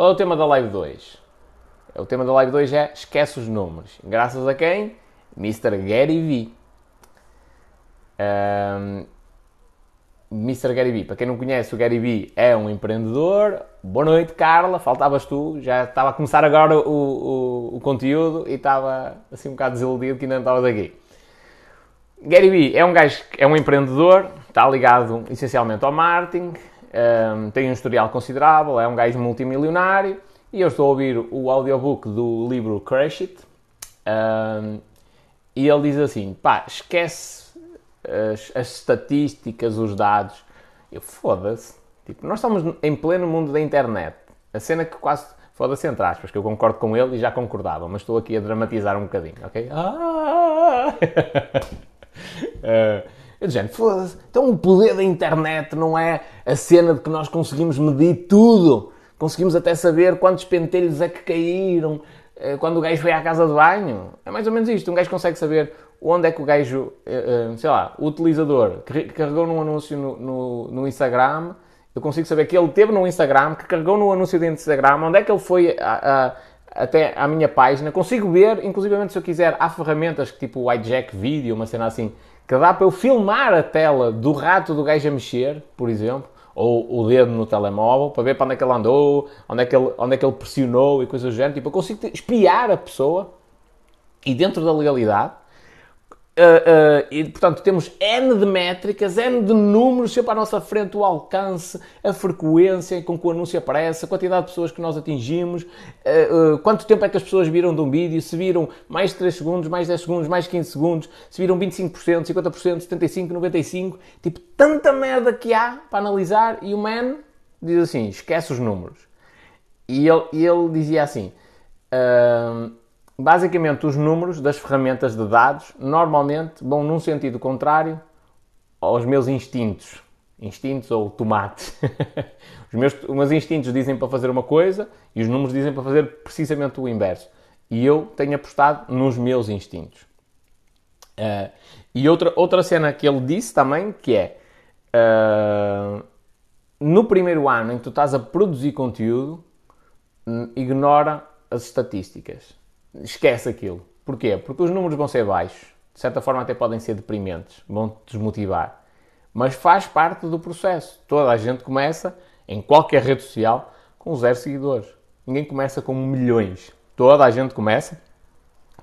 Qual é o tema da live 2? O tema da live 2 é esquece os números. Graças a quem? Mr. Gary Vee. Um, Mr. Gary Vee, para quem não conhece, o Gary Vee é um empreendedor. Boa noite, Carla. Faltavas tu. Já estava a começar agora o, o, o conteúdo e estava assim um bocado desiludido que ainda não estavas aqui. Gary Vee é um gajo, é um empreendedor, está ligado essencialmente ao marketing, um, tem um historial considerável, é um gajo multimilionário e eu estou a ouvir o audiobook do livro Crash It um, e ele diz assim, pá, esquece as, as estatísticas, os dados. Eu, foda-se. Tipo, nós estamos em pleno mundo da internet. A cena que quase, foda-se entre aspas, que eu concordo com ele e já concordava, mas estou aqui a dramatizar um bocadinho, ok? Ah! Uh, eu dizendo, foda-se, então o poder da internet não é a cena de que nós conseguimos medir tudo. Conseguimos até saber quantos pentelhos é que caíram uh, quando o gajo foi à casa de banho. É mais ou menos isto. Um gajo consegue saber onde é que o gajo, uh, sei lá, o utilizador carregou num anúncio no, no, no, Instagram. Eu consigo saber que ele teve no Instagram, que carregou no anúncio do Instagram, onde é que ele foi a, a até à minha página. Consigo ver, inclusive se eu quiser, há ferramentas tipo o iJack Video, uma cena assim, que dá para eu filmar a tela do rato do gajo a mexer, por exemplo, ou o dedo no telemóvel, para ver para onde é que ele andou, onde é que ele, onde é que ele pressionou e coisas do género. Tipo, eu consigo espiar a pessoa e dentro da legalidade Uh, uh, e, portanto, temos N de métricas, N de números, sempre à nossa frente o alcance, a frequência com que o anúncio aparece, a quantidade de pessoas que nós atingimos, uh, quanto tempo é que as pessoas viram de um vídeo, se viram mais de 3 segundos, mais 10 segundos, mais 15 segundos, se viram 25%, 50%, 75%, 95%, tipo, tanta merda que há para analisar e o man diz assim, esquece os números. E ele, ele dizia assim... Basicamente, os números das ferramentas de dados normalmente vão num sentido contrário aos meus instintos. Instintos ou tomates. os, meus, os meus instintos dizem para fazer uma coisa e os números dizem para fazer precisamente o inverso. E eu tenho apostado nos meus instintos. Uh, e outra, outra cena que ele disse também, que é uh, no primeiro ano em que tu estás a produzir conteúdo, ignora as estatísticas esquece aquilo. Porquê? Porque os números vão ser baixos, de certa forma até podem ser deprimentes, vão desmotivar. Mas faz parte do processo. Toda a gente começa, em qualquer rede social, com zero seguidores. Ninguém começa com milhões. Toda a gente começa,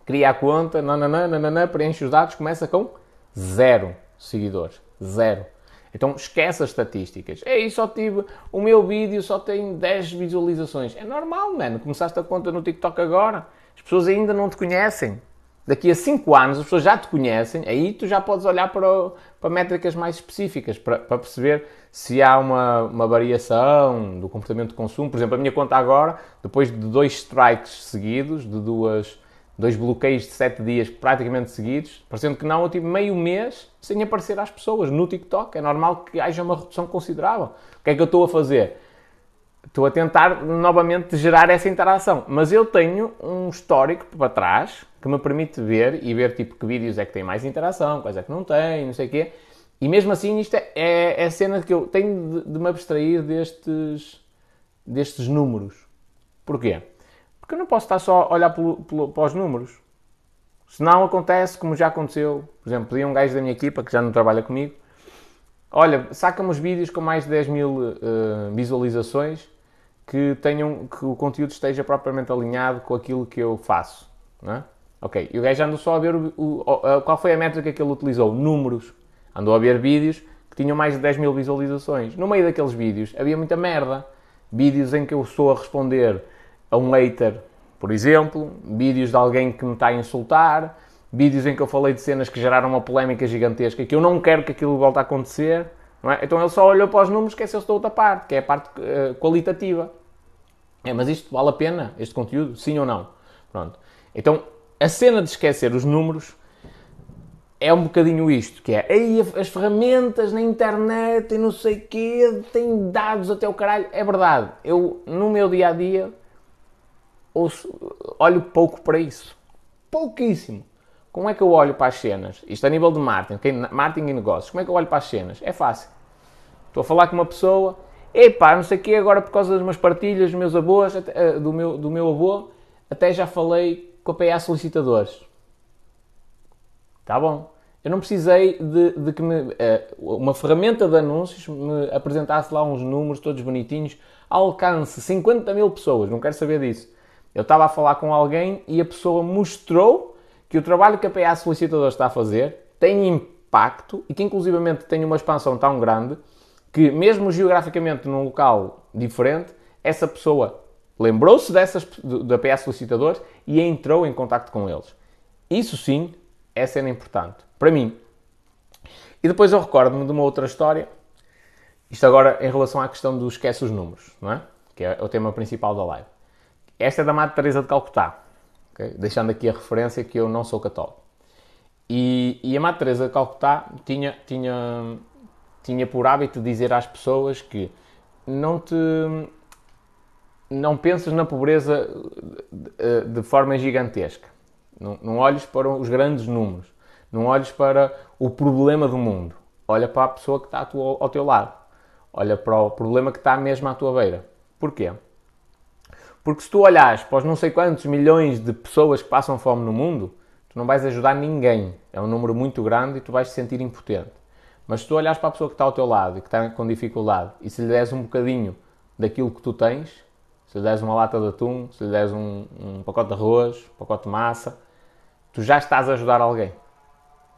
cria a conta, nananã, nananã, preenche os dados, começa com zero seguidores. Zero. Então esquece as estatísticas. Ei, só tive. O meu vídeo só tem 10 visualizações. É normal, mano. Começaste a conta no TikTok agora. As pessoas ainda não te conhecem. Daqui a 5 anos as pessoas já te conhecem, aí tu já podes olhar para, o, para métricas mais específicas, para, para, perceber se há uma, uma variação do comportamento de consumo. Por exemplo, a minha conta agora, depois de dois strikes seguidos, de duas, dois bloqueios de 7 dias praticamente seguidos, parecendo que não, eu tive meio mês sem aparecer às pessoas no TikTok. É normal que haja uma redução considerável. O que é que eu estou a fazer? Estou a tentar novamente gerar essa interação. Mas eu tenho um histórico para trás que me permite ver e ver tipo que vídeos é que têm mais interação, quais é que não têm, não sei o quê. E mesmo assim isto é, é, é cena que eu tenho de, de, me abstrair destes, destes números. Porquê? Porque eu não posso estar só a olhar pelo, pelo, para os números. Se não acontece, como já aconteceu, por exemplo, pedi um gajo da minha equipa que já não trabalha comigo, olha, saca-me os vídeos com mais de 10 mil uh, visualizações que, tenham, que o conteúdo esteja propriamente alinhado com aquilo que eu faço. Não é? Ok, e o gajo andou só a ver o, o, qual foi a métrica que ele utilizou, números. Andou a ver vídeos que tinham mais de 10 mil visualizações. No meio daqueles vídeos havia muita merda. Vídeos em que eu estou a responder a um hater, por exemplo, vídeos de alguém que me está a insultar, vídeos em que eu falei de cenas que geraram uma polémica gigantesca que eu não quero que aquilo volte a acontecer. É? Então ele só olhou para os números, esqueceu-se da outra parte, que é a parte uh, qualitativa. É, mas isto vale a pena, este conteúdo? Sim ou não? Pronto. Então, a cena de esquecer os números é um bocadinho isto, que é as ferramentas na internet e não sei o quê, têm dados até o caralho. É verdade, eu no meu dia-a-dia ouço, olho pouco para isso. Pouquíssimo. Como é que eu olho para as cenas? Isto a nível de marketing, marketing e negócios. Como é que eu olho para as cenas? É fácil. Estou a falar com uma pessoa, epá, não sei o quê, agora por causa das minhas partilhas dos meus avós, até, do, meu, do meu avô, até já falei com a PA Solicitadores. Tá bom. Eu não precisei de, de que me, uma ferramenta de anúncios me apresentasse lá uns números todos bonitinhos, alcance 50 mil pessoas, não quero saber disso. Eu estava a falar com alguém e a pessoa mostrou que o trabalho que a PA Solicitador está a fazer tem impacto e que inclusivamente tem uma expansão tão grande que mesmo geograficamente num local diferente, essa pessoa lembrou-se dessas da PA Solicitadores e entrou em contato com eles. Isso sim é cena importante para mim. E depois eu recordo-me de uma outra história, isto agora em relação à questão do esquece os números, não é? Que é o tema principal da live. Esta é da Madre Teresa de Calcutá, okay? deixando aqui a referência que eu não sou católico. E, e a Madre Teresa de Calcutá tinha, tinha, tinha por hábito dizer às pessoas que não te não penses na pobreza de, de forma gigantesca. Não, não olhes para os grandes números. Não olhes para o problema do mundo. Olha para a pessoa que está ao teu lado. Olha para o problema que está mesmo à tua beira. Porquê? Porque se tu olhares para os não sei quantos milhões de pessoas que passam fome no mundo, tu não vais ajudar ninguém. É um número muito grande e tu vais te sentir impotente. Mas se tu olhares para a pessoa que está ao teu lado e que está com dificuldade e se lhe des um bocadinho daquilo que tu tens, se lhe des uma lata de atum, se lhe des um, um pacote de arroz, um pacote de massa, tu já estás a ajudar alguém.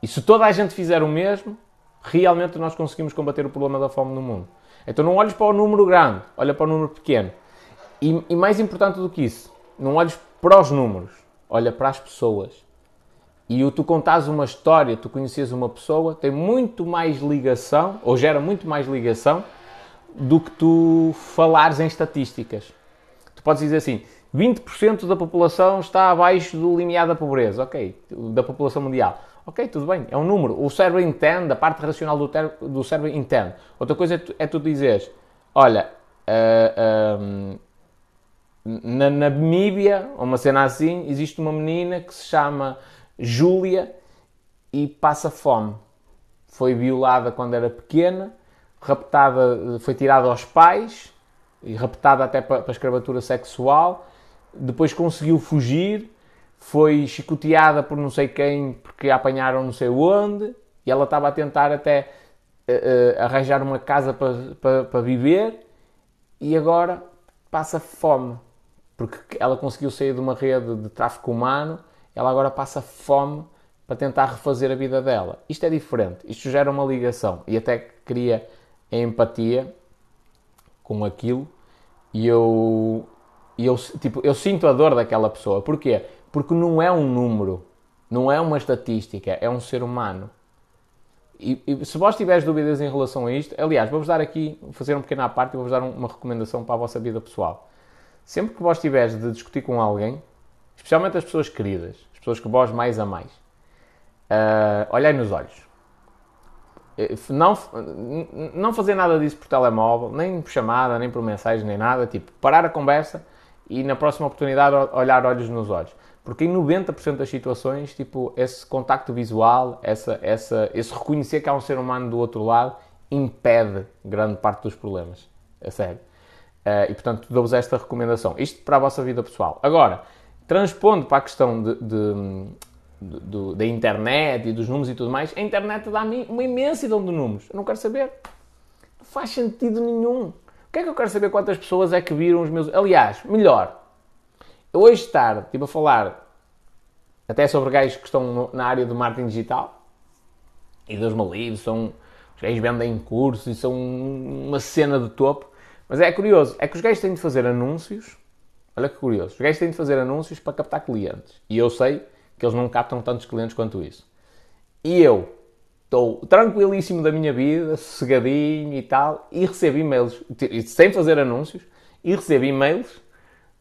E se toda a gente fizer o mesmo, realmente nós conseguimos combater o problema da fome no mundo. Então não olhes para o número grande, olha para o número pequeno. E, e mais importante do que isso, não olhes para os números, olha para as pessoas. E o tu contares uma história, tu conheces uma pessoa, tem muito mais ligação, ou gera muito mais ligação, do que tu falares em estatísticas. Tu podes dizer assim, 20% da população está abaixo do limiar da pobreza, ok, da população mundial. Ok, tudo bem, é um número. O cérebro entende, a parte racional do, ter, do cérebro entende. Outra coisa é tu, é tu dizeres, olha, uh, na Namíbia, uma cena assim, existe uma menina que se chama Júlia e passa fome. Foi violada quando era pequena, raptada, foi tirada aos pais, e raptada até para, para escravatura sexual, depois conseguiu fugir, foi chicoteada por não sei quem porque a apanharam não sei onde e ela estava a tentar até uh, uh, arranjar uma casa para, para, para viver e agora passa fome porque ela conseguiu sair de uma rede de tráfico humano, ela agora passa fome para tentar refazer a vida dela. Isto é diferente, isto gera uma ligação e até cria empatia com aquilo e eu, eu, tipo, eu sinto a dor daquela pessoa. Porquê? Porque não é um número, não é uma estatística, é um ser humano. E, e se vós tiveres dúvidas em relação a isto, aliás, vou-vos dar aqui, fazer um pequeno à parte e vou-vos dar uma recomendação para a vossa vida pessoal. Sempre que vós tiveres de discutir com alguém, especialmente as pessoas queridas, as pessoas que vós mais amais, uh, olhai nos olhos. Eh, não, não fazer nada disso por telemóvel, nem por chamada, nem por mensagem, nem nada. Tipo, parar a conversa e na próxima oportunidade olhar olhos nos olhos. Porque em 90% das situações, tipo, esse contacto visual, essa, essa, esse reconhecer que há um ser humano do outro lado, impede grande parte dos problemas. É sério. Uh, e portanto, dou-vos esta recomendação. Isto para a vossa vida pessoal. Agora, transpondo para a questão de, de, de, de, da internet e dos números e tudo mais, a internet dá-me uma imensidão de números. Eu não quero saber. Não faz sentido nenhum. O que é que eu quero saber quantas pessoas é que viram os meus. Aliás, melhor, eu hoje tarde estive a falar até sobre gajos que estão na área do marketing digital e Deus me livre, são. Os gajos vendem cursos e são uma cena de topo. Mas é curioso, é que os gajos têm de fazer anúncios. Olha que curioso, os gajos têm de fazer anúncios para captar clientes. E eu sei que eles não captam tantos clientes quanto isso. E eu estou tranquilíssimo da minha vida, sossegadinho e tal, e recebo e-mails, sem fazer anúncios, e recebo e-mails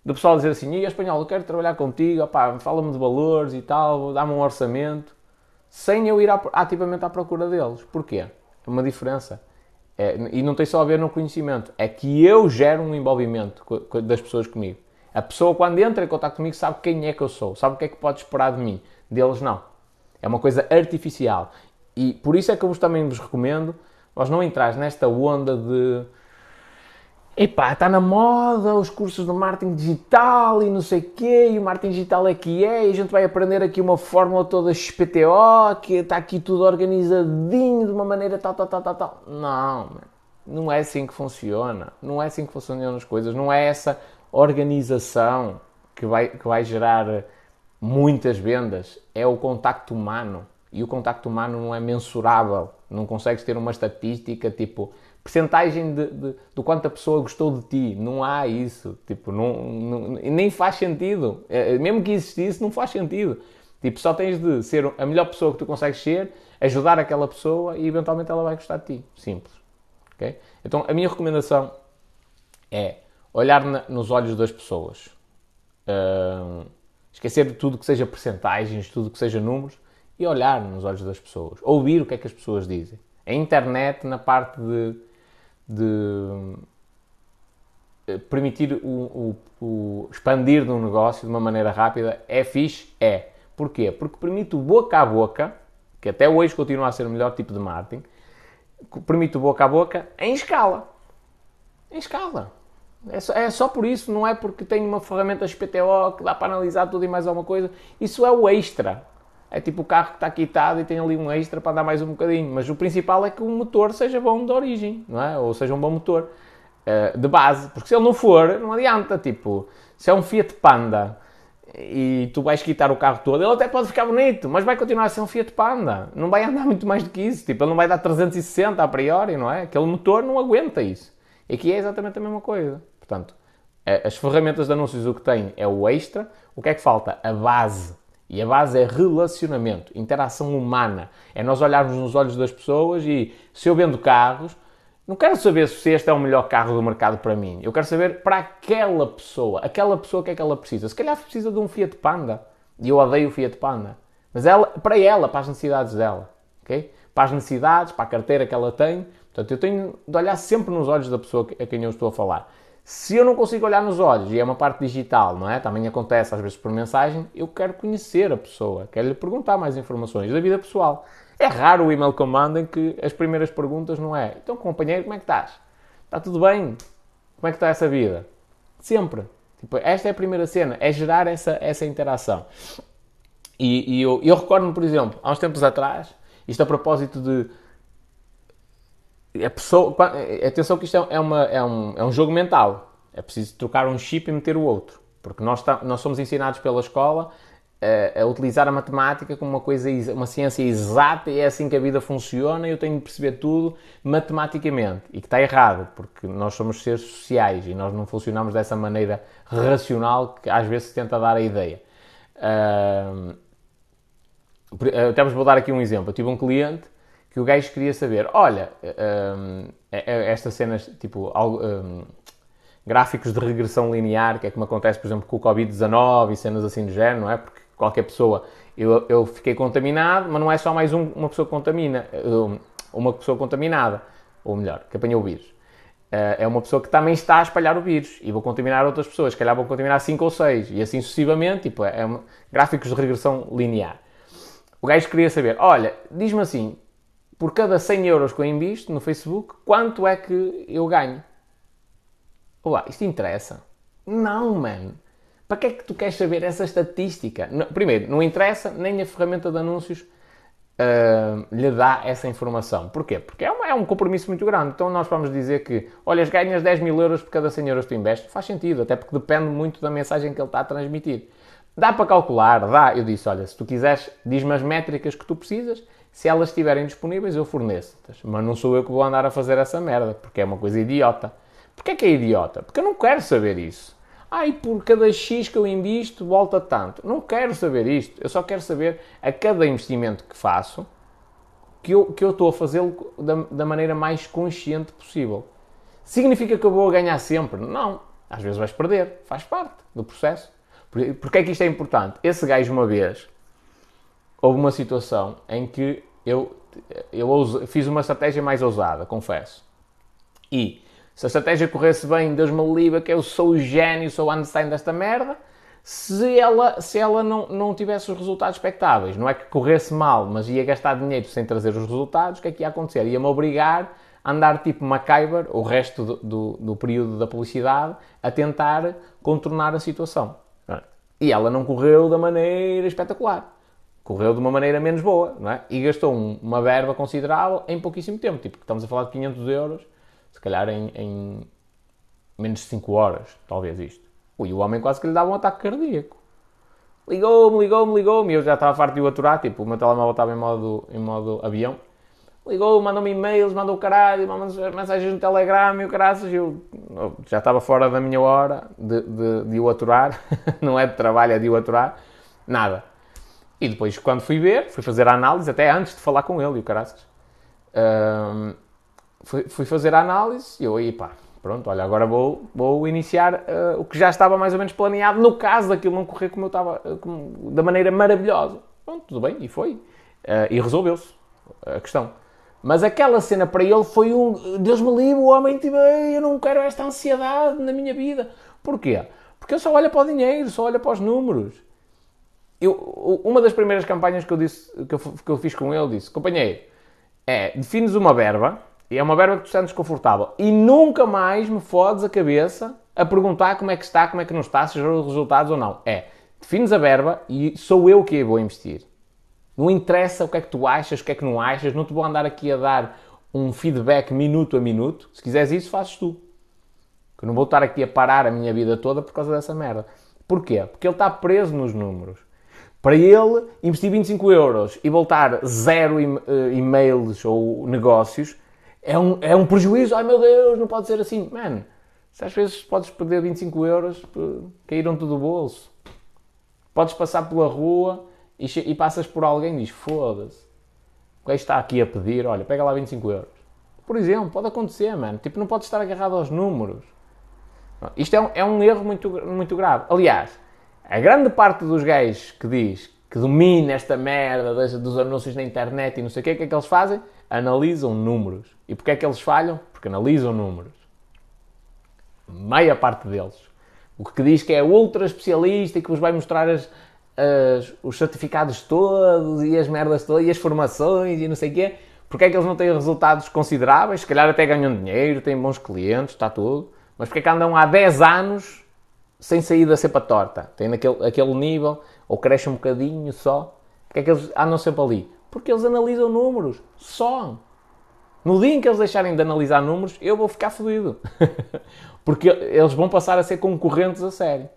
do pessoal dizer assim, e espanhol, eu quero trabalhar contigo, fala-me de valores e tal, dá-me um orçamento, sem eu ir ativamente à procura deles. Porquê? É uma diferença. É, e não tem só a ver no conhecimento, é que eu gero um envolvimento das pessoas comigo. A pessoa, quando entra em contato comigo, sabe quem é que eu sou, sabe o que é que pode esperar de mim. Deles, não. É uma coisa artificial. E por isso é que eu vos, também vos recomendo, vós não entrares nesta onda de epá, está na moda os cursos de marketing digital e não sei o quê, e o marketing digital é que é, e a gente vai aprender aqui uma fórmula toda XPTO, que está aqui tudo organizadinho de uma maneira tal, tal, tal, tal, tal. Não, não é assim que funciona. Não é assim que funcionam as coisas. Não é essa organização que vai, que vai gerar muitas vendas. É o contacto humano. E o contacto humano não é mensurável. Não consegues ter uma estatística tipo percentagem de, de, do quanto a pessoa gostou de ti. Não há isso. Tipo, não, não, nem faz sentido. É, mesmo que existisse, não faz sentido. Tipo, só tens de ser a melhor pessoa que tu consegues ser, ajudar aquela pessoa e eventualmente ela vai gostar de ti. Simples. Okay? Então, a minha recomendação é olhar na, nos olhos das pessoas. Esquecer de tudo que seja percentagens, tudo que seja números e olhar nos olhos das pessoas. Ouvir o que é que as pessoas dizem. A internet, na parte de de eh, permitir o, o, o, expandir de um negócio de uma maneira rápida é fixe? É. Porquê? Porque permite o boca a boca, que até hoje continua a ser o melhor tipo de marketing, permite o boca a boca em escala. Em escala. É só, é só por isso, não é porque tem uma ferramenta XPTO que dá para analisar tudo e mais alguma coisa. Isso é o extra. É tipo o carro que está quitado e tem ali um extra para andar mais um bocadinho. Mas o principal é que o motor seja bom de origem, não é? Ou seja um bom motor uh, de base. Porque se ele não for, não adianta. Tipo, se é um Fiat Panda e tu vais quitar o carro todo, ele até pode ficar bonito, mas vai continuar a ser um Fiat Panda. Não vai andar muito mais do que isso. Tipo, ele não vai dar 360 a priori, não é? Aquele motor não aguenta isso. E aqui é exatamente a mesma coisa. Portanto, eh, as ferramentas de anúncios o que tem é o extra. O que é que falta? A base e a base é relacionamento, interação humana. É nós olharmos nos olhos das pessoas e se eu vendo carros, não quero saber se este é o melhor carro do mercado para mim. Eu quero saber para aquela pessoa, aquela pessoa que é que ela precisa. Se calhar precisa de um Fiat Panda. E eu odeio o Fiat Panda. Mas ela, para ela, para as necessidades dela. Okay? Para as necessidades, para a carteira que ela tem. Portanto, eu tenho de olhar sempre nos olhos da pessoa a quem eu estou a falar. Se eu não consigo olhar nos olhos, e é uma parte digital, não é? Também acontece às vezes por mensagem, eu quero conhecer a pessoa, quero lhe perguntar mais informações da vida pessoal. É raro o email que eu mando em que as primeiras perguntas não é então companheiro, como é que estás? Está tudo bem? Como é que está essa vida? Sempre. Tipo, esta é a primeira cena, é gerar essa, essa interação. E, e eu, eu recordo-me, por exemplo, há uns tempos atrás, isto a propósito de a pessoa, atenção que isto é, é, uma, é, um, é um jogo mental. É preciso trocar um chip e meter o outro. Porque nós, nós somos ensinados pela escola a, a, utilizar a matemática como uma coisa, uma ciência exata e é assim que a vida funciona e eu tenho de perceber tudo matematicamente. E que está errado, porque nós somos seres sociais e nós não funcionamos dessa maneira racional que às vezes se tenta dar a ideia. Uh, até vos vou dar aqui um exemplo. Eu tive um cliente que o gajo queria saber, olha, um, é, é estas cenas, tipo, um, gráficos de regressão linear, que é como acontece, por exemplo, com o Covid-19 e cenas assim do género, não é? Porque qualquer pessoa, eu, eu fiquei contaminado, mas não é só mais um, uma pessoa que contamina, uma pessoa contaminada, ou melhor, que apanhou o vírus. É uma pessoa que também está a espalhar o vírus e vou contaminar outras pessoas, se calhar vou contaminar 5 ou 6 e assim sucessivamente, tipo, é, é gráficos de regressão linear. O gajo queria saber, olha, diz-me assim, por cada 100 euros que eu invisto no Facebook, quanto é que eu ganho? Olá, isto interessa? Não, mano. Para que é que tu queres saber essa estatística? primeiro, não interessa, nem a ferramenta de anúncios uh, lhe dá essa informação. Porquê? Porque é, é, um compromisso muito grande. Então nós vamos dizer que, olha, ganhas 10 mil euros por cada 100 euros que tu investes. Faz sentido, até porque depende muito da mensagem que ele está a transmitir. Dá para calcular, dá. Eu disse, olha, se tu quiseres, diz-me as métricas que tu precisas se elas estiverem disponíveis, eu forneço. Mas não sou eu que vou andar a fazer essa merda, porque é uma coisa idiota. Porquê que é idiota? Porque eu não quero saber isso. Ai, por cada X que eu invisto, volta tanto. Não quero saber isto. Eu só quero saber a cada investimento que faço que eu, que eu estou a fazê-lo da, da maneira mais consciente possível. Significa que eu vou ganhar sempre? Não. Às vezes vais perder. Faz parte do processo. Porquê é que isto é importante? Esse gajo, uma vez, houve uma situação em que eu, eu fiz uma estratégia mais ousada, confesso. E se a estratégia corresse bem, Deus me livre, que eu sou o gênio, sou o Einstein desta merda. Se ela, se ela não, não tivesse os resultados expectáveis, não é que corresse mal, mas ia gastar dinheiro sem trazer os resultados, o que é que ia acontecer? Ia-me obrigar andar tipo MacGyver o resto do, do, do período da publicidade a tentar contornar a situação. E ela não correu da maneira espetacular. Correu de uma maneira menos boa, não é? E gastou um, uma verba considerável em pouquíssimo tempo. Tipo, estamos a falar de 500 euros, se calhar em, em menos de 5 horas, talvez isto. Ui, o homem quase que lhe dava um ataque cardíaco. Ligou-me, ligou-me, ligou-me. E eu já estava farto de o aturar, tipo, o meu telemóvel estava em modo, em modo avião. Ligou, mandou-me e-mails, mandou o caralho, mandou mensagens no Telegram e o caralho. Eu já estava fora da minha hora de, de, de o aturar. Não é de trabalho, é de o aturar. Nada. E depois, quando fui ver, fui fazer a análise, até antes de falar com ele e o caraças. Um, fui, fui, fazer a análise e eu aí, pá, pronto, olha, agora vou, vou iniciar uh, o que já estava mais ou menos planeado no caso daquilo não correr como eu estava, uh, como, da maneira maravilhosa. Pronto, tudo bem, e foi. Uh, e resolveu-se a questão. Mas aquela cena para ele foi um. Deus me livre, o homem, tipo, eu não quero esta ansiedade na minha vida. Porquê? Porque ele só olha para o dinheiro, só olha para os números. Eu, uma das primeiras campanhas que eu, disse, que eu, que eu fiz com ele, disse: companheiro, é defines uma verba e é uma verba que tu sentes confortável. E nunca mais me fodes a cabeça a perguntar como é que está, como é que não está, se gerou resultados ou não. É, defines a verba e sou eu que a vou investir. Não interessa o que é que tu achas, o que é que não achas, não te vou andar aqui a dar um feedback minuto a minuto. Se quiseres isso, fazes tu. Que não vou estar aqui a parar a minha vida toda por causa dessa merda. Porquê? Porque ele está preso nos números. Para ele, investir 25 euros e voltar zero eh, e-mails ou negócios é um, é um prejuízo. Ai meu Deus, não pode ser assim. Man, se às vezes podes perder 25 euros, caíram-te do bolso. Podes passar pela rua e, e passas por alguém e diz: Foda-se, o gajo está aqui a pedir, olha, pega lá 25 euros. Por exemplo, pode acontecer, mano. Tipo, não pode estar agarrado aos números. Isto é um, é um erro muito, muito grave. Aliás, a grande parte dos gays que diz que domina esta merda dos anúncios na internet e não sei o que, o que é que eles fazem? Analisam números. E porquê é que eles falham? Porque analisam números. Meia parte deles. O que diz que é ultra especialista e que vos vai mostrar as, as, os certificados todos e as merdas todas e as formações e não sei o quê. Porquê é que eles não têm resultados consideráveis? Se calhar até ganham dinheiro, têm bons clientes, está tudo. Mas porquê é que andam há 10 anos sem sair da cepa torta? Têm naquele aquele nível, ou crescem um bocadinho só. Porquê é que eles andam sempre ali? Porque eles analisam números, só. No dia em que eles deixarem de analisar números, eu vou ficar fodido. Porque eles vão passar a ser concorrentes a sério.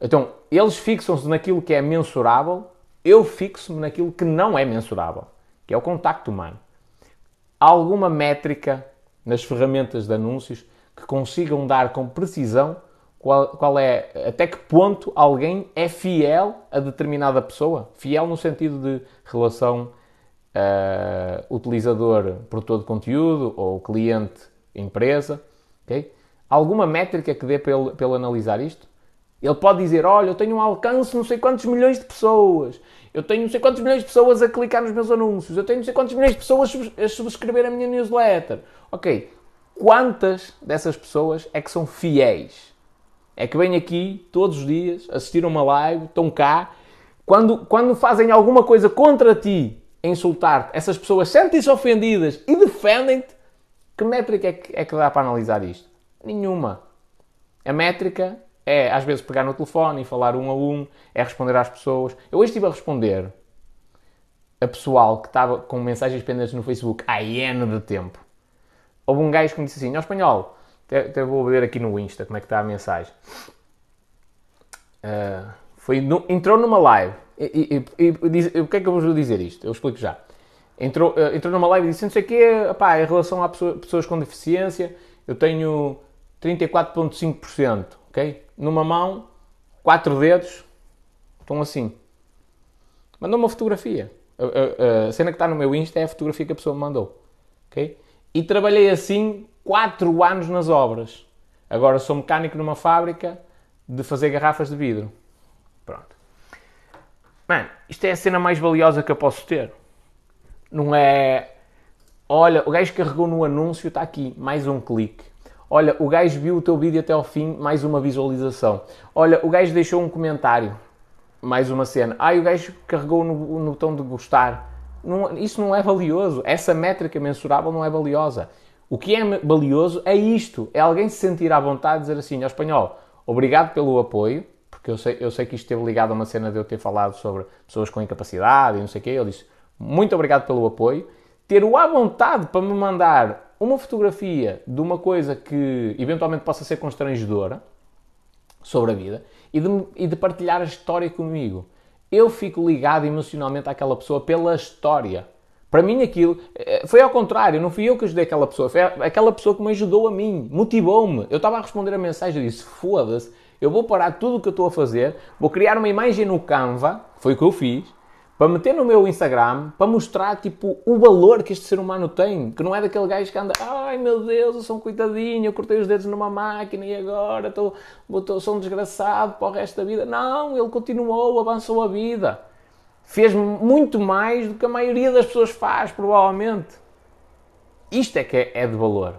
Então, eles fixam-se naquilo que é mensurável, eu fixo-me naquilo que não é mensurável, que é o contacto humano. Há alguma métrica nas ferramentas de anúncios que consigam dar com precisão qual, qual, é, até que ponto alguém é fiel a determinada pessoa? Fiel no sentido de relação uh, utilizador-produtor de conteúdo ou cliente-empresa. Okay? Alguma métrica que dê para analisar isto? Ele pode dizer: Olha, eu tenho um alcance não sei quantos milhões de pessoas, eu tenho não sei quantos milhões de pessoas a clicar nos meus anúncios, eu tenho não sei quantos milhões de pessoas a subscrever a minha newsletter. Ok, quantas dessas pessoas é que são fiéis? É que vêm aqui todos os dias, assistiram uma live, estão cá. Quando, quando fazem alguma coisa contra ti, insultar-te, essas pessoas sentem-se ofendidas e defendem-te. Que métrica é que, é que dá para analisar isto? Nenhuma. A métrica é, às vezes, pegar no telefone e falar um a um, é responder às pessoas. Eu hoje estive a responder a pessoal que estava com mensagens pendentes no Facebook há N de tempo. Houve um gajo que me disse assim, ó espanhol, até, até, vou ver aqui no Insta como é que está a mensagem. Uh, foi no, entrou numa live. E, e, e, e, o que é que eu vou dizer isto? Eu explico já. Entrou, uh, entrou numa live e disse, não sei o quê, opá, em relação a pessoa, pessoas com deficiência, eu tenho 34,5%, ok? Numa mão, quatro dedos, estão assim. Mandou uma fotografia. A, a, a, cena que está no meu Insta é a fotografia que a pessoa me mandou. Okay? E trabalhei assim quatro anos nas obras. Agora sou mecânico numa fábrica de fazer garrafas de vidro. Pronto. Mano, isto é a cena mais valiosa que eu posso ter. Não é. Olha, o gajo carregou no anúncio, está aqui, mais um clique. Olha, o gajo viu o teu vídeo até ao fim, mais uma visualização. Olha, o gajo deixou um comentário, mais uma cena. Ah, o gajo carregou no, no botão de gostar. Não, isso não é valioso. Essa métrica mensurável não é valiosa. O que é valioso é isto: é alguém se sentir à vontade de dizer assim, ao espanhol, obrigado pelo apoio, porque eu sei, eu sei que isto esteve ligado a uma cena de eu ter falado sobre pessoas com incapacidade e não sei o quê. Ele disse, muito obrigado pelo apoio. Ter o à vontade para me mandar uma fotografia de uma coisa que eventualmente possa ser constrangedora sobre a vida e de, e de partilhar a história comigo. Eu fico ligado emocionalmente àquela pessoa pela história. Para mim aquilo eh, foi ao contrário, não fui eu que ajudei aquela pessoa, foi aquela pessoa que me ajudou a mim, motivou-me. Eu estava a responder a mensagem e disse: foda-se, eu vou parar tudo o que eu estou a fazer, vou criar uma imagem no Canva, foi o que eu fiz, para meter no meu Instagram, para mostrar tipo o valor que este ser humano tem, que não é daquele gajo que anda, ai meu Deus, eu sou um coitadinho, eu cortei os dedos numa máquina e agora estou, estou, sou um desgraçado para o resto da vida. Não, ele continuou, avançou a vida fez muito mais do que a maioria das pessoas faz, provavelmente. Isto é que é, é de valor.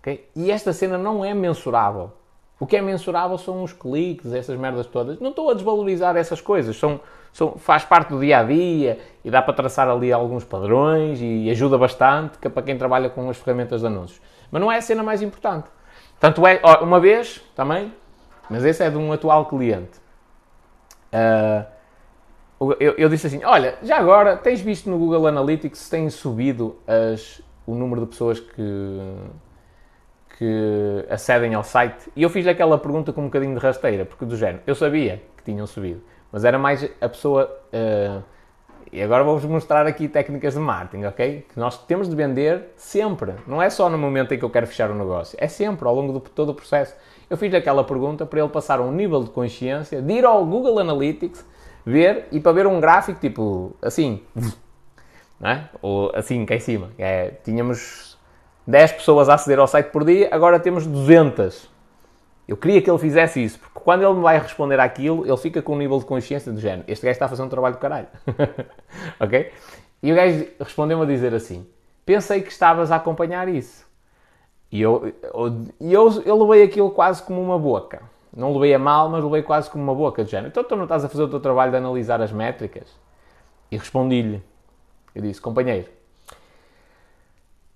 Okay? E esta cena não é mensurável. O que é mensurável são os cliques, essas merdas todas. Não estou a desvalorizar essas coisas. São, são, faz parte do dia a dia e dá para traçar ali alguns padrões e ajuda bastante que, para quem trabalha com as ferramentas de anúncios. Mas não é a cena mais importante. Tanto é, uma vez também, mas esse é de um atual cliente. Uh, eu, eu, disse assim: Olha, já agora tens visto no Google Analytics se tem subido as, o número de pessoas que, que acedem ao site? E eu fiz aquela pergunta com um bocadinho de rasteira, porque do género, eu sabia que tinham subido, mas era mais a pessoa. Uh, e agora vou-vos mostrar aqui técnicas de marketing, ok? Que nós temos de vender sempre. Não é só no momento em que eu quero fechar o negócio. É sempre, ao longo de todo o processo. Eu fiz aquela pergunta para ele passar um nível de consciência, de ir ao Google Analytics ver e para ver um gráfico tipo assim, não é? ou assim cá em cima. É, tínhamos 10 pessoas a aceder ao site por dia, agora temos 200. Eu queria que ele fizesse isso, porque quando ele me vai responder àquilo, ele fica com um nível de consciência do género. Este gajo está a fazer um trabalho do caralho. ok? E o gajo respondeu-me a dizer assim: Pensei que estavas a acompanhar isso. E eu, eu, eu, eu levei aquilo quase como uma boca. Não levei a mal, mas levei quase como uma boca de género. Então tu não estás a fazer o teu trabalho de analisar as métricas? E respondi-lhe. Eu disse, companheiro,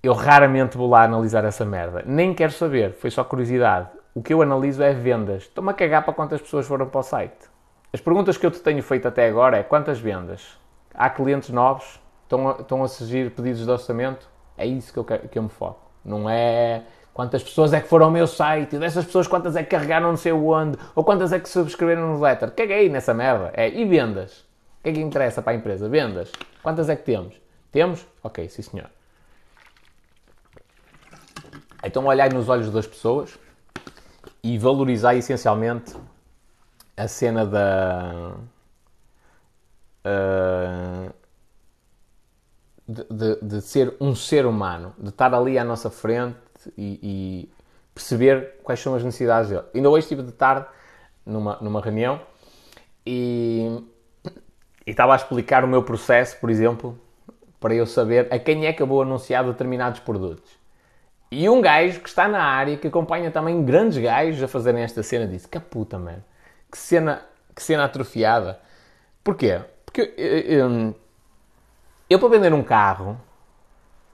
eu raramente vou lá analisar essa merda. Nem quero saber, foi só curiosidade. O que eu analiso é vendas. Estou-me a cagar para quantas pessoas foram para o site. As perguntas que eu te tenho feito até agora é quantas vendas? Há clientes novos? Estão a, estão a surgir pedidos de orçamento? É isso que eu, que eu me foco. Não é Quantas pessoas é que foram ao meu site? E dessas pessoas, quantas é que carregaram não sei onde? Ou quantas é que subscreveram no newsletter? Caguei nessa merda. É, e vendas? O que é que interessa para a empresa? Vendas. Quantas é que temos? Temos? Ok, sim senhor. Então olhai nos olhos das pessoas e valorizai essencialmente a cena da... Uh, de, de, de, ser um ser humano, de estar ali à nossa frente e, e perceber quais são as necessidades dele. Ainda hoje estive de tarde numa, numa reunião e, e estava a explicar o meu processo, por exemplo, para eu saber a quem é que eu vou anunciar determinados produtos. E um gajo que está na área, que acompanha também grandes gajos a fazerem esta cena, disse: Que puta, mano, que cena, que cena atrofiada. Porquê? Porque eu, eu, eu para vender um carro,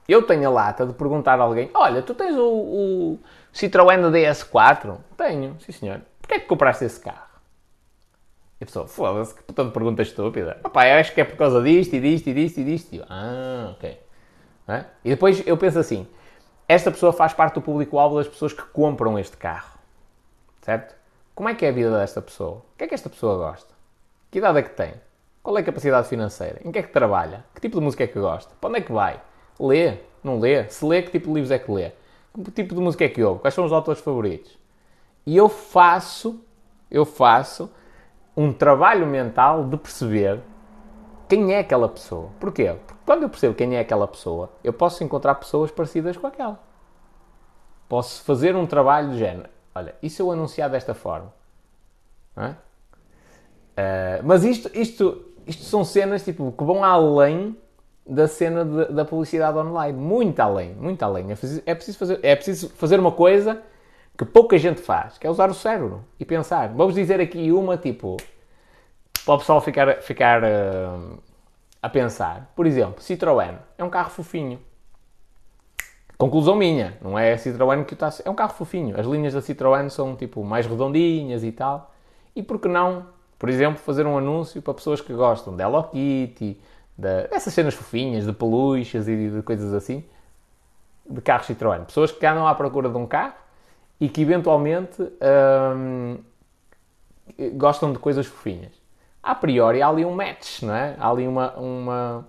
eu tenho a lata de perguntar a alguém: Olha, tu tens o, o Citroën DS4? Tenho, sim senhor. Porquê é que compraste esse carro? E a pessoa, foda-se, que puta de pergunta estúpida. Opá, eu acho que é por causa disto e disto e disto e disto. Eu, ah, ok. É? E depois eu penso assim: esta pessoa faz parte do público-alvo das pessoas que compram este carro. Certo? Como é que é a vida desta pessoa? O que é que esta pessoa gosta? Que idade é que tem? Qual é a capacidade financeira? Em que é que trabalha? Que tipo de música é que gosta? Para onde é que vai? Lê, não lê? Se lê, que tipo de livros é que lê? Que tipo de música é que ouve? Quais são os autores favoritos? E eu faço, eu faço um trabalho mental de perceber quem é aquela pessoa. Porquê? Porque quando eu percebo quem é aquela pessoa, eu posso encontrar pessoas parecidas com aquela. Posso fazer um trabalho de género. Olha, e se eu anunciar desta forma? Uh, mas isto, isto, isto são cenas tipo, que vão além da cena de, da publicidade online. Muito além, muito além. É preciso, é preciso, fazer, é preciso fazer uma coisa que pouca gente faz, que é usar o cérebro e pensar. Vamos dizer aqui uma, tipo, para o pessoal ficar, ficar uh, a pensar. Por exemplo, Citroën é um carro fofinho. Conclusão minha, não é a Citroën que está. É um carro fofinho. As linhas da Citroën são tipo mais redondinhas e tal. E por que não, por exemplo, fazer um anúncio para pessoas que gostam da Hello Kitty, de, dessas cenas fofinhas, de peluches e de coisas assim, de carros Citroën. Pessoas que andam à procura de um carro e que eventualmente hum, gostam de coisas fofinhas. A priori há ali um match, não é? Há ali uma, uma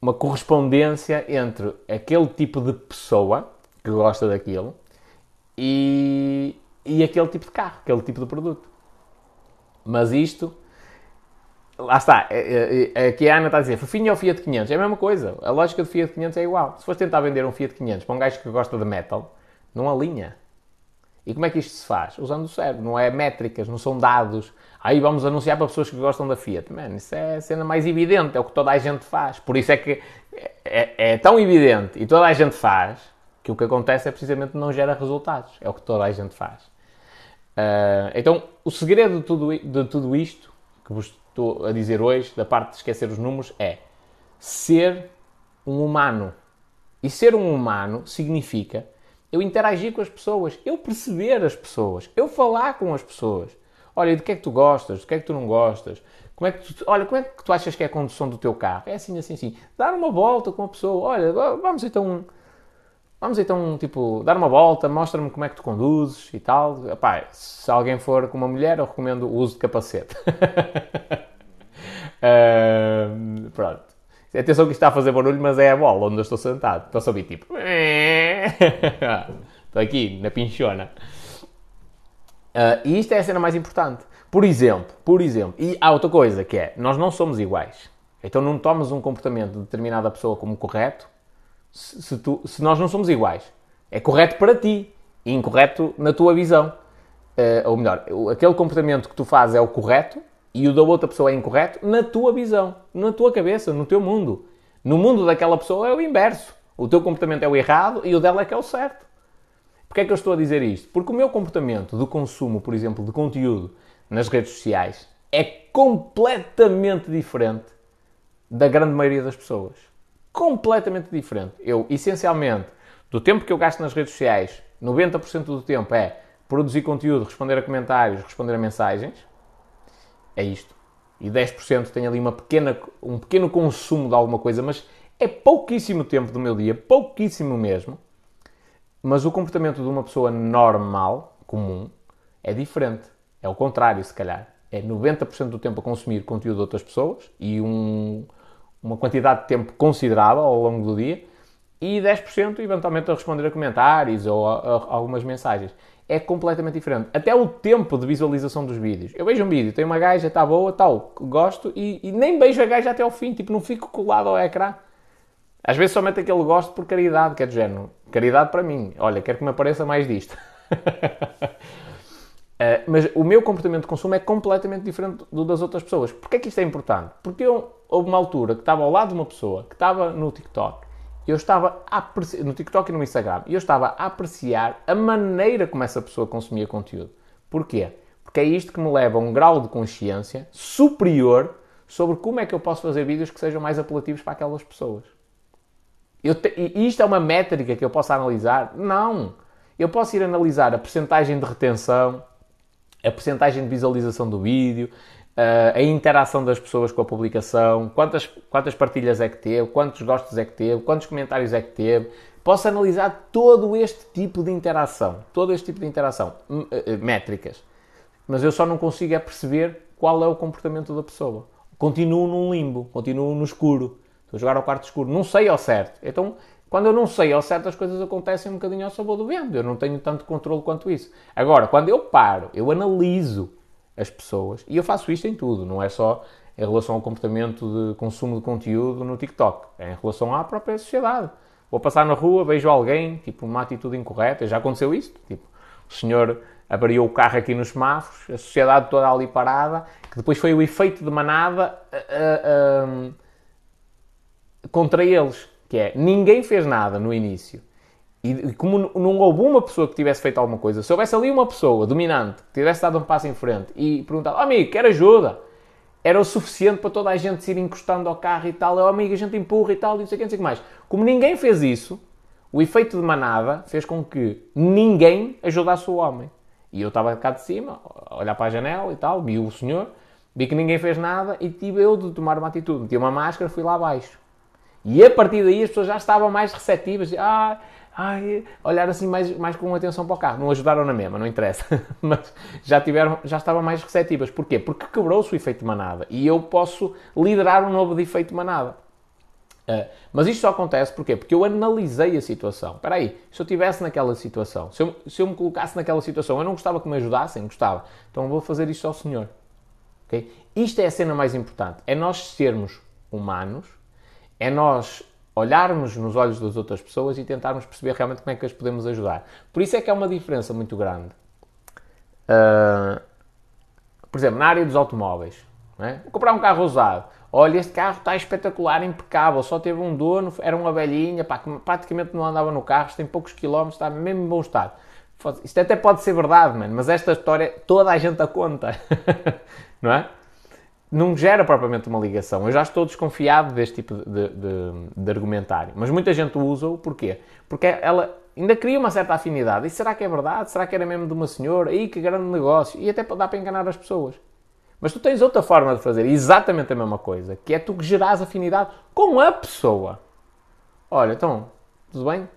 uma correspondência entre aquele tipo de pessoa que gosta daquilo e, e aquele tipo de carro, aquele tipo de produto. Mas isto, lá está, é, é, é, aqui a Ana está a dizer, fofinho ou Fiat 500? É a mesma coisa, a lógica do Fiat 500 é igual. Se fores tentar vender um Fiat 500 para um gajo que gosta de metal, não alinha. E como é que isto se faz? Usando o cérebro, não é métricas, não são dados, Aí vamos anunciar para pessoas que gostam da Fiat. Mano, isso é a cena mais evidente, é o que toda a gente faz. Por isso é que é, é, é tão evidente e toda a gente faz que o que acontece é precisamente não gera resultados. É o que toda a gente faz. Uh, então, o segredo de tudo, de tudo isto que vos estou a dizer hoje, da parte de esquecer os números, é ser um humano. E ser um humano significa eu interagir com as pessoas, eu perceber as pessoas, eu falar com as pessoas. Olha, de que é que tu gostas? Do que é que tu não gostas? Como é que tu, olha, como é que tu achas que é a condução do teu carro? É assim, assim, assim. Dar uma volta com a pessoa. Olha, vamos então... Vamos então, tipo, dar uma volta, mostra-me como é que tu conduzes e tal. Epá, se alguém for com uma mulher, eu recomendo o uso de capacete. uh, pronto. Atenção que isto está a fazer barulho, mas é a bola onde eu estou sentado. Estou a ouvir tipo... estou aqui, na pinchona. Uh, e isto é a cena mais importante. Por exemplo, por exemplo, e há outra coisa que é, nós não somos iguais. Então não tomas um comportamento de determinada pessoa como correto se, se, tu, se nós não somos iguais. É correto para ti e incorreto na tua visão. Uh, ou melhor, aquele comportamento que tu fazes é o correto e o da outra pessoa é incorreto na tua visão, na tua cabeça, no teu mundo. No mundo daquela pessoa é o inverso. O teu comportamento é o errado e o dela é que é o certo. Porquê é que eu estou a dizer isto? Porque o meu comportamento de consumo, por exemplo, de conteúdo nas redes sociais é completamente diferente da grande maioria das pessoas. Completamente diferente. Eu, essencialmente, do tempo que eu gasto nas redes sociais, 90% do tempo é produzir conteúdo, responder a comentários, responder a mensagens. É isto. E 10% tem ali uma pequena, um pequeno consumo de alguma coisa, mas é pouquíssimo tempo do meu dia, pouquíssimo mesmo. Mas o comportamento de uma pessoa normal, comum, é diferente. É o contrário, se calhar. É 90% do tempo a consumir conteúdo de outras pessoas e um, uma quantidade de tempo considerável ao longo do dia e 10% eventualmente a responder a comentários ou a, a, a algumas mensagens. É completamente diferente. Até o tempo de visualização dos vídeos. Eu vejo um vídeo, tem uma gaja, está boa, tal, gosto e, e nem vejo a gaja até ao fim, tipo, não fico colado ao ecrã. Às vezes só mete aquele gosto por caridade, que é do género. Caridade para mim. Olha, quero que me apareça mais disto. uh, mas o meu comportamento de consumo é completamente diferente do das outras pessoas. Porquê é que isto é importante? Porque eu, houve uma altura que estava ao lado de uma pessoa que estava no TikTok, eu estava a apreciar, no TikTok e no Instagram, e eu estava a apreciar a maneira como essa pessoa consumia conteúdo. Porquê? Porque é isto que me leva a um grau de consciência superior sobre como é que eu posso fazer vídeos que sejam mais apelativos para aquelas pessoas. Eu te, isto é uma métrica que eu posso analisar? Não. Eu posso ir analisar a percentagem de retenção, a percentagem de visualização do vídeo, eh, a interação das pessoas com a publicação, quantas, quantas partilhas é que teve, quantos gostos é que teve, quantos comentários é que teve. Posso analisar todo este tipo de interação, todo este tipo de interação, eh, eh, métricas. Mas eu só não consigo é perceber qual é o comportamento da pessoa. Continuo num limbo, continuo no escuro. Estou a jogar ao quarto escuro, não sei ao certo. Então, quando eu não sei ao certo, as coisas acontecem um bocadinho ao sabor do vento. Eu não tenho tanto controle quanto isso. Agora, quando eu paro, eu analiso as pessoas, e eu faço isto em tudo, não é só em relação ao comportamento de consumo de conteúdo no TikTok, é em relação à própria sociedade. Vou passar na rua, vejo alguém, tipo, uma atitude incorreta, já aconteceu isto, tipo, o senhor avariou o carro aqui nos semáforos, a sociedade toda ali parada, que depois foi o efeito de manada. Uh, uh, contra eles, que é ninguém fez nada no início. E como não houve uma pessoa que tivesse feito alguma coisa, se houvesse ali uma pessoa dominante que tivesse dado um passo em frente e perguntado, oh, amigo, quer ajuda? Era o suficiente para toda a gente se ir encostando ao carro e tal, oh, amigo, a gente empurra e tal, e não sei o que, não sei o que mais. Como ninguém fez isso, O efeito de manada fez com que ninguém ajudasse o homem. E eu estava cá de cima, a olhar para a janela e tal, vi o senhor, vi que ninguém fez nada e tive eu de tomar uma atitude. Meti uma máscara, fui lá abaixo. E a partir daí as pessoas já estavam mais receptivas. Ah, ai, olhar assim mais, mais com atenção para o carro. Não ajudaram na mesma, não interessa. Mas já, tiveram, já estavam mais receptivas. Porquê? Porque quebrou-se o efeito manada. E eu posso liderar um novo de efeito manada. Uh, mas isto só acontece porquê? Porque eu analisei a situação. Espera aí, se eu estivesse naquela situação, se eu, se eu me colocasse naquela situação, eu não gostava que me ajudassem? Gostava. Então vou fazer isto ao Senhor. Okay? Isto é a cena mais importante. É nós sermos humanos, é nós olharmos nos olhos das outras pessoas e tentarmos perceber realmente como é que as podemos ajudar. Por isso é que é uma diferença muito grande. Uh, por exemplo, na área dos automóveis. É? Vou comprar um carro usado. Olha, este carro está espetacular, impecável, só teve um dono, era uma velhinha, pá, que praticamente não andava no carro, tem poucos quilómetros, está mesmo em bom estado. Isto até pode ser verdade, mano, mas esta história toda a gente a conta, não é? Não gera propriamente uma ligação. Eu já estou desconfiado deste tipo de, de, de argumentário, mas muita gente usa-o, porquê? Porque ela ainda cria uma certa afinidade. E será que é verdade? Será que era mesmo de uma senhora? Ih, que grande negócio! E até dá para enganar as pessoas. Mas tu tens outra forma de fazer exatamente a mesma coisa, que é tu que geras afinidade com a pessoa. Olha, então, tudo bem?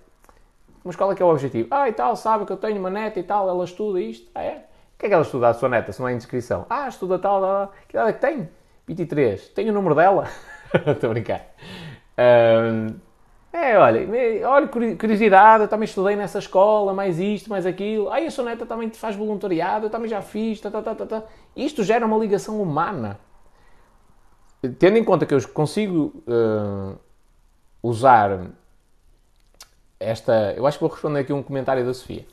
Mas qual é que é o objetivo? Ah, e tal, sabe que eu tenho uma neta e tal, ela estuda isto. Ah, é? Que é que ela estuda a sua neta, se não é inscrição? Ah, estuda tal, tal, tal. Que idade é que tem? 23. Tenho o número dela? Estou a brincar. Um, é, olha, olha, curiosidade, eu também estudei nessa escola, mais isto, mais aquilo. Ai, a sua neta também faz voluntariado, eu também já fiz, tá, tá, tá, tá, tá. Isto gera uma ligação humana. Tendo em conta que eu consigo uh, usar esta... Eu acho que vou responder aqui um comentário da Sofia.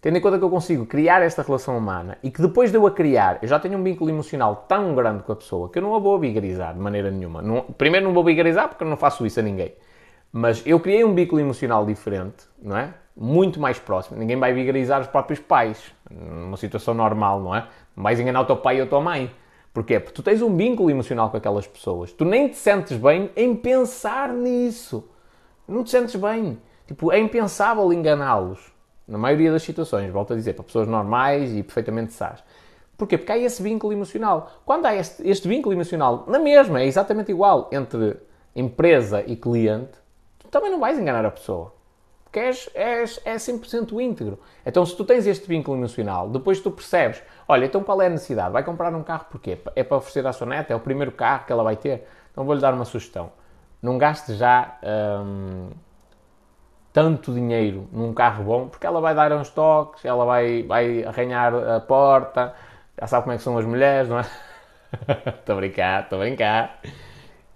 Tendo em conta que eu consigo criar esta relação humana e que depois de eu a criar, eu já tenho um vínculo emocional tão grande com a pessoa que eu não a vou vigarizar de maneira nenhuma. Não, primeiro não vou vigarizar porque eu não faço isso a ninguém. Mas eu criei um vínculo emocional diferente, não é? Muito mais próximo. Ninguém vai vigarizar os próprios pais. Numa situação normal, não é? Não vais enganar o teu pai ou a tua mãe. Porquê? Porque tu tens um vínculo emocional com aquelas pessoas. Tu nem te sentes bem em pensar nisso. Não te sentes bem. Tipo, é impensável enganá-los. Na maioria das situações, volto a dizer, para pessoas normais e perfeitamente sás. Porquê? Porque há esse vínculo emocional. Quando há este, este vínculo emocional, na mesma, é exatamente igual entre empresa e cliente, também não vais enganar a pessoa. Porque és, és, é 100% íntegro. Então, se tu tens este vínculo emocional, depois tu percebes, olha, então qual é a necessidade? Vai comprar um carro porquê? É para oferecer à sua neta? É o primeiro carro que ela vai ter? Então vou-lhe dar uma sugestão. Não gaste já hum, tanto dinheiro num carro bom, porque ela vai dar uns toques, ela vai, vai arranhar a porta, já sabe como é que são as mulheres, não é? Estou a brincar, estou a brincar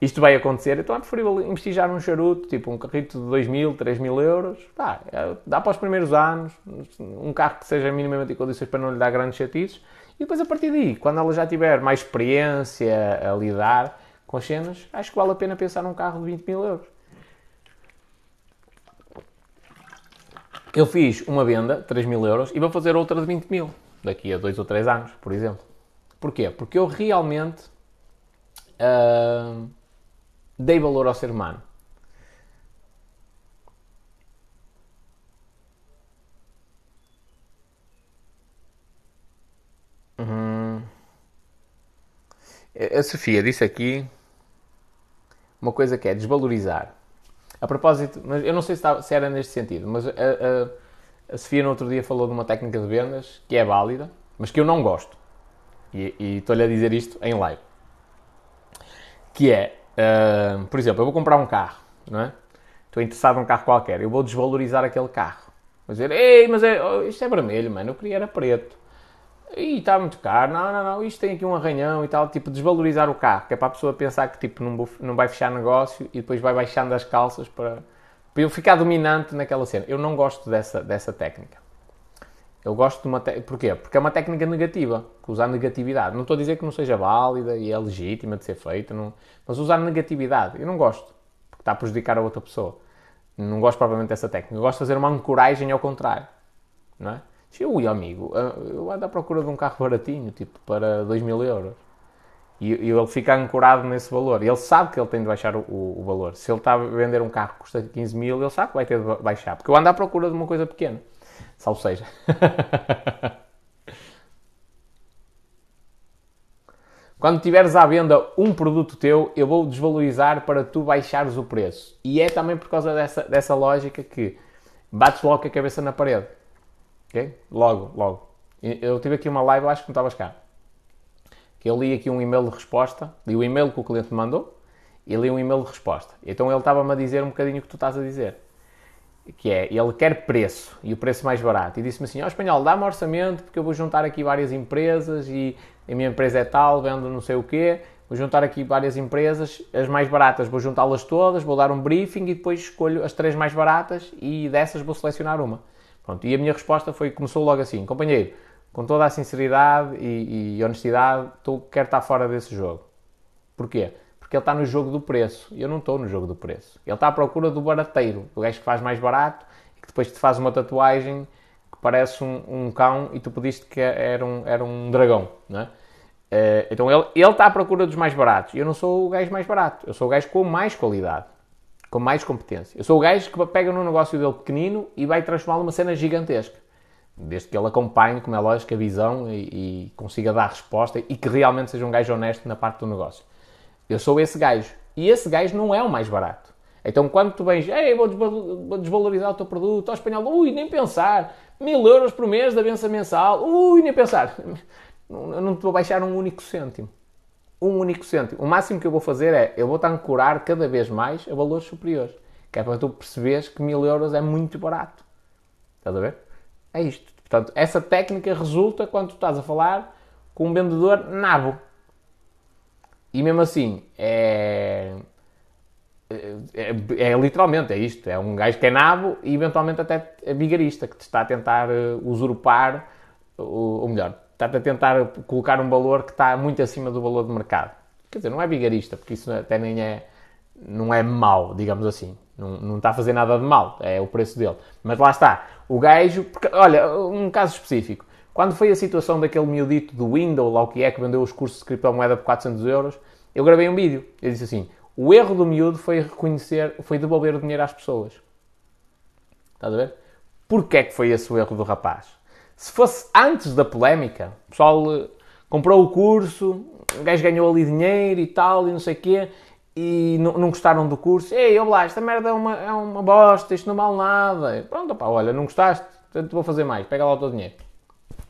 isto vai acontecer, então é preferível investir já num charuto, tipo um carrito de 2 mil, 3 mil euros, pá, é, dá para os primeiros anos, um carro que seja minimamente em condições para não lhe dar grandes chatices, e depois a partir daí, quando ela já tiver mais experiência a lidar com as cenas, acho que vale a pena pensar num carro de 20 mil euros. Eu fiz uma venda, 3 mil euros, e vou fazer outra de 20 mil, daqui a 2 ou 3 anos, por exemplo. Porquê? Porque eu realmente... Uh, dei valor ao ser humano. Uhum. A Sofia disse aqui uma coisa que é desvalorizar. A propósito, mas eu não sei se, estava, se era neste sentido, mas a, a, a, Sofia no outro dia falou de uma técnica de vendas que é válida, mas que eu não gosto. E, estou-lhe a dizer isto em live. Que é Uh, por exemplo, eu vou comprar um carro, não é? Estou interessado num carro qualquer, eu vou desvalorizar aquele carro. Vou dizer, ei, mas é, oh, isto é vermelho, mano, eu queria era preto. E está muito caro, não, não, não, isto tem aqui um arranhão e tal, tipo, desvalorizar o carro, que é para a pessoa pensar que, tipo, não, não vai fechar negócio e depois vai baixando as calças para, para eu ficar dominante naquela cena. Eu não gosto dessa, dessa técnica. Eu gosto de uma. Te... Porquê? Porque é uma técnica negativa, que usar negatividade. Não estou a dizer que não seja válida e é legítima de ser feita, não... mas usar negatividade. Eu não gosto, porque está a prejudicar a outra pessoa. Não gosto propriamente dessa técnica. Eu gosto de fazer uma ancoragem ao contrário. Não é? Ui, amigo, eu ando à procura de um carro baratinho, tipo para 2 mil euros. E, e ele fica ancorado nesse valor. Ele sabe que ele tem de baixar o, o, o, valor. Se ele está a vender um carro que custa 15 mil, ele sabe que vai ter de baixar. Porque eu ando à procura de uma coisa pequena. Salve seja. Quando tiveres à venda um produto teu, eu vou desvalorizar para tu baixares o preço. E é também por causa dessa, dessa lógica que bates logo a cabeça na parede. Ok? Logo, logo. Eu tive aqui uma live, acho que não estavas cá. Que eu li aqui um e-mail de resposta, li o e-mail que o cliente me mandou e li um e-mail de resposta. Então ele estava-me a dizer um bocadinho o que tu estás a dizer. Que é, ele quer preço e o preço mais barato. E disse-me assim: Ó oh, espanhol, dá-me orçamento porque eu vou juntar aqui várias empresas e a minha empresa é tal, vendo não sei o quê, vou juntar aqui várias empresas, as mais baratas vou juntá-las todas, vou dar um briefing e depois escolho as três mais baratas e dessas vou selecionar uma. Pronto, e a minha resposta foi, começou logo assim, companheiro, com toda a sinceridade e, e honestidade, tu quero estar fora desse jogo. Porquê? Porque ele está no jogo do preço. Eu não estou no jogo do preço. Ele está à procura do barateiro, do gajo que faz mais barato e que depois te faz uma tatuagem parece um, um, cão e tu pediste que era um, era um dragão, não é? Uh, então ele, ele está à procura dos mais baratos. Eu não sou o gajo mais barato. Eu sou o gajo com mais qualidade, com mais competência. Eu sou o gajo que pega no negócio dele pequenino e vai transformá-lo numa cena gigantesca. Desde que ele acompanhe, como é lógico, a visão e, e, consiga dar resposta e que realmente seja um gajo honesto na parte do negócio. Eu sou esse gajo. E esse gajo não é o mais barato. Então quando tu vens, ei, vou desvalorizar o teu produto, ao espanhol, ui, nem pensar, mil euros por mês da benção mensal, ui, nem pensar. Eu não te vou baixar um único cêntimo. Um único cêntimo. O máximo que eu vou fazer é, eu vou te ancorar cada vez mais a valores superiores. Que é para tu perceberes que mil euros é muito barato. Estás a ver? É isto. Portanto, essa técnica resulta quando tu estás a falar com um vendedor nabo. E mesmo assim, é é, é, literalmente, é isto. É um gajo que é nabo e eventualmente até é vigarista, que te está a tentar uh, usurpar, ou, ou melhor, está-te a tentar colocar um valor que está muito acima do valor de mercado. Quer dizer, não é vigarista, porque isso até nem é, não é mau, digamos assim. Não, não está a fazer nada de mal, é o preço dele. Mas lá está, o gajo, porque, olha, um caso específico. Quando foi a situação daquele miudito do Windows, lá o que é, que vendeu os cursos de criptomoeda por 400 euros, eu gravei um vídeo. Eu disse assim, o erro do miúdo foi reconhecer, foi devolver o dinheiro às pessoas. Estás a ver? Porquê é que foi esse o erro do rapaz? Se fosse antes da polémica, o pessoal eh, comprou o curso, o gajo ganhou ali dinheiro e tal, e não sei o quê, e não, gostaram do curso. Ei, eu lá, esta merda é uma, é uma bosta, isto não vale nada. Pronto, pá, olha, não gostaste? Portanto, vou fazer mais, pega lá o teu dinheiro.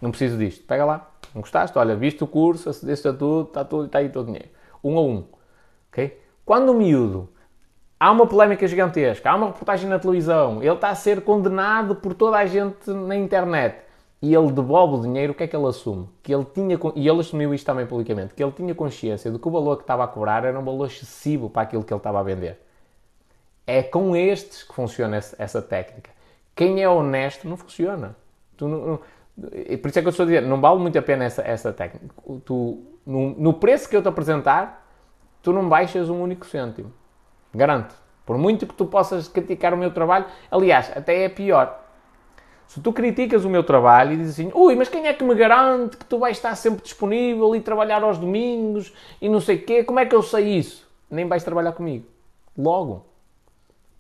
Não preciso disto, pega lá. Não gostaste? Olha, viste o curso, acedeste a tudo, está tudo, está aí o teu dinheiro. Um a um. Ok? Quando o miúdo há uma polémica gigantesca, há uma reportagem na televisão, ele está a ser condenado por toda a gente na internet e ele devolve o dinheiro, o que é que ele assume? Que ele tinha, e ele assumiu isto também publicamente, que ele tinha consciência de que o valor que estava a cobrar era um valor excessivo para aquilo que ele estava a vender. É com estes que funciona essa técnica. Quem é honesto não funciona. Tu não, não, por isso é que eu estou a dizer, não vale muito a pena essa, essa técnica. Tu, no, no preço que eu te apresentar, tu não baixas um único cêntimo. Garanto. Por muito que tu possas criticar o meu trabalho, aliás, até é pior. Se tu criticas o meu trabalho e dizes assim, ui, mas quem é que me garante que tu vais estar sempre disponível e trabalhar aos domingos e não sei o quê, como é que eu sei isso? Nem vais trabalhar comigo. Logo.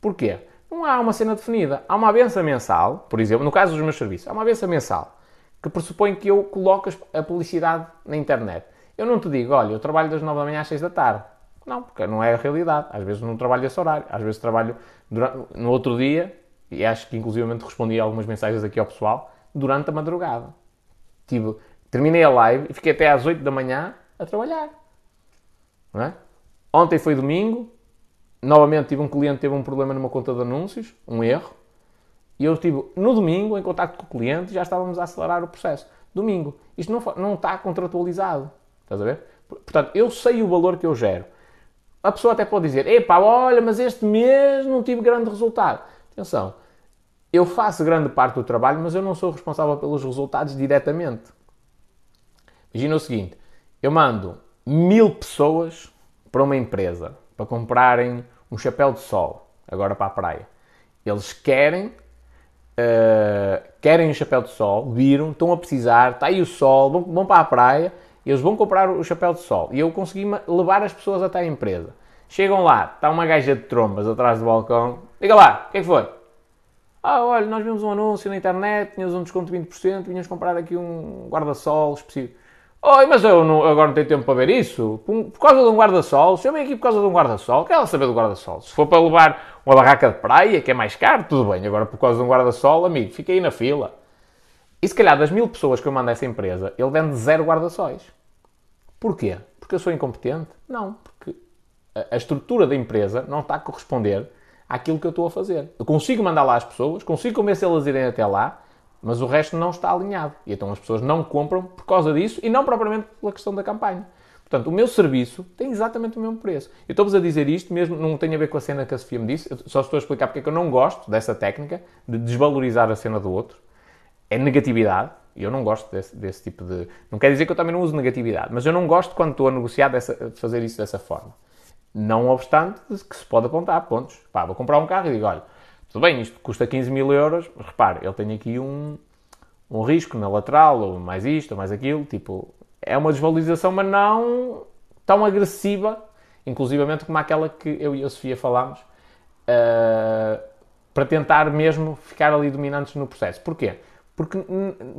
Porquê? Não há uma cena definida. Há uma benção mensal, por exemplo, no caso dos meus serviços, há uma benção mensal que pressupõe que eu coloque a publicidade na internet. Eu não te digo, olha, eu trabalho das 9 da manhã às 6 da tarde. Não, porque não é a realidade. Às vezes não trabalho esse horário. Às vezes trabalho durante, no outro dia, e acho que inclusivamente respondi algumas mensagens aqui ao pessoal, durante a madrugada. Tive, terminei a live e fiquei até às 8 da manhã a trabalhar. É? Ontem foi domingo, novamente tive um cliente teve um problema numa conta de anúncios, um erro, e eu estive no domingo em contato com o cliente já estávamos a acelerar o processo. Domingo. Isto não, não está contratualizado. Estás a ver? Portanto, eu sei o valor que eu gero. A pessoa até pode dizer: epá, olha, mas este mês não tive grande resultado. Atenção, eu faço grande parte do trabalho, mas eu não sou responsável pelos resultados diretamente. Imagina o seguinte: eu mando mil pessoas para uma empresa para comprarem um chapéu de sol, agora para a praia. Eles querem, uh, querem um chapéu de sol, viram, estão a precisar, está aí o sol, vão, vão para a praia eles vão comprar o chapéu de sol e eu consegui levar as pessoas até a empresa. Chegam lá, está uma gaja de trombas atrás do balcão. Diga lá, o que é que foi? Ah, olha, nós vimos um anúncio na internet, tínhamos um desconto de 20%, vinhas comprar aqui um guarda-sol específico. Oi, mas eu não, agora não tenho tempo para ver isso. Por, por causa de um guarda-sol, se eu venho aqui por causa de um guarda-sol, quer ela saber do guarda-sol? Se for para levar uma barraca de praia, que é mais caro, tudo bem. Agora, por causa de um guarda-sol, amigo, fica aí na fila. E se calhar das mil pessoas que eu mando a essa empresa, ele vende zero guarda-sóis. Porquê? Porque eu sou incompetente? Não, porque a, a estrutura da empresa não está a corresponder àquilo que eu estou a fazer. Eu consigo mandar lá as pessoas, consigo convencê-las a irem até lá, mas o resto não está alinhado. E então as pessoas não compram por causa disso e não propriamente pela questão da campanha. Portanto, o meu serviço tem exatamente o mesmo preço. Eu estou-vos a dizer isto, mesmo não tem a ver com a cena que a Sofia me disse, eu só estou a explicar porque é que eu não gosto dessa técnica de desvalorizar a cena do outro. É negatividade, e eu não gosto desse, desse, tipo de. Não quer dizer que eu também não uso negatividade, mas eu não gosto quando estou a negociar dessa, de fazer isso dessa forma. Não obstante que se pode apontar pontos. Pá, vou comprar um carro e digo, olha, tudo bem, isto custa 15 mil euros, mas repare, ele tem aqui um, um risco na lateral, ou mais isto, ou mais aquilo, tipo, é uma desvalorização, mas não tão agressiva, inclusivamente como aquela que eu e a Sofia falámos, uh, para tentar mesmo ficar ali dominantes no processo. Porquê? Porque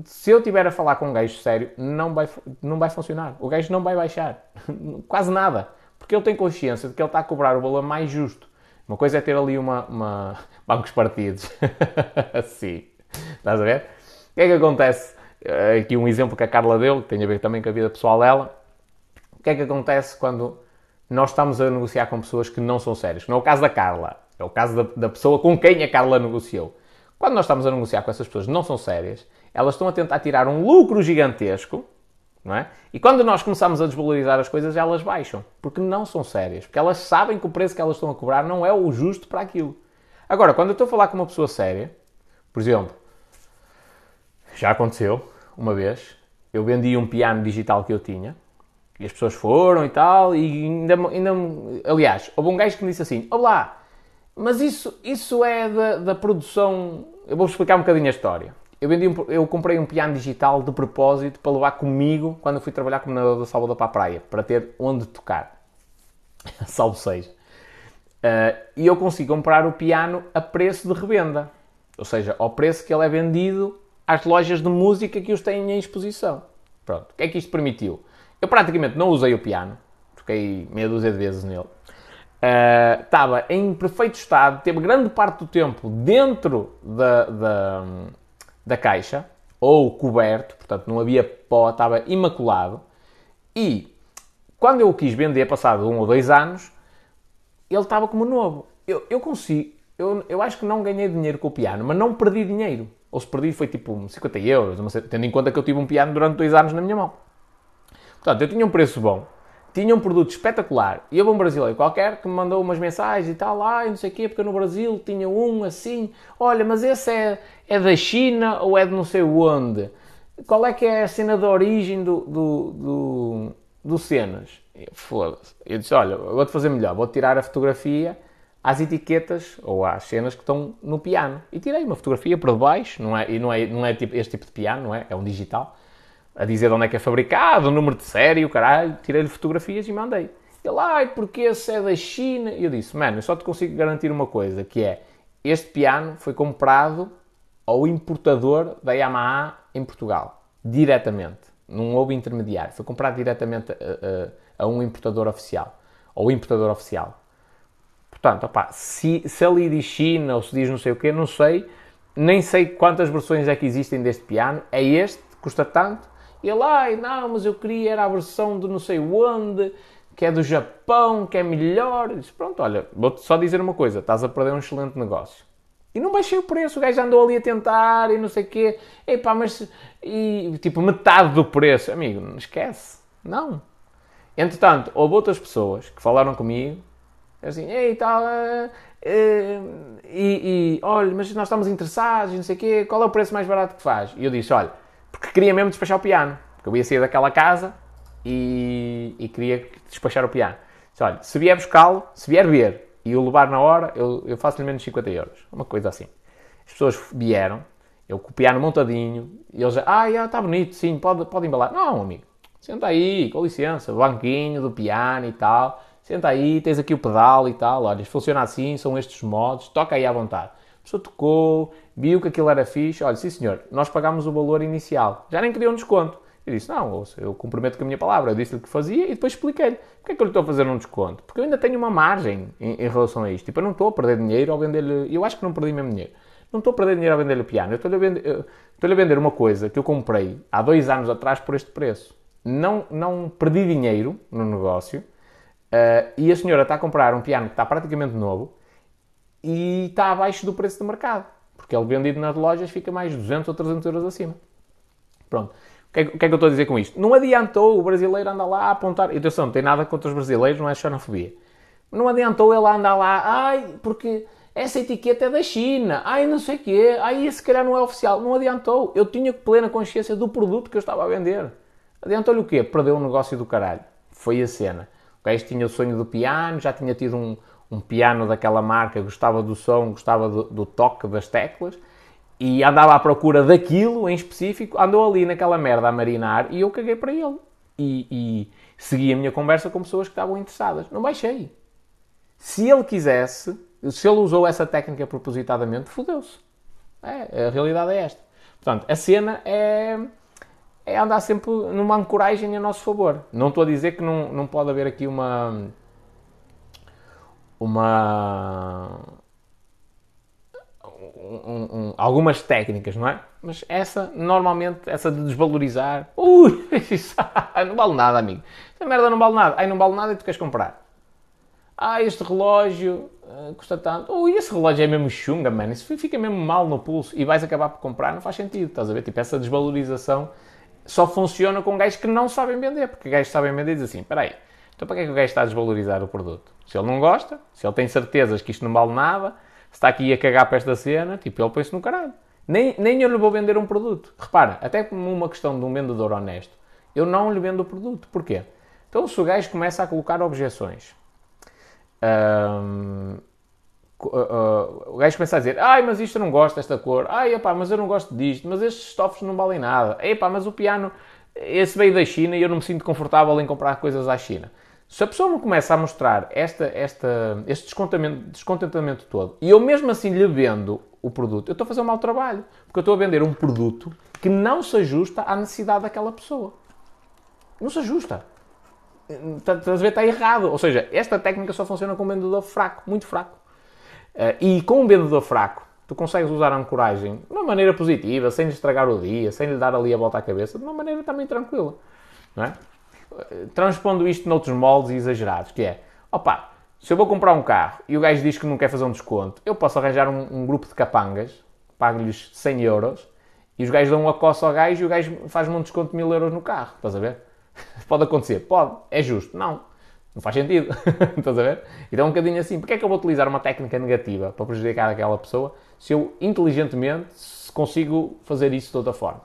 se eu estiver a falar com um gajo sério, não vai, não vai funcionar. O gajo não vai baixar. Quase nada. Porque ele tem consciência de que ele está a cobrar o valor mais justo. Uma coisa é ter ali uma, uma... bancos partidos. assim. Estás a ver? O que é que acontece? Eh, aqui um exemplo que a Carla deu, que tem a ver também com a vida pessoal dela. O que é que acontece quando nós estamos a negociar com pessoas que não são sérias? Não é o caso da Carla. É o caso da, da pessoa com quem a Carla negociou. Quando nós estamos a negociar com essas pessoas que não são sérias, elas estão a tentar tirar um lucro gigantesco não é? E quando nós começamos a desvalorizar as coisas, elas baixam, porque não são sérias, porque elas sabem que o preço que elas estão a cobrar não é o justo para aquilo. Agora, quando eu estou a falar com uma pessoa séria, por exemplo, já aconteceu uma vez, eu vendi um piano digital que eu tinha, e as pessoas foram e tal, e ainda, ainda aliás, houve um gajo que me disse assim, olá, mas isso, isso é da, da produção, eu vou explicar um bocadinho a história. Eu, vendi um, eu comprei um piano digital de propósito para levar comigo quando fui trabalhar como nadador da Salvador para a praia, para ter onde tocar. Salvo seja. Uh, e eu consegui comprar o piano a preço de revenda. Ou seja, ao preço que ele é vendido às lojas de música que os têm em exposição. Pronto. O que é que isto permitiu? Eu praticamente não usei o piano. Toquei meia dúzia de vezes nele. Uh, estava em perfeito estado, teve grande parte do tempo dentro da, da, da caixa, ou coberto, portanto não havia pó, estava imaculado. E quando eu o quis vender, passado um ou dois anos, ele estava como novo. Eu, eu consigo, eu, eu acho que não ganhei dinheiro com o piano, mas não perdi dinheiro. Ou se perdi foi tipo 50 euros, tendo em conta que eu tive um piano durante dois anos na minha mão. Portanto, eu tinha um preço bom tinha um produto espetacular. E houve um brasileiro qualquer que me mandou umas mensagens e tal, lá, e não sei o quê, porque no Brasil tinha um assim. Olha, mas esse é, é da China ou é de não sei onde? Qual é que é a cena da origem do, do, do, do cenas? Foda-se. Eu disse, olha, vou-te fazer melhor, vou tirar a fotografia às etiquetas ou às cenas que estão no piano. E tirei uma fotografia por debaixo, não é, e não é, não é tipo, este tipo de piano, não é? É um digital a dizer de onde é que é fabricado, o número de série, o caralho, tirei-lhe fotografias e mandei. Ele, ai, porque esse é da China? E eu disse, mano, eu só te consigo garantir uma coisa, que é, este piano foi comprado ao importador da Yamaha em Portugal, diretamente. Não houve intermediário, foi comprado diretamente a, a, a um importador oficial, ou importador oficial. Portanto, opa, se, se ali diz China ou se diz não sei o quê, não sei, nem sei quantas versões é que existem deste piano, é este, custa tanto, ele, ai, não, mas eu queria era a versão de não sei onde, que é do Japão, que é melhor. E disse, pronto, olha, vou-te só dizer uma coisa, estás a perder um excelente negócio. E não baixei o preço, o gajo andou ali a tentar e não sei o quê. Epá, mas... E, tipo, metade do preço. Amigo, não esquece. Não. Entretanto, houve outras pessoas que falaram comigo, assim, ei, tal... Uh, uh, e, e, olha, mas nós estamos interessados, não sei o quê, qual é o preço mais barato que faz? E eu disse, olha, porque queria mesmo despachar o piano. Porque eu ia sair daquela casa e, e queria despachar o piano. Disse, olha, se vier buscá-lo, se vier ver e o levar na hora, eu, eu faço-lhe menos 50 euros. Uma coisa assim. As pessoas vieram, eu com o piano montadinho, e eles ah, está bonito, sim, pode, pode embalar. Não, amigo, Senta aí, com licença, banquinho do piano e tal. Senta aí, tens aqui o pedal e tal. Olha, funciona assim, são estes modos, toca aí à vontade. A pessoa tocou, viu que aquilo era fixe. Olha, sim senhor, nós pagámos o valor inicial. Já nem queria um desconto. Eu disse, não, eu comprometo com a minha palavra. Eu disse-lhe que fazia e depois expliquei-lhe. Porquê é que eu lhe estou a fazer um desconto? Porque eu ainda tenho uma margem em, em relação a isto. Tipo, eu não estou a perder dinheiro ao vender-lhe... Eu acho que não perdi mesmo dinheiro. Não estou a perder dinheiro ao vender-lhe o piano. Eu estou-lhe a, vender, estou a vender uma coisa que eu comprei há dois anos atrás por este preço não, não perdi dinheiro no negócio uh, e a senhora está a comprar um piano que está praticamente novo e está abaixo do preço do mercado, porque ele vendido nas lojas fica mais 200 ou 300 euros acima. Pronto. O que, é, o que é que eu estou a dizer com isto? Não adiantou o brasileiro andar lá a apontar. E atenção, não tem nada contra os brasileiros, não é xenofobia. Não adiantou ele andar lá, ai, porque essa etiqueta é da China, ai, não sei o quê, ai, esse calhar não é oficial. Não adiantou. Eu tinha plena consciência do produto que eu estava a vender. Adiantou-lhe o quê? Perdeu um negócio do caralho. Foi a cena. O gajo tinha o sonho do piano, já tinha tido um, um piano daquela marca, gostava do som, gostava do, do, toque das teclas e andava à procura daquilo em específico. Andou ali naquela merda a marinar e eu caguei para ele. E, e segui a minha conversa com pessoas que estavam interessadas. Não baixei. Se ele quisesse, se ele usou essa técnica propositadamente, fodeu-se. É, a realidade é esta. Portanto, a cena é é andar sempre numa ancoragem a nosso favor. Não estou a dizer que não, não pode haver aqui uma. Uma. Um, um, algumas técnicas, não é? Mas essa, normalmente, essa de desvalorizar. Ui, não vale nada, amigo. Essa merda não vale nada. Ai, não vale nada e tu queres comprar. Ah, este relógio uh, custa tanto. Ui, esse relógio é mesmo chunga, mano. Isso fica mesmo mal no pulso e vais acabar por comprar. Não faz sentido, estás a ver? Tipo, essa desvalorização só funciona com gajos que não sabem vender, porque gajos sabem vender dizem assim, espera aí, então para que é que o gajo está a desvalorizar o produto? Se ele não gosta, se ele tem certezas que isto não vale nada, se está aqui a cagar para esta cena, tipo, ele põe-se no caralho. Nem, nem eu lhe vou vender um produto. Repara, até como uma questão de um vendedor honesto, eu não lhe vendo o produto. Porquê? Então se o gajo começa a colocar objeções, hum, o gajo começa a dizer, ai, mas isto eu não gosto desta cor, ai, epá, mas eu não gosto disto, mas estes estofos não valem nada, epá, mas o piano, esse veio da China e eu não me sinto confortável em comprar coisas à China. Se a pessoa não começa a mostrar esta, esta, este descontentamento, descontentamento todo e eu mesmo assim lhe vendo o produto, eu estou a fazer um mau trabalho. Porque eu estou a vender um produto que não se ajusta à necessidade daquela pessoa. Não se ajusta. Estás a ver? Está errado. Ou seja, esta técnica só funciona com um vendedor fraco, muito fraco. Uh, e com um vendedor fraco, tu consegues usar a ancoragem de uma maneira positiva, sem lhe estragar o dia, sem lhe dar ali a volta à cabeça, de uma maneira também tranquila. Não é? Transpondo isto noutros moldes exagerados, que é, opa, se eu vou comprar um carro e o gajo diz que não quer fazer um desconto, eu posso arranjar um, um grupo de capangas, pago-lhes 100 euros, e os gajos dão uma coça ao gajo e o gajo faz-me um desconto de 1000 euros no carro, estás a ver? Pode acontecer? Pode. É justo? Não. Não faz sentido. Estás a ver? Então é um bocadinho assim. Porquê é que eu vou utilizar uma técnica negativa para prejudicar aquela pessoa se eu inteligentemente consigo fazer isso de outra forma?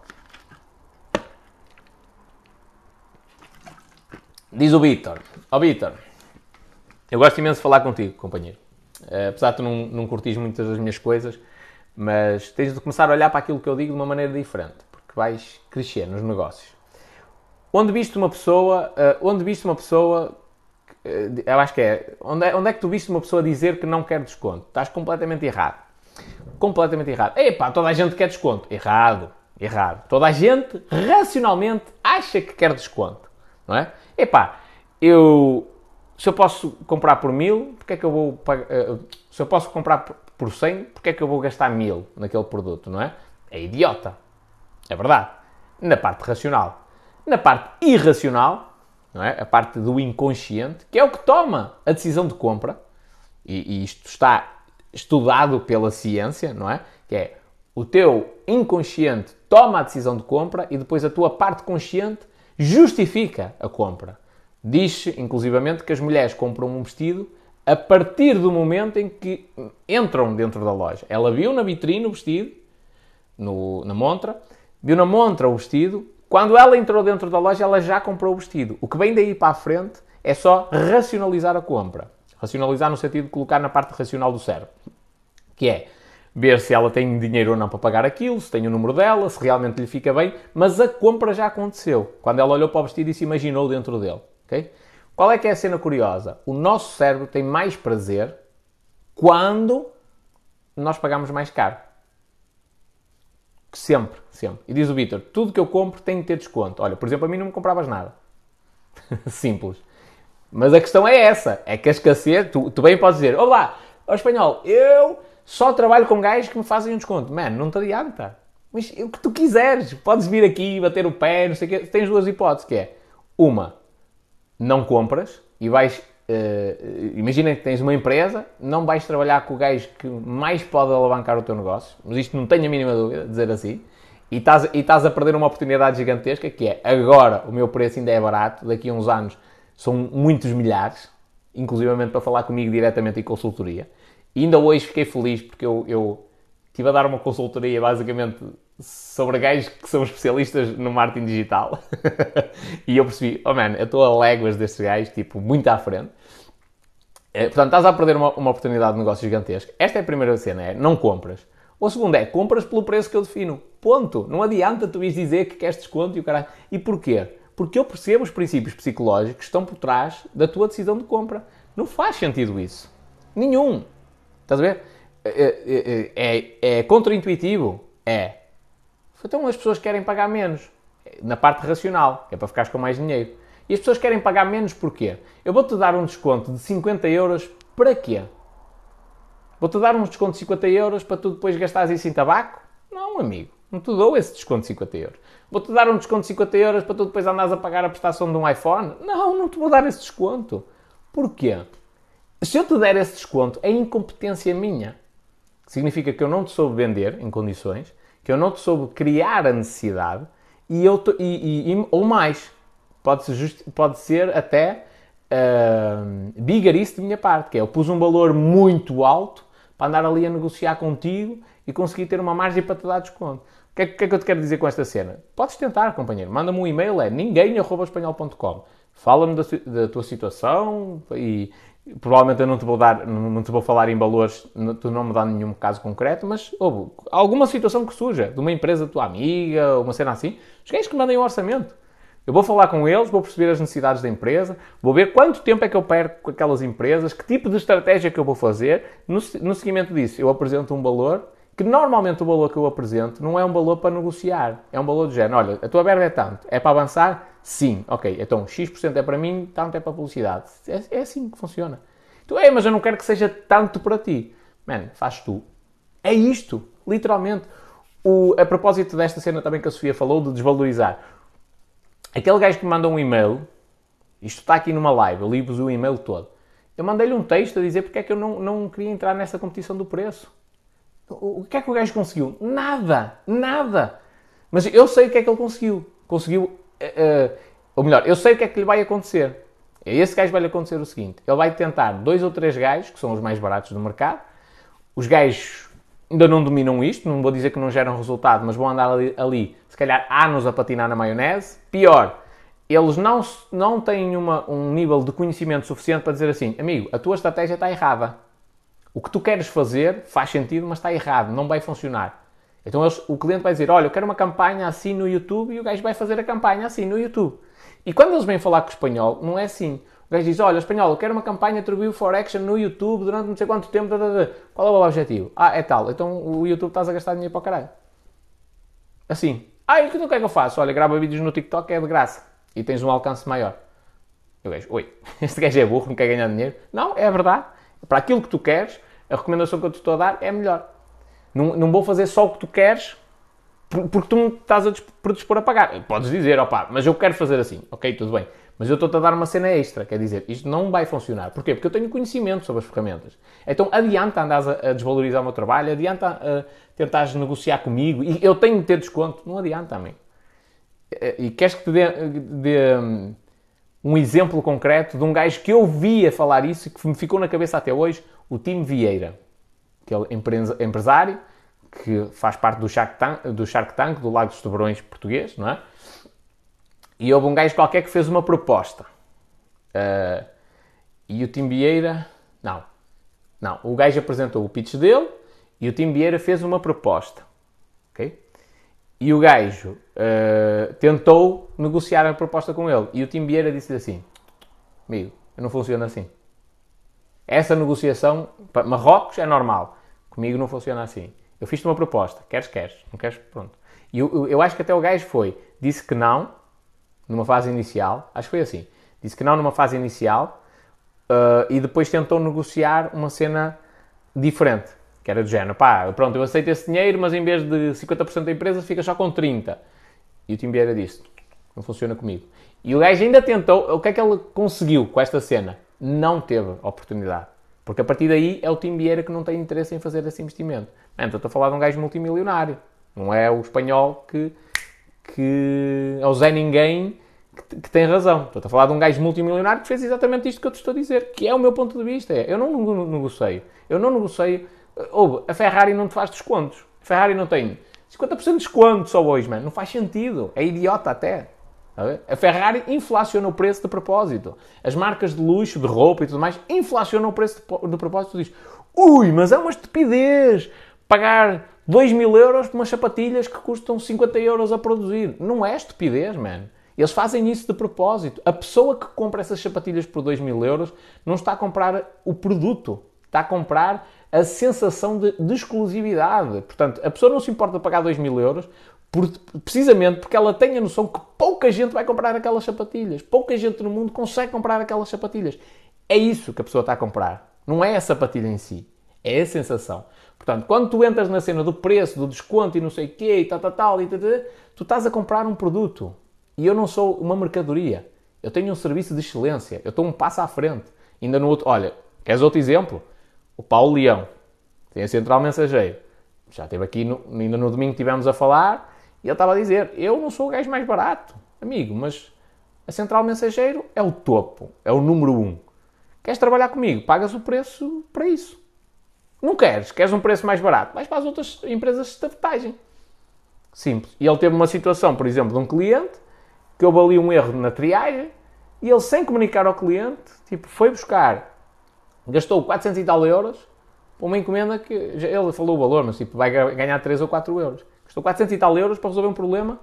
Diz o Vitor. Ó oh, Vitor, eu gosto imenso de falar contigo, companheiro. Uh, apesar de tu não, não curtires muitas das minhas coisas, mas tens de começar a olhar para aquilo que eu digo de uma maneira diferente, porque vais crescer nos negócios. Onde viste uma pessoa, uh, onde viste uma pessoa eh, eu acho que é onde, é. onde é que tu viste uma pessoa dizer que não quer desconto? Estás completamente errado. Completamente errado. Epá, toda a gente quer desconto. Errado. Errado. Toda a gente, racionalmente, acha que quer desconto. Não é? Epá, eu... Se eu posso comprar por mil, porque é que eu vou pagar... Eh, se eu posso comprar por 100, porque é que eu vou gastar mil naquele produto, não é? É idiota. É verdade. Na parte racional. Na parte irracional, não é? a parte do inconsciente, que é o que toma a decisão de compra, e, e isto está estudado pela ciência, não é? Que é o teu inconsciente toma a decisão de compra e depois a tua parte consciente justifica a compra. Diz, inclusivamente, que as mulheres compram um vestido a partir do momento em que entram dentro da loja. Ela viu na vitrine o vestido, no, na montra, viu na montra o vestido, quando ela entrou dentro da loja, ela já comprou o vestido. O que vem daí para a frente é só racionalizar a compra. Racionalizar no sentido de colocar na parte racional do cérebro. Que é, ver se ela tem dinheiro ou não para pagar aquilo, se tem o número dela, se realmente lhe fica bem, mas a compra já aconteceu. Quando ela olhou para o vestido e se imaginou dentro dele. Okay? Qual é que é a cena curiosa? O nosso cérebro tem mais prazer quando nós pagamos mais caro. Sempre, sempre. E diz o Vitor, tudo que eu compro tem que ter desconto. Olha, por exemplo, a mim não me compravas nada. Simples. Mas a questão é essa, é que a escassez, tu, tu bem podes dizer, olá, ó espanhol, eu só trabalho com gajos que me fazem um desconto. Mano, não te adianta. Mas o que tu quiseres, podes vir aqui, bater o pé, não sei o quê. Tens duas hipóteses, que é, uma, não compras e vais Uh, imagina que tens uma empresa, não vais trabalhar com o gajo que mais pode alavancar o teu negócio, mas isto não tenho a mínima dúvida, dizer assim, e estás, e estás a perder uma oportunidade gigantesca que é agora o meu preço ainda é barato, daqui a uns anos são muitos milhares, inclusivamente para falar comigo diretamente em consultoria. E ainda hoje fiquei feliz porque eu, eu estive a dar uma consultoria basicamente sobre gajos que são especialistas no marketing digital. e eu percebi, oh man, eu estou a léguas destes gajos, tipo, muito à frente. É, portanto, estás a perder uma, uma, oportunidade de negócio gigantesca. Esta é a primeira cena, é não compras. Ou a segunda é, compras pelo preço que eu defino. Ponto. Não adianta tu ires dizer que queres desconto e o caralho. E porquê? Porque eu percebo os princípios psicológicos que estão por trás da tua decisão de compra. Não faz sentido isso. Nenhum. Estás a ver? É, é, é, é contra-intuitivo? É. Então as pessoas querem pagar menos. Na parte racional, é para ficares com mais dinheiro. E as pessoas querem pagar menos porquê? Eu vou-te dar um desconto de 50 euros para quê? Vou-te dar um desconto de 50 euros para tu depois gastares isso em tabaco? Não, amigo. Não te dou esse desconto de 50 euros. Vou-te dar um desconto de 50 euros para tu depois andares a pagar a prestação de um iPhone? Não, não te vou dar esse desconto. Porquê? Se eu te der esse desconto, é incompetência minha. Significa que eu não te soube vender em condições, que eu não te soube criar a necessidade e eu e, e, ou mais. Pode ser, pode ser até uh, bigarice de minha parte, que é eu pus um valor muito alto para andar ali a negociar contigo e conseguir ter uma margem para te dar desconto. O que é, que, é que eu te quero dizer com esta cena? Podes tentar, companheiro. Manda-me um e-mail, é ninguém.espanhol.com. Fala-me da, da, tua situação e, Provavelmente eu não te vou dar, não te vou falar em valores, tu não me dá nenhum caso concreto, mas houve alguma situação que surja, de uma empresa tua amiga, uma cena assim, os gajos que mandem um orçamento. Eu vou falar com eles, vou perceber as necessidades da empresa, vou ver quanto tempo é que eu perco com aquelas empresas, que tipo de estratégia que eu vou fazer. No, no seguimento disso, eu apresento um valor, que normalmente o valor que eu apresento não é um valor para negociar, é um valor de género. Olha, a tua verba é tanto, é para avançar? Sim, ok. Então X% é para mim, tanto é para publicidade. É, é assim que funciona. Tu, é, mas eu não quero que seja tanto para ti. Man, faz tu. É isto, literalmente. O, a propósito desta cena também que a Sofia falou, de desvalorizar. Aquele gajo que me manda um e-mail, isto está aqui numa live, eu li-vos o e-mail todo. Eu mandei-lhe um texto a dizer porque é que eu não, não queria entrar nessa competição do preço. O, que é que o gajo conseguiu? Nada, nada. Mas eu sei o que é que ele conseguiu. Conseguiu uh, ou melhor, eu sei o que é que lhe vai acontecer. A esse gajo vai-lhe acontecer o seguinte: ele vai tentar dois ou três gajos, que são os mais baratos do mercado. Os gajos ainda não dominam isto, não vou dizer que não geram resultado, mas vão andar ali, ali se calhar anos a patinar na maionese. Pior, eles não, não têm uma, um nível de conhecimento suficiente para dizer assim: amigo, a tua estratégia está errada. O que tu queres fazer faz sentido, mas está errado, não vai funcionar. Então eles, o cliente vai dizer: Olha, eu quero uma campanha assim no YouTube e o gajo vai fazer a campanha assim no YouTube. E quando eles vêm falar com o espanhol, não é assim. O gajo diz: Olha, espanhol, eu quero uma campanha Tribute for Action no YouTube durante não sei quanto tempo. Qual é o objetivo? Ah, é tal. Então o YouTube estás a gastar dinheiro para o caralho. Assim. Ah, e o que é que eu faço? Olha, grava vídeos no TikTok, é de graça. E tens um alcance maior. Eu gajo, oi, este gajo é burro, não quer ganhar dinheiro. Não, é verdade. Para aquilo que tu queres, a recomendação que eu te estou a dar é melhor. Não, não vou fazer só o que tu queres porque tu me estás a predispor a pagar. Podes dizer, opá, mas eu quero fazer assim. Ok, tudo bem. Mas eu estou-te a dar uma cena extra, quer dizer, isto não vai funcionar. Porquê? Porque eu tenho conhecimento sobre as ferramentas. Então adianta andares a, desvalorizar o meu trabalho, adianta a, tentares negociar comigo, e eu tenho de ter desconto. Não adianta, também. E queres que te dê, dê hum, um exemplo concreto de um gajo que eu via falar isso e que me ficou na cabeça até hoje, o Tim Vieira aquele empresário que faz parte do Shark Tank, do, Shark Tank, do Lago dos Tubarões português, não é? E houve um gajo qualquer que fez uma proposta. Uh, e o Tim Vieira, não, não, o gajo apresentou o pitch dele E o Tim Vieira fez uma proposta. ok? E o gajo uh, tentou negociar a proposta com ele. E o Tim Vieira disse assim: Amigo, não funciona assim. Essa negociação, Marrocos é normal. Comigo não funciona assim. Eu fiz-te uma proposta. Queres, queres. Não queres, pronto. E eu, eu, eu acho que até o gajo foi. Disse que não, numa fase inicial. Acho que foi assim. Disse que não numa fase inicial. Uh, e depois tentou negociar uma cena diferente. Que era do género, pá, pronto, eu aceito esse dinheiro, mas em vez de 50% da empresa fica só com 30%. E o Tim Vieira disse, não funciona comigo. E o gajo ainda tentou, o que é que ele conseguiu com esta cena? Não teve oportunidade. Porque a partir daí é o Tim Vieira que não tem interesse em fazer esse investimento. então estou a falar de um gajo multimilionário. Não é o espanhol que, que é Zé Ninguém que, que, tem razão. Estou a falar de um gajo multimilionário que fez exatamente isto que eu te estou a dizer, que é o meu ponto de vista. É, eu não negocio. Eu não negocio Ouve, a Ferrari não te faz descontos. A Ferrari não tem 50% de desconto só hoje, mano. Não faz sentido. É idiota até. A Ferrari inflaciona o preço de propósito. As marcas de luxo, de roupa e tudo mais, inflacionam o preço de, de propósito. Dizes, ui, mas é uma estupidez pagar 2 mil euros por umas sapatilhas que custam 50 euros a produzir. Não é estupidez, mano. Eles fazem isso de propósito. A pessoa que compra essas sapatilhas por 2 mil euros não está a comprar o produto, está a comprar a sensação de, de, exclusividade. Portanto, a pessoa não se importa de pagar 2 mil euros por, precisamente porque ela tem a noção que pouca gente vai comprar aquelas sapatilhas. Pouca gente no mundo consegue comprar aquelas sapatilhas. É isso que a pessoa está a comprar. Não é a sapatilha em si. É a sensação. Portanto, quando tu entras na cena do preço, do desconto e não sei o quê, e tal, tal, tal, e tal, tal, tu estás a comprar um produto. E eu não sou uma mercadoria. Eu tenho um serviço de excelência. Eu estou um passo à frente. Ainda no outro... Olha, queres outro exemplo? o Paulo Leão, tem a Central Mensageiro. Já esteve aqui, no, ainda no domingo tivemos a falar, e ele estava a dizer, eu não sou o gajo mais barato, amigo, mas a Central Mensageiro é o topo, é o número um. Queres trabalhar comigo? Pagas o preço para isso. Não queres? Queres um preço mais barato? Vais para as outras empresas de estafetagem. Simples. E ele teve uma situação, por exemplo, de um cliente que houve ali um erro na triagem e ele, sem comunicar ao cliente, tipo, foi buscar gastou 400 e tal euros para uma encomenda que ele falou o valor, mas tipo, vai ganhar 3 ou 4 euros. Gastou 400 e tal euros para resolver um problema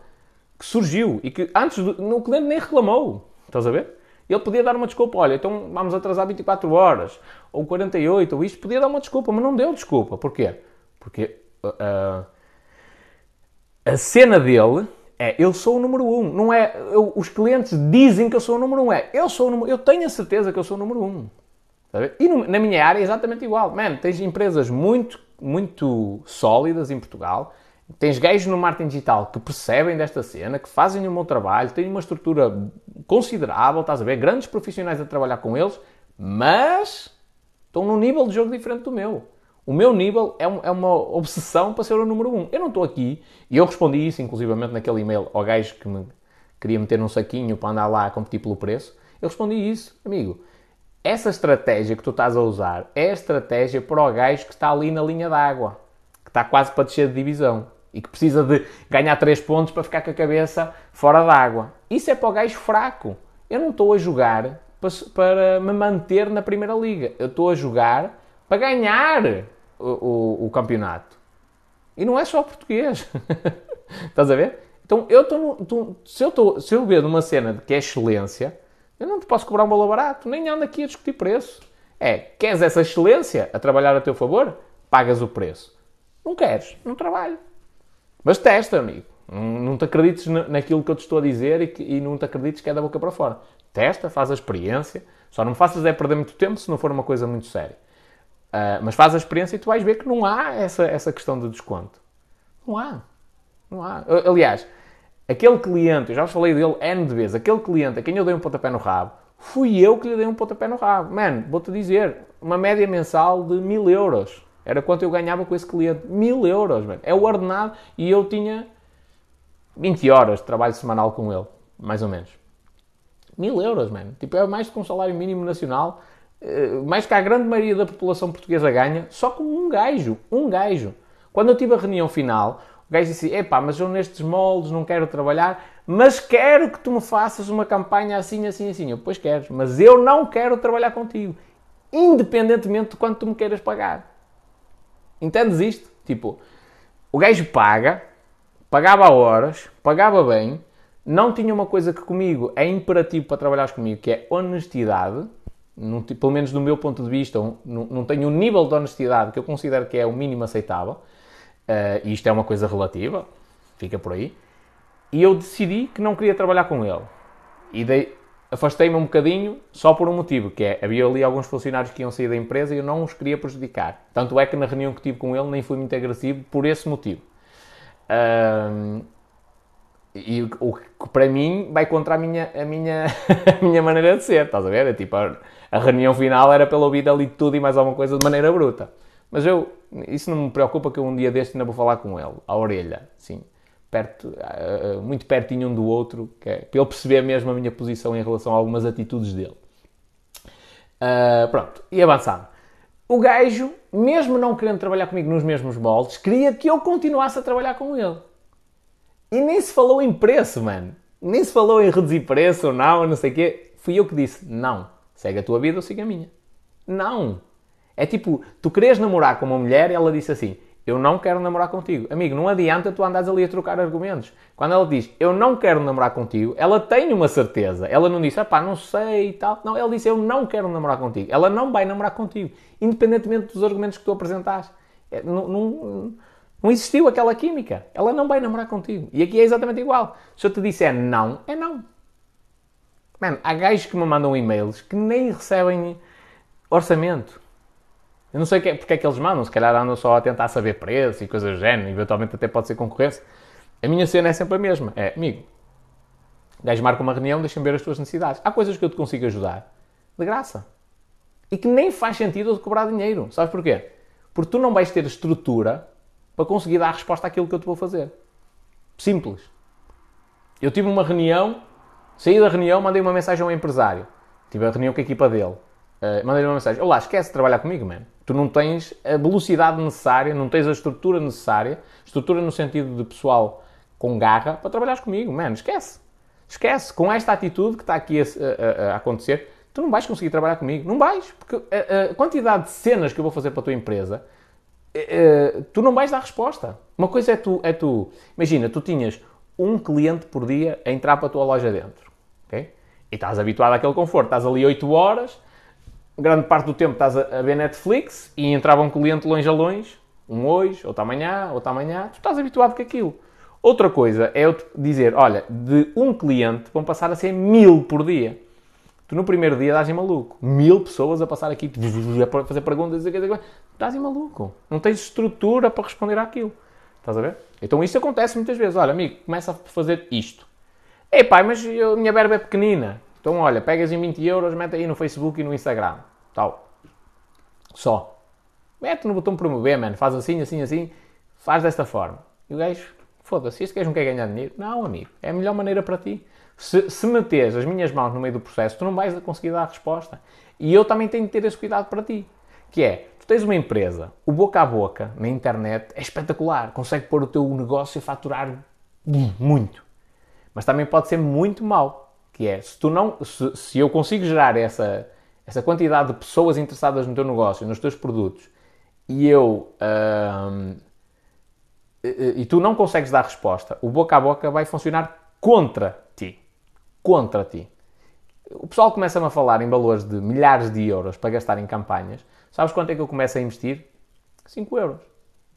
que surgiu e que antes o cliente nem reclamou. Estás a ver? Ele podia dar uma desculpa, olha, então vamos atrasar 24 horas, ou 48, ou isto, podia dar uma desculpa, mas não deu desculpa. Porquê? Porque uh, a cena dele é eu sou o número 1, um. não é, eu, os clientes dizem que eu sou o número 1, um. é eu sou o número, eu tenho a certeza que eu sou o número 1. Um. E no, na minha área é exatamente igual. Man, tens empresas muito, muito sólidas em Portugal, tens gajos no marketing digital que percebem desta cena, que fazem um bom trabalho, têm uma estrutura considerável, estás a ver? Grandes profissionais a trabalhar com eles, mas estão num nível de jogo diferente do meu. O meu nível é, um, é uma obsessão para ser o número um. Eu não estou aqui, e eu respondi isso, inclusivamente naquele e-mail ao gajo que me queria meter num saquinho para andar lá a competir pelo preço. Eu respondi isso, amigo essa estratégia que tu estás a usar é a estratégia para o gajo que está ali na linha d'água, que está quase para descer de divisão e que precisa de ganhar 3 pontos para ficar com a cabeça fora d'água. Isso é para o gajo fraco. Eu não estou a jogar para, para me manter na Primeira Liga. Eu estou a jogar para ganhar o, o, o campeonato. E não é só português. Estás a ver? Então, eu se, eu estou, se eu ver numa cena que é excelência, eu não te posso cobrar um valor barato, nem ando aqui a discutir preço. É, queres essa excelência a trabalhar a teu favor? Pagas o preço. Não queres? Não trabalho. Mas testa, amigo. Não te acredites naquilo que eu te estou a dizer e, que, e não te acredites que é da boca para fora. Testa, faz a experiência. Só não faças é perder muito tempo se não for uma coisa muito séria. Uh, mas faz a experiência e tu vais ver que não há essa, essa questão de desconto. Não há. Não há. Aliás, aquele cliente, eu já vos falei dele N de vezes, aquele cliente a quem eu dei um pontapé no rabo, fui eu que lhe dei um pontapé no rabo. Mano, vou-te dizer, uma média mensal de mil euros. Era quanto eu ganhava com esse cliente. Mil euros, mano. É o ordenado e eu tinha 20 horas de trabalho semanal com ele, mais ou menos. Mil euros, mano. Tipo, é mais do que um salário mínimo nacional, eh, mais que a grande maioria da população portuguesa ganha, só com um gajo. Um gajo. Quando eu tive a reunião final, o gajo disse: Epá, mas eu nestes moldes não quero trabalhar, mas quero que tu me faças uma campanha assim, assim, assim. Eu, pois queres, mas eu não quero trabalhar contigo, independentemente de quanto tu me queiras pagar. Entendes isto? Tipo, o gajo paga, pagava horas, pagava bem, não tinha uma coisa que comigo é imperativo para trabalhares comigo, que é honestidade. Não, pelo menos do meu ponto de vista, não, não tenho um nível de honestidade que eu considero que é o mínimo aceitável. Uh, e isto é uma coisa relativa, fica por aí. E eu decidi que não queria trabalhar com ele. E dei, afastei-me um bocadinho só por um motivo, que é, havia ali alguns funcionários que iam sair da empresa e eu não os queria prejudicar. Tanto é que na reunião que tive com ele nem fui muito agressivo por esse motivo. Uh, e o que para mim vai contra a minha, a minha, a minha maneira de ser, estás a ver? É tipo, a, a reunião final era pela ouvir ali tudo e mais alguma coisa de maneira bruta. Mas eu, isso não me preocupa que eu um dia deste ainda vou falar com ele, à orelha, sim, perto, uh, muito pertinho um do outro, é, para ele perceber mesmo a minha posição em relação a algumas atitudes dele. Uh, pronto, e avançando. O gajo, mesmo não querendo trabalhar comigo nos mesmos moldes, queria que eu continuasse a trabalhar com ele. E nem se falou em preço, mano. Nem se falou em reduzir preço ou não, não sei o quê. Fui eu que disse, não. Segue a tua vida ou siga a minha. Não. É tipo, tu querias namorar com uma mulher e ela disse assim, eu não quero namorar contigo. Amigo, não adianta tu andares ali a trocar argumentos. Quando ela diz, eu não quero namorar contigo, ela tem uma certeza. Ela não disse, pá, não sei e tal. Não, ela disse, eu não quero namorar contigo. Ela não vai namorar contigo, independentemente dos argumentos que tu apresentaste. É, não, não, não existiu aquela química. Ela não vai namorar contigo. E aqui é exatamente igual. Se eu te disser não, é não. Mano, há gajos que me mandam e-mails que nem recebem orçamento. Eu não sei que, porque é que eles mandam. Se calhar andam só a tentar saber preço e coisas do género. Eventualmente até pode ser concorrência. A minha cena é sempre a mesma. É, amigo, gajo marca uma reunião, deixa-me ver as tuas necessidades. Há coisas que eu te consigo ajudar. De graça. E que nem faz sentido eu cobrar dinheiro. Sabes porquê? Porque tu não vais ter estrutura para conseguir dar a resposta àquilo que eu te vou fazer. Simples. Eu tive uma reunião, saí da reunião, mandei uma mensagem ao empresário. Tive a reunião com a equipa dele. Uh, mandei uma mensagem: Olá, esquece de trabalhar comigo, man. Tu não tens a velocidade necessária, não tens a estrutura necessária, estrutura no sentido de pessoal com garra, para trabalhares comigo, man. Esquece. Esquece. Com esta atitude que está aqui a, a, a acontecer, tu não vais conseguir trabalhar comigo. Não vais. Porque a, a quantidade de cenas que eu vou fazer para a tua empresa uh, tu não vais dar resposta. Uma coisa é tu, é tu, imagina, tu tinhas um cliente por dia a entrar para a tua loja dentro, ok? E estás habituado àquele conforto, estás ali 8 horas, grande parte do tempo estás a, a ver Netflix e entrava um cliente longe a longe, um hoje, outro amanhã, outro amanhã, tu estás habituado com aquilo. Outra coisa é eu dizer, olha, de um cliente vão passar a ser mil por dia. Tu no primeiro dia dás em maluco. Mil pessoas a passar aqui, a fazer perguntas, estás em maluco. Não tens estrutura para responder àquilo. Estás a ver? Então isto acontece muitas vezes. Olha, amigo, começa a fazer isto. Ei pai, mas a minha verba é pequenina. Então olha, pegas em 20 euros, mete aí no Facebook e no Instagram. Tal. Só. Mete no botão promover, mano. Faz assim, assim, assim. Faz desta forma. E o gajo, foda-se, este gajo não quer ganhar dinheiro. Não, amigo. É a melhor maneira para ti. Se, se meteres as minhas mãos no meio do processo, tu não vais conseguir dar a resposta. E eu também tenho de ter esse cuidado para ti. Que é, tu tens uma empresa, o boca a boca na internet é espetacular. Consegue pôr o teu negócio a faturar muito. Mas também pode ser muito mau. Que é, se, tu não, se, se eu consigo gerar essa, essa quantidade de pessoas interessadas no teu negócio, nos teus produtos, e eu... E, e tu não consegues dar resposta, o boca a boca vai funcionar contra ti contra ti. O pessoal começa-me a falar em valores de milhares de euros para gastar em campanhas. Sabes quanto é que eu começo a investir? 5 euros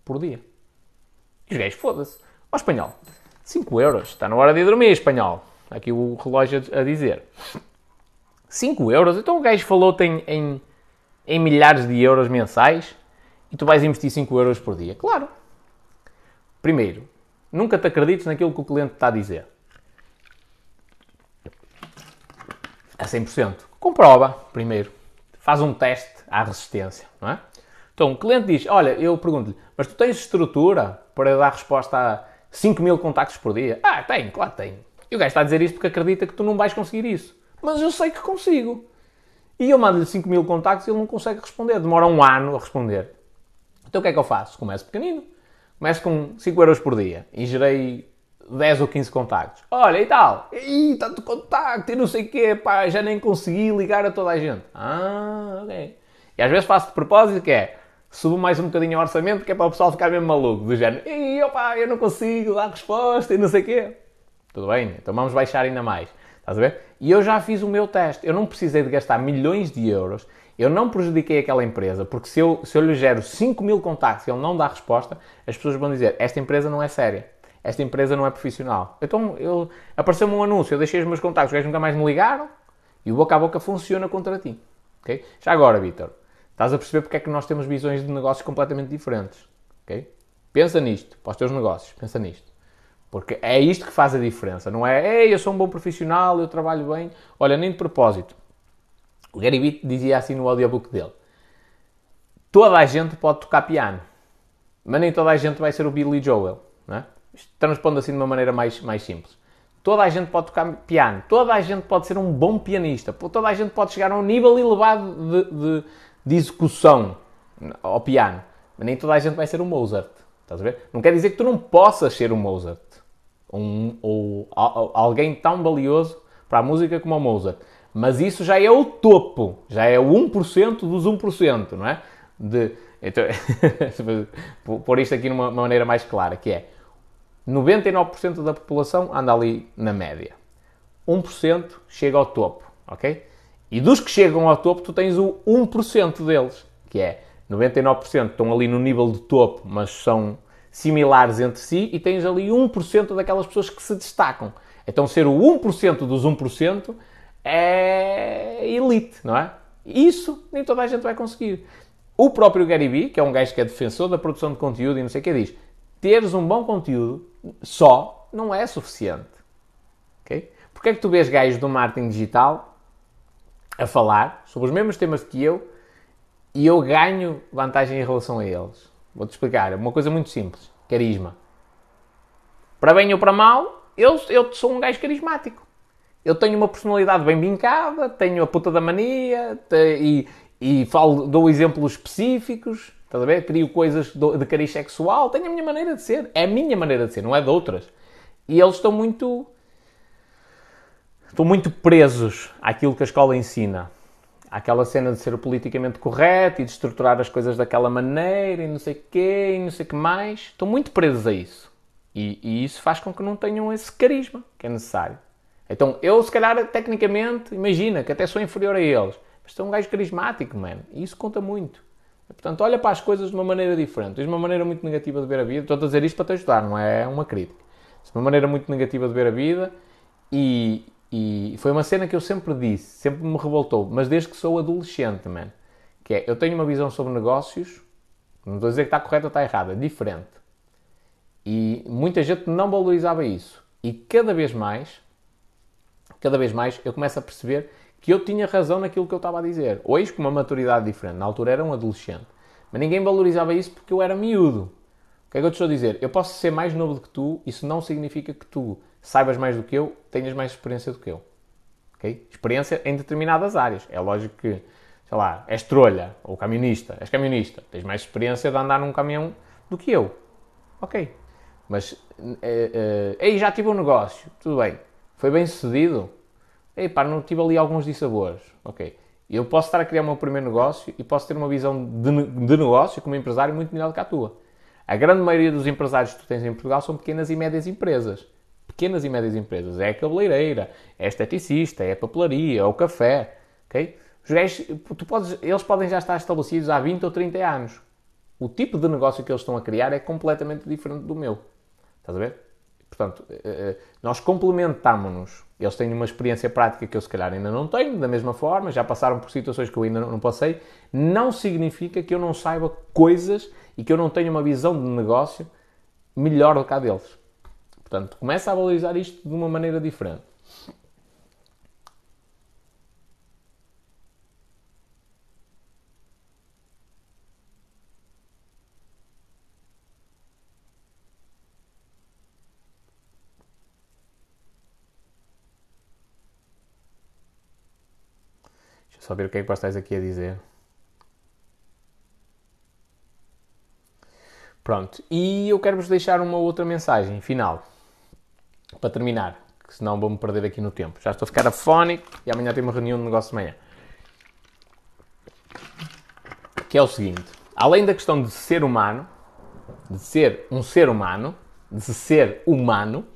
por dia. E os gajos, foda-se. Ó espanhol, 5 euros. Está na hora de dormir, espanhol. Aqui o relógio a dizer. 5 euros? Então o gajo falou-te em, em, em milhares de euros mensais e tu vais investir 5 euros por dia. Claro. Primeiro, nunca te acredites naquilo que o cliente está a dizer. a 100%. Comprova primeiro. Faz um teste à resistência, não é? Então, o cliente diz, olha, eu pergunto-lhe, mas tu tens estrutura para dar resposta a 5 mil contactos por dia? Ah, tenho, claro que tenho. E o gajo está a dizer isso porque acredita que tu não vais conseguir isso. Mas eu sei que consigo. E eu mando-lhe 5 mil contactos e ele não consegue responder. Demora um ano a responder. Então o que é que eu faço? Começo pequenino. Começo com 5 euros por dia e gerei 10 ou 15 contactos. Olha, e tal, e tanto contacto, e não sei o quê, pá, já nem consegui ligar a toda a gente. Ah, ok. E às vezes faço de propósito que é, subo mais um bocadinho o orçamento, que é para o pessoal ficar mesmo maluco, do género, e opa, eu não consigo dar resposta e não sei o quê. Tudo bem, então vamos baixar ainda mais. Estás a ver? E eu já fiz o meu teste. Eu não precisei de gastar milhões de euros. Eu não prejudiquei aquela empresa, porque se eu, se eu lhe gero 5 mil contactos e ele não dá resposta, as pessoas vão dizer: esta empresa não é séria, esta empresa não é profissional. Então, eu, apareceu-me um anúncio, eu deixei os meus contactos, os gajos nunca mais me ligaram e o boca a boca funciona contra ti. Okay? Já agora, Vitor, estás a perceber porque é que nós temos visões de negócios completamente diferentes. Okay? Pensa nisto, para os teus negócios, pensa nisto. Porque é isto que faz a diferença, não é? Ei, eu sou um bom profissional, eu trabalho bem. Olha, nem de propósito. O Gary Vee dizia assim no audiobook dele: Toda a gente pode tocar piano, mas nem toda a gente vai ser o Billy Joel. É? Transpondo assim de uma maneira mais, mais simples. Toda a gente pode tocar piano, toda a gente pode ser um bom pianista, toda a gente pode chegar a um nível elevado de, de, de execução ao piano, mas nem toda a gente vai ser um Mozart. Estás a ver? Não quer dizer que tu não possas ser um Mozart um, ou, ou alguém tão valioso para a música como o Mozart. Mas isso já é o topo, já é o 1% dos 1%, não é? De, então, pôr isto aqui numa maneira mais clara, que é 99% da população anda ali na média. 1% chega ao topo, ok? E dos que chegam ao topo, tu tens o 1% deles, que é 99% estão ali no nível de topo, mas são similares entre si e tens ali 1% daquelas pessoas que se destacam. Então ser o 1% dos 1% é elite, não é? Isso nem toda a gente vai conseguir. O próprio Gary Vee, que é um gajo que é defensor da produção de conteúdo e não sei o que, diz: teres um bom conteúdo só não é suficiente. Okay? Porque é que tu vês gajos do marketing digital a falar sobre os mesmos temas que eu e eu ganho vantagem em relação a eles? Vou-te explicar. Uma coisa muito simples. Carisma. Para bem ou para mal, eu, eu sou um gajo carismático. Eu tenho uma personalidade bem vincada, tenho a puta da mania e, e falo, dou exemplos específicos. Estás a ver? Crio coisas de cariz sexual. Tenho a minha maneira de ser. É a minha maneira de ser, não é de outras. E eles estão muito. Estão muito presos àquilo que a escola ensina aquela cena de ser politicamente correto e de estruturar as coisas daquela maneira e não sei quê e não sei que mais. Estão muito presos a isso. E, e, isso faz com que não tenham esse carisma que é necessário. Então, eu, se calhar, tecnicamente, imagina que até sou inferior a eles, mas sou um gajo carismático, mano. E isso conta muito. Portanto, olha para as coisas de uma maneira diferente. Tens uma maneira muito negativa de ver a vida. Estou a dizer isto para te ajudar, não é uma crítica. Tens uma maneira muito negativa de ver a vida e, e foi uma cena que eu sempre disse, sempre me revoltou, mas desde que sou adolescente, man. Que é, eu tenho uma visão sobre negócios, não estou a dizer que está correta ou está errada, diferente. E muita gente não valorizava isso. E cada vez mais, cada vez mais, eu começo a perceber que eu tinha razão naquilo que eu estava a dizer. Hoje, com uma maturidade diferente, na altura era um adolescente. Mas ninguém valorizava isso porque eu era miúdo. O que é que eu te estou a dizer? Eu posso ser mais novo do que tu, isso não significa que tu saibas mais do que eu, tenhas mais experiência do que eu. Okay? Experiência em determinadas áreas. É lógico que, sei lá, és trolha ou camionista, és camionista, tens mais experiência de andar num caminhão do que eu. Ok. Mas, é, é, aí já tive um negócio, tudo bem. Foi bem sucedido? Ei, pá, não tive ali alguns dissabores. Ok. Eu posso estar a criar o meu primeiro negócio e posso ter uma visão de, de negócio como empresário muito melhor do que a tua. A grande maioria dos empresários que tu tens em Portugal são pequenas e médias empresas pequenas e médias empresas. É a cabeleireira, é a esteticista, é a papelaria, é o café. Okay? Os gajos, tu podes, eles podem já estar estabelecidos há 20 ou 30 anos. O tipo de negócio que eles estão a criar é completamente diferente do meu. Estás a ver? Portanto, eh, eh, nós complementamos-nos. Eles têm uma experiência prática que eu, se calhar, ainda não tenho, da mesma forma, já passaram por situações que eu ainda não passei. Não significa que eu não saiba coisas e que eu não tenha uma visão de negócio melhor do que a deles. Portanto, começa a valorizar isto de uma maneira diferente. Deixa eu só ver o que é que estás aqui a dizer. Pronto, e eu quero-vos deixar uma outra mensagem final para terminar, que senão vou-me perder aqui no tempo. Já estou a ficar afónico e amanhã tenho uma reunião de negócio de manhã. Que é o seguinte: além da questão de ser humano, de ser um ser humano, de ser humano,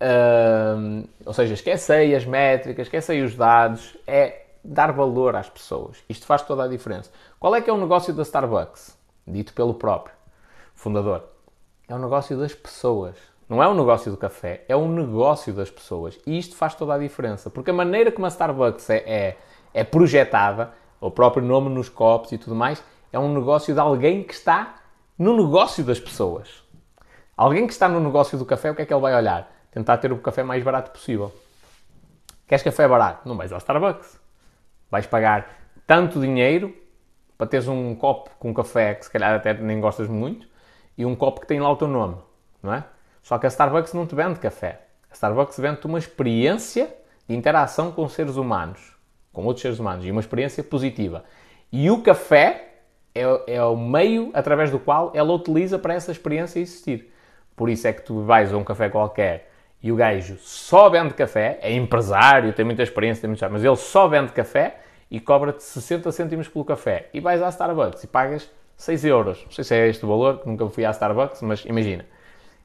uh, ou seja, esquecei as métricas, esquecei os dados, é dar valor às pessoas. Isto faz toda a diferença. Qual é que é o negócio da Starbucks? Dito pelo próprio fundador. É o negócio das pessoas. Não é o negócio do café, é o negócio das pessoas. E isto faz toda a diferença. Porque a maneira como a Starbucks é, é, é projetada, o próprio nome nos copos e tudo mais, é um negócio de alguém que está no negócio das pessoas. Alguém que está no negócio do café, o que é que ele vai olhar? Tentar ter o café mais barato possível. Queres café barato? Não vais ao Starbucks. Vais pagar tanto dinheiro para teres um copo com café que se calhar até nem gostas muito e um copo que tem lá o teu nome, não é? Só que a Starbucks não te vende café. A Starbucks vende-te uma experiência de interação com seres humanos, com outros seres humanos, e uma experiência positiva. E o café é, é o meio através do qual ela utiliza para essa experiência existir. Por isso é que tu vais a um café qualquer e o gajo só vende café, é empresário, tem muita experiência, tem muito mas ele só vende café e cobra-te 60 cêntimos pelo café. E vais à Starbucks e pagas 6 euros. Não sei se é este o valor, nunca fui à Starbucks, mas imagina.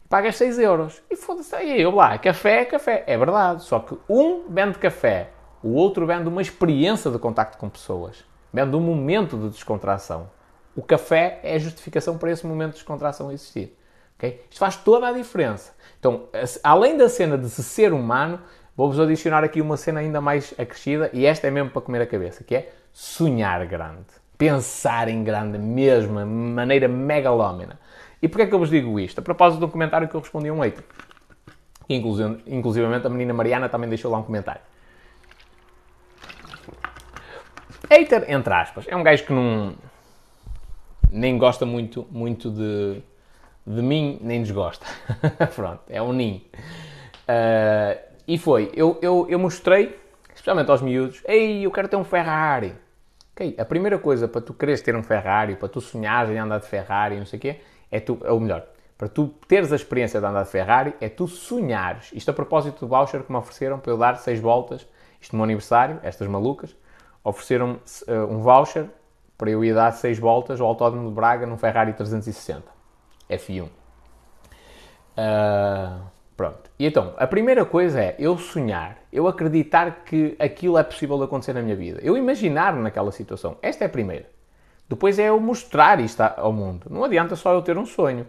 Pagas 6 euros. E foda-se, aí eu lá, café é café. É verdade, só que um vende café, o outro vende uma experiência de contacto com pessoas. Vende um momento de descontração. O café é a justificação para esse momento de descontração existir. Okay? Isto faz toda a diferença. Então, além da cena de ser humano, vou-vos adicionar aqui uma cena ainda mais acrescida, e esta é mesmo para comer a cabeça, que é sonhar grande. Pensar em grande mesmo, maneira megalómena. E porquê é que eu vos digo isto? A propósito de um comentário que eu respondi a um hater. Inclusive, inclusivamente a menina Mariana também deixou lá um comentário. Hater, entre aspas, é um gajo que não nem gosta muito, muito de, de mim, nem desgosta. Pronto, é um ninho. Uh, e foi, eu, eu, eu mostrei, especialmente aos miúdos, ei, eu quero ter um Ferrari. Okay, a primeira coisa para tu quereres ter um Ferrari, para tu sonhares em andar de Ferrari, não sei o quê, é tu, ou melhor, para tu teres a experiência de andar de Ferrari, é tu sonhares. Isto a propósito do voucher que me ofereceram para eu dar 6 voltas, isto no meu aniversário, estas malucas, ofereceram-me uh, um voucher para eu ir dar 6 voltas ao Autódromo de Braga num Ferrari 360 F1. Uh, pronto. E então, a primeira coisa é eu sonhar, eu acreditar que aquilo é possível de acontecer na minha vida. Eu imaginar naquela situação. Esta é a primeira. Depois é eu mostrar isto ao mundo. Não adianta só eu ter um sonho.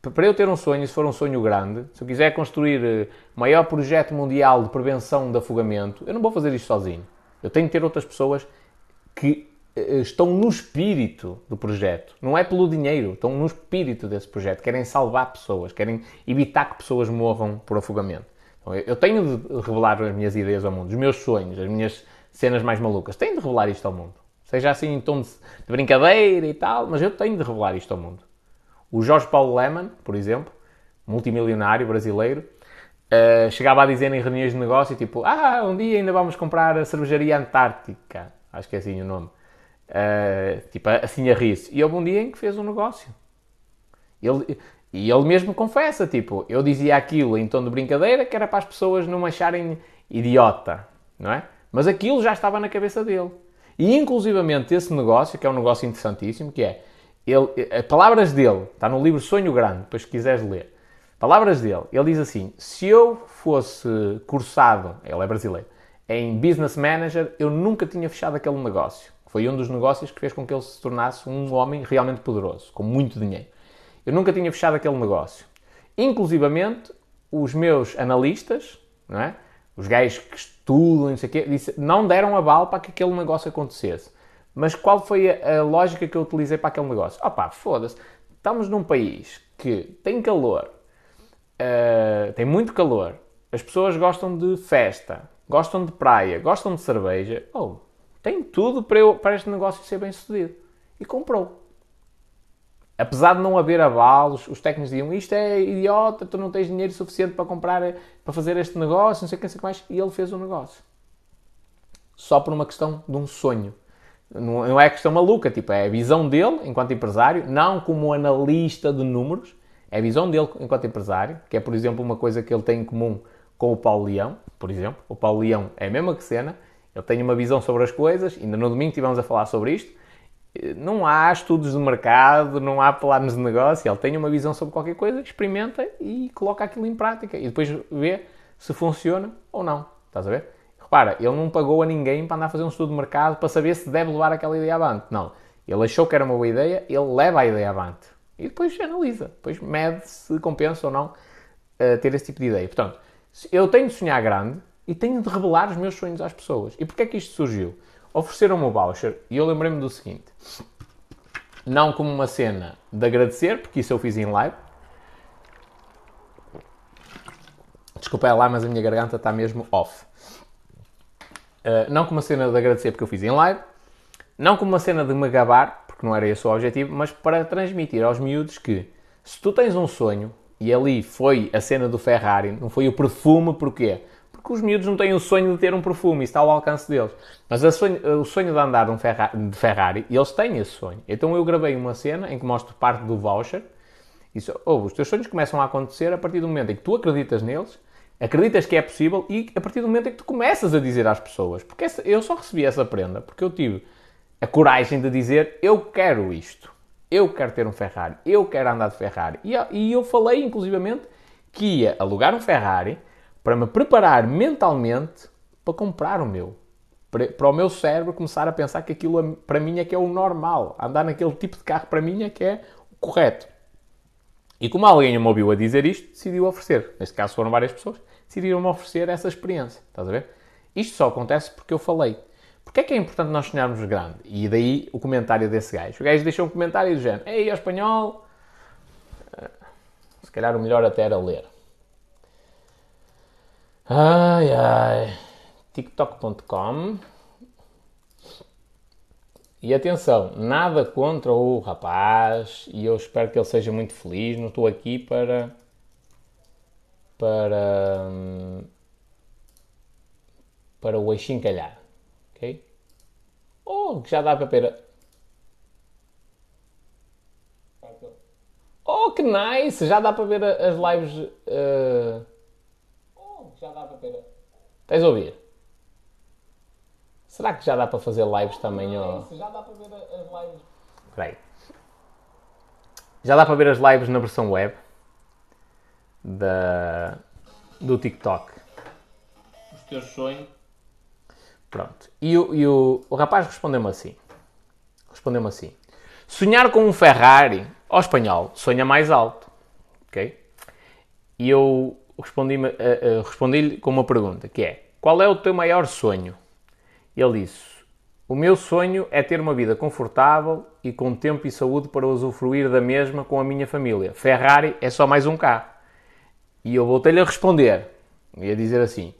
Para eu ter um sonho, se for um sonho grande, se eu quiser construir eh, o maior projeto mundial de prevenção de afogamento, eu não vou fazer isto sozinho. Eu tenho que ter outras pessoas que eh, estão no espírito do projeto. Não é pelo dinheiro, estão no espírito desse projeto. Querem salvar pessoas, querem evitar que pessoas morram por afogamento. Então, eu tenho de revelar as minhas ideias ao mundo, os meus sonhos, as minhas cenas mais malucas. Tenho de revelar isto ao mundo. Seja assim em tom de, de brincadeira e tal, mas eu tenho de revelar isto ao mundo. O Jorge Paulo Lehmann, por exemplo, multimilionário brasileiro, uh, chegava a dizer em reuniões de negócio, tipo, ah, um dia ainda vamos comprar a cervejaria Antártica. Acho que é assim o nome Uh, tipo, assim a rir-se. E houve um dia em que fez um negócio. Ele, e ele mesmo confessa, tipo, eu dizia aquilo em tom de brincadeira que era para as pessoas não me acharem idiota, não é? Mas aquilo já estava na cabeça dele. E inclusivamente esse negócio, que é um negócio interessantíssimo, que é, ele, as palavras dele, está no livro Sonho Grande, depois se quiseres ler, palavras dele, ele diz assim, se eu fosse cursado, ele é brasileiro, em Business Manager, eu nunca tinha fechado aquele negócio. Foi um dos negócios que fez com que ele se tornasse um homem realmente poderoso, com muito dinheiro. Eu nunca tinha fechado aquele negócio. Inclusivamente, os meus analistas, não é? Os gajos que estudam, não sei o quê, disse, não deram aval para que aquele negócio acontecesse. Mas qual foi a, a lógica que eu utilizei para aquele negócio? Opá, foda-se. Estamos num país que tem calor, uh, tem muito calor, as pessoas gostam de festa, gostam de praia, gostam de cerveja. Oh, tem tudo para, eu, para este negócio ser bem sucedido. E comprou. Apesar de não haver avalos, os técnicos diziam isto é idiota, tu não tens dinheiro suficiente para comprar, para fazer este negócio, não sei o que, não sei o que mais. E ele fez o negócio. Só por uma questão de um sonho. Não é questão maluca, tipo, é a visão dele enquanto empresário, não como analista de números, é a visão dele enquanto empresário, que é, por exemplo, uma coisa que ele tem em comum com o Paulo Leão, por exemplo. O Paulo Leão é a mesma que cena, ele tem uma visão sobre as coisas, ainda no domingo estivemos a falar sobre isto, não há estudos de mercado, não há planos de negócio. Ele tem uma visão sobre qualquer coisa, experimenta e coloca aquilo em prática e depois vê se funciona ou não. Estás a ver? Repara, ele não pagou a ninguém para andar a fazer um estudo de mercado para saber se deve levar aquela ideia avante. Não. Ele achou que era uma boa ideia, ele leva a ideia avante. E depois analisa, depois mede se compensa ou não uh, ter esse tipo de ideia. Portanto, eu tenho de sonhar grande e tenho de revelar os meus sonhos às pessoas. E porquê é que isto surgiu? Ofereceram-me o voucher e eu lembrei-me do seguinte. Não como uma cena de agradecer, porque isso eu fiz em live. Desculpa é lá, mas a minha garganta está mesmo off. Uh, não como uma cena de agradecer, porque eu fiz em live. Não como uma cena de me gabar, porque não era esse o objetivo, mas para transmitir aos miúdos que se tu tens um sonho, e ali foi a cena do Ferrari, não foi o perfume, porquê? Porque os miúdos não têm o sonho de ter um perfume, isso está ao alcance deles. Mas sonho, o sonho de andar um Ferrari, de Ferrari, eles têm esse sonho. Então eu gravei uma cena em que mostro parte do voucher, e disse, oh, os teus sonhos começam a acontecer a partir do momento em que tu acreditas neles, acreditas que é possível e a partir do momento em que tu começas a dizer às pessoas. Porque essa, eu só recebi essa prenda porque eu tive a coragem de dizer eu quero isto eu quero ter um Ferrari, eu quero andar de Ferrari. E, e eu falei, inclusivamente, que ia alugar um Ferrari para me preparar mentalmente para comprar o meu. Para, o meu cérebro começar a pensar que aquilo para mim é que é o normal. Andar naquele tipo de carro para mim é que é o correto. E como alguém me ouviu a dizer isto, decidiu oferecer. Neste caso foram várias pessoas, decidiram-me oferecer essa experiência. Estás a ver? Isto só acontece porque eu falei. Porquê é que é importante nós sonharmos grande? E daí o comentário desse gajo. O gajo deixou um comentário do género: Ei, espanhol. Eh, se calhar o melhor até era ler. Ai ai. TikTok.com. E atenção, nada contra o rapaz e eu espero que ele seja muito feliz. Não estou aqui para. para. Para o achincalhar ok? Oh, já dá para ver. Oh, que nice! Já dá para ver as lives. Uh... Já dá para ver. Tens a ouvir? Será que já dá para fazer lives também? Nice. Oh? Já dá para ver as lives. Espera. Já dá para ver as lives na versão web da, do TikTok. Os teus sonhos Pronto. E, o, e o, o rapaz respondeu-me assim. Respondeu-me assim. Sonhar com um Ferrari, ao espanhol, sonha mais alto. Ok? E eu respondi-lhe uh, uh, respondi com uma pergunta, que é, qual é o teu maior sonho? Ele disse, o meu sonho é ter uma vida confortável e com tempo e saúde para usufruir da mesma com a minha família. Ferrari é só mais um carro. E eu voltei-lhe a responder, ia dizer assim,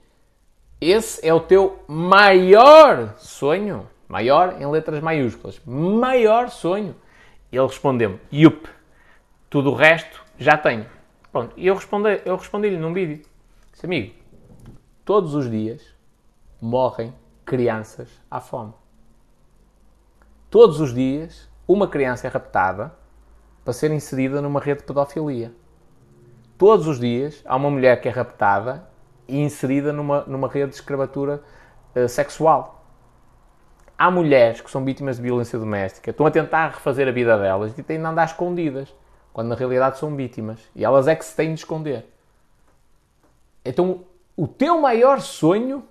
esse é o teu maior sonho? Maior em letras maiúsculas. Maior sonho. Ele respondeu-me: Yup, tudo o resto já tenho. Pronto, e eu respondi-lhe eu respondi num vídeo: Disse, amigo, todos os dias morrem crianças à fome. Todos os dias uma criança é raptada para ser inserida numa rede de pedofilia. Todos os dias há uma mulher que é raptada e inserida numa, numa rede de escravatura uh, sexual. Há mulheres que são vítimas de violência doméstica, estão a tentar refazer a vida delas e têm de andar escondidas, quando na realidade são vítimas. E elas é que se têm de esconder. Então, o teu maior sonho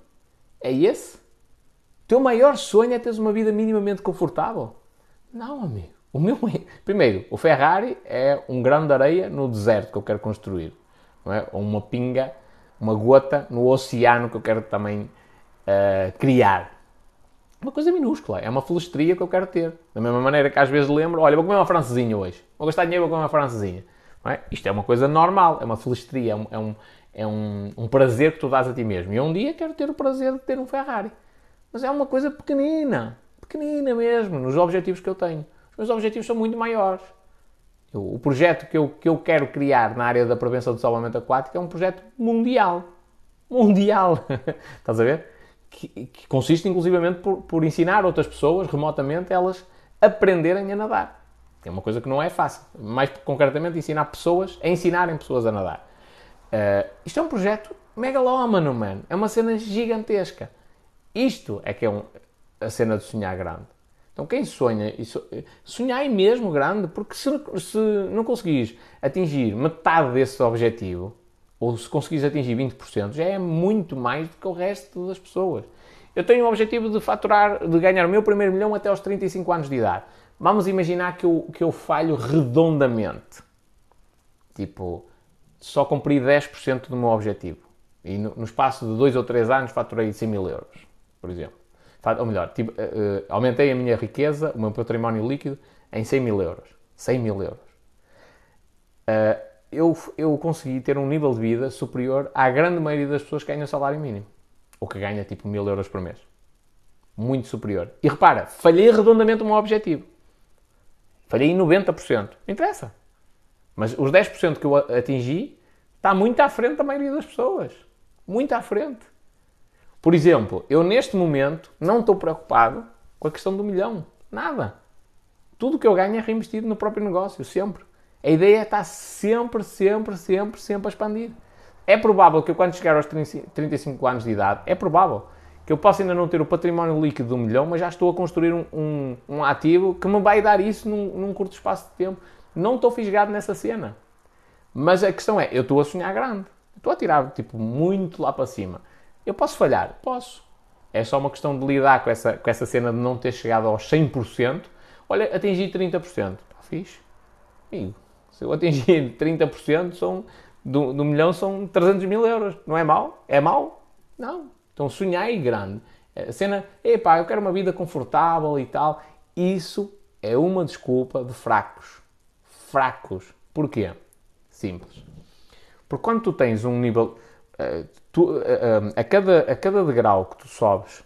é esse? O teu maior sonho é teres uma vida minimamente confortável? Não, amigo. O meu... Primeiro, o Ferrari é um grão de areia no deserto que eu quero construir. Não é? Ou uma pinga uma gota no oceano que eu quero também uh, criar. Uma coisa minúscula, é uma flestria que eu quero ter. Da mesma maneira que às vezes lembro, olha, vou comer uma francesinha hoje. Vou gastar dinheiro, vou comer uma francesinha. É? Isto é uma coisa normal, é uma flestria, é, um, é, um, é um, um, prazer que tu dás a ti mesmo. E um dia quero ter o prazer de ter um Ferrari. Mas é uma coisa pequenina, pequenina mesmo, nos objetivos que eu tenho. Os meus objetivos são muito maiores. O projeto que eu, que eu quero criar na área da prevenção do salvamento aquático é um projeto mundial. Mundial. Estás a ver? Que, consiste inclusivamente por, por, ensinar outras pessoas remotamente elas aprenderem a nadar. É uma coisa que não é fácil. Mais concretamente, ensinar pessoas a ensinarem pessoas a nadar. Uh, isto é um projeto megalómano, mano. É uma cena gigantesca. Isto é que é um, a cena de sonhar grande. Então quem sonha, sonhai mesmo grande, porque se, se não conseguires atingir metade desse objetivo, ou se conseguires atingir 20%, já é muito mais do que o resto das pessoas. Eu tenho o objetivo de faturar, de ganhar o meu primeiro milhão até aos 35 anos de idade. Vamos imaginar que eu, que eu falho redondamente. Tipo, só cumpri 10% do meu objetivo. E no, no, espaço de 2 ou 3 anos faturei 100 mil euros, por exemplo. Ou melhor, tipo, uh, aumentei a minha riqueza, o meu património líquido, em 100 mil euros. 100 mil euros. Uh, eu, eu consegui ter um nível de vida superior à grande maioria das pessoas que ganham salário mínimo. Ou que ganha tipo mil euros por mês. Muito superior. E repara, falhei redondamente o meu objetivo. Falhei em 90%. Não interessa. Mas os 10% que eu atingi está muito à frente da maioria das pessoas. Muito à frente. Por exemplo, eu neste momento não estou preocupado com a questão do milhão. Nada. Tudo que eu ganho é reinvestido no próprio negócio, sempre. A ideia estar sempre, sempre, sempre, sempre a expandir. É provável que eu, quando chegar aos 35 anos de idade, é provável que eu possa ainda não ter o património líquido de um milhão, mas já estou a construir um, um, um ativo que me vai dar isso num, num, curto espaço de tempo. Não estou fisgado nessa cena. Mas a questão é, eu estou a sonhar grande. Estou a tirar, tipo, muito lá para cima. Eu posso falhar? Posso. É só uma questão de lidar com essa, com essa cena de não ter chegado aos 100%. Olha, atingi 30%. Está fixe. Amigo, se eu atingir 30%, são, do, do milhão são 300 mil euros. Não é mau? É mau? Não. Então sonhai grande. A cena, epá, eu quero uma vida confortável e tal. Isso é uma desculpa de fracos. Fracos. Porquê? Simples. Porque quando tu tens um nível. Uh, tu, uh, uh, a, cada, a cada degrau que tu sobes